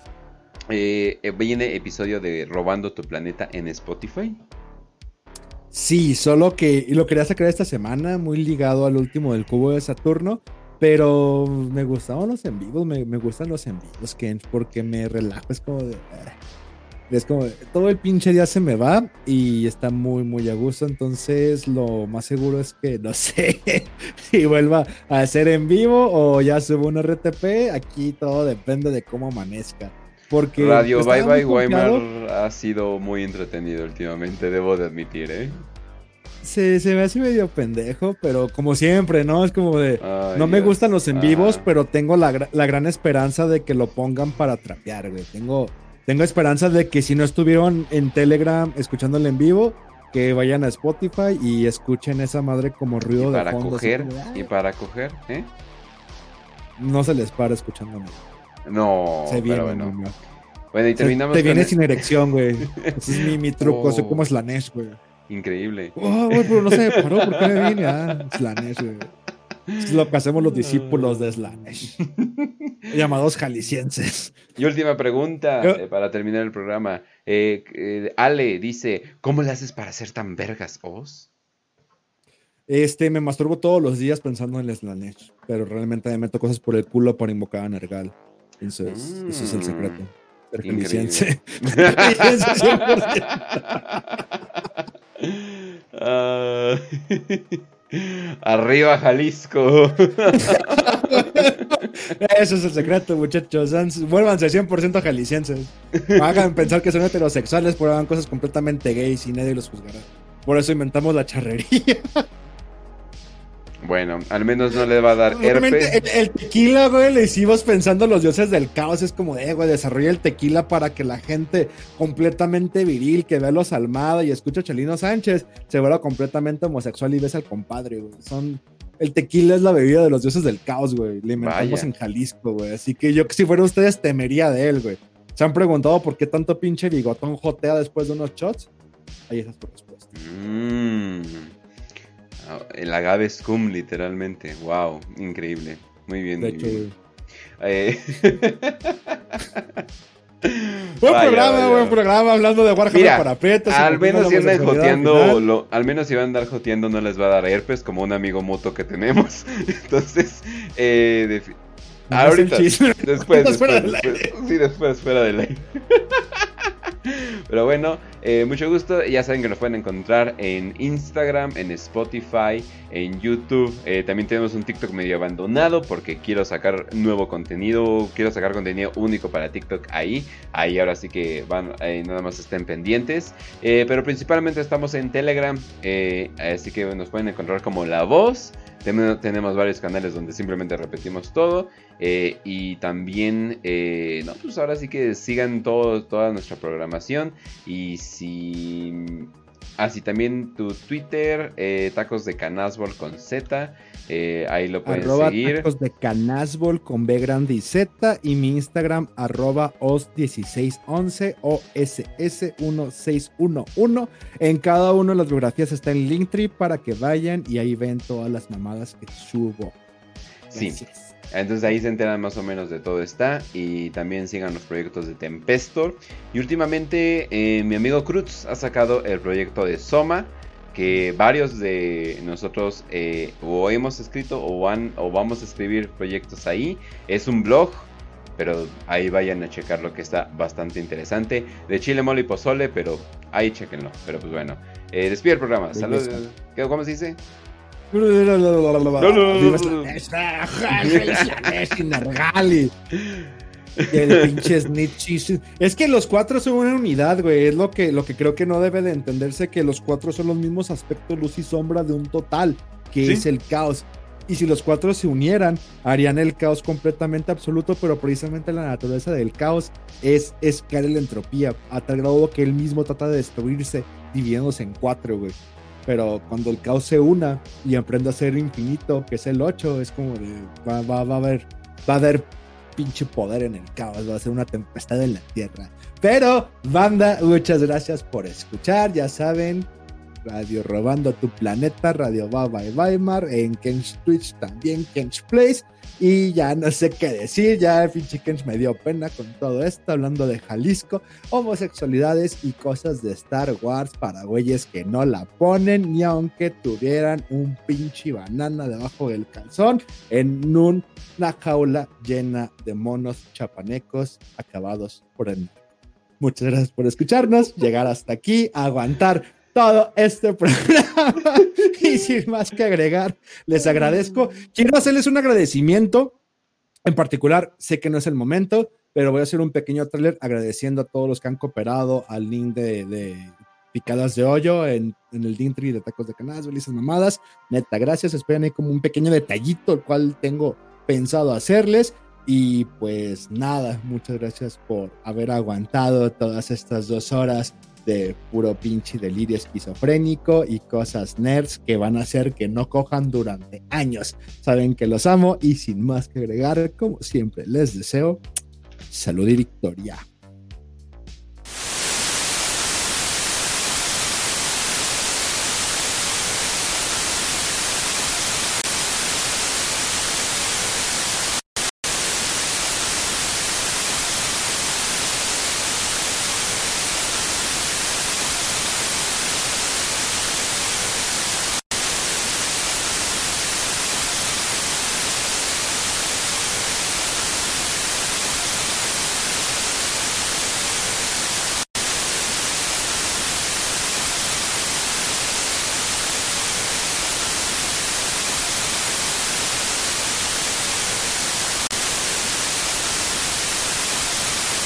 eh, eh, viene episodio de Robando tu Planeta en Spotify. Sí, solo que lo quería sacar esta semana, muy ligado al último del cubo de Saturno. Pero me gustaban los en vivos, me, gustan los en vivos, Ken, porque me relajo. Es como de. Es como todo el pinche día se me va y está muy, muy a gusto. Entonces, lo más seguro es que no sé si vuelva a hacer en vivo o ya subo un RTP. Aquí todo depende de cómo amanezca. Porque Radio Bye Bye Weimar ha sido muy entretenido últimamente, debo de admitir, ¿eh? Sí, se me hace medio pendejo, pero como siempre, ¿no? Es como de. no me gustan los en vivos, pero tengo la, gran esperanza de que lo pongan para trapear, güey. Tengo, tengo esperanza de que si no estuvieron en Telegram escuchándolo en vivo, que vayan a Spotify y escuchen esa madre como ruido de fondo. Coger, y para coger, ¿eh? No se les para escuchándome. No, se viene, pero bueno. Bueno, y terminamos. Te, viene sin erección, güey. Ese es mi, mi truco. Soy como Slanesh, güey. Increíble. Oh, güey, pero no se paró. ¿Por qué me vine? Ah, Slanesh, güey. Es lo que hacemos los discípulos de Slanesh. llamados jaliscienses. Y última pregunta eh, para terminar el programa. Eh, eh, Ale dice: ¿Cómo le haces para ser tan vergas, Oz? Este, me masturbo todos los días pensando en Slanesh, pero realmente me meto cosas por el culo para invocar a Nergal. Eso es, ese es el secreto. Ser uh, arriba Jalisco. Eso es el secreto, muchachos. Vuélvanse 100% jaliscienses. Hagan pensar que son heterosexuales, pero hagan cosas completamente gays y nadie los juzgará. Por eso inventamos la charrería. Bueno, al menos no le va a dar herpes. El, tequila, güey, le hicimos pensando los dioses del caos. Es como de, güey, desarrolla el tequila para que la gente completamente viril que ve a los Almada y escucha a Chelino Sánchez se vuelva completamente homosexual y ves al compadre, güey. Son. El tequila es la bebida de los dioses del caos, güey. Le inventamos en Jalisco, güey. Así que yo, si fuera ustedes, temería de él, güey. ¿Se han preguntado por qué tanto pinche bigotón jotea después de unos shots? Ahí está tu respuesta. Mmm. El agave scum, literalmente. Wow, increíble. Muy bien. De hecho, eh... buen programa, buen programa, hablando de Warhammer para pretos. Al menos si andan joteando, al menos si van a andar joteando no les va a dar herpes como un amigo mutuo que tenemos. Entonces, eh, ahorita, después, después, después, sí, después, fuera del aire. Pero bueno, eh, mucho gusto. Ya saben que nos pueden encontrar en Instagram, en Spotify, en YouTube. Eh, también tenemos un TikTok medio abandonado porque quiero sacar nuevo contenido. Quiero sacar contenido único para TikTok ahí. Ahí ahora sí que van, nada más estén pendientes. Eh, pero principalmente estamos en Telegram. así que nos pueden encontrar como La Voz. Tenemos varios canales donde simplemente repetimos todo. Eh, y también, eh, no, pues ahora sí que sigan todo, toda nuestra programación. Y si Así también tu Twitter, eh, tacos de canasbol con Z. Eh, ahí lo pueden arroba seguir. tacos de canasbol con B grande y Z. Y mi Instagram, arroba os1611 o SS1611. En cada una de las biografías está el Linktree para que vayan y ahí ven todas las mamadas que subo. Sí. Entonces ahí se enteran más o menos de todo está. Y también sigan los proyectos de Tempestor. Y últimamente eh, mi amigo Cruz ha sacado el proyecto de Soma. Que varios de nosotros eh, o hemos escrito o, van, o vamos a escribir proyectos ahí. Es un blog. Pero ahí vayan a checar lo que está bastante interesante. De Chile, Mole y Pozole, pero ahí chequenlo. Pero pues bueno. Eh, despide el programa. Saludos. ¿Qué- ¿Cómo se dice? El pinche Snitch. Es que los cuatro son una unidad, güey. Es lo que, lo que creo que no debe de entenderse, que los cuatro son los mismos aspectos, luz y sombra de un total, que Sí. es el caos. Y si los cuatro se unieran, harían el caos completamente absoluto, pero precisamente la naturaleza del caos es, es caer en la entropía, a tal grado que él mismo trata de destruirse, dividiéndose en cuatro, güey. Pero cuando el caos se una y aprende a ser infinito, que es el 8, es como de. Va, va, va a haber. Va a haber pinche poder en el caos. Va a ser una tempestad en la tierra. Pero, banda, muchas gracias por escuchar. Ya saben. Radio Robando tu Planeta, Radio Baba y Weimar, en Kench Twitch también, Kench Place. Y ya no sé qué decir, ya pinche Kench me dio pena con todo esto, hablando de Jalisco, homosexualidades y cosas de Star Wars para güeyes que no la ponen, ni aunque tuvieran un pinche banana debajo del calzón en un- una jaula llena de monos chapanecos acabados por el. Muchas gracias por escucharnos, llegar hasta aquí, aguantar todo este programa. y sin más que agregar, les agradezco. Quiero hacerles un agradecimiento. En particular, sé que no es el momento, pero voy a hacer un pequeño trailer agradeciendo a todos los que han cooperado al link de, picadas de hoyo en, el Dintry de tacos de canasbel y esas mamadas. Neta, gracias. Esperen ahí como un pequeño detallito, el cual tengo pensado hacerles. Y pues nada, muchas gracias por haber aguantado todas estas dos horas de puro pinche delirio esquizofrénico y cosas nerds que van a hacer que no cojan durante años. Saben que los amo y sin más que agregar, como siempre, les deseo salud y victoria.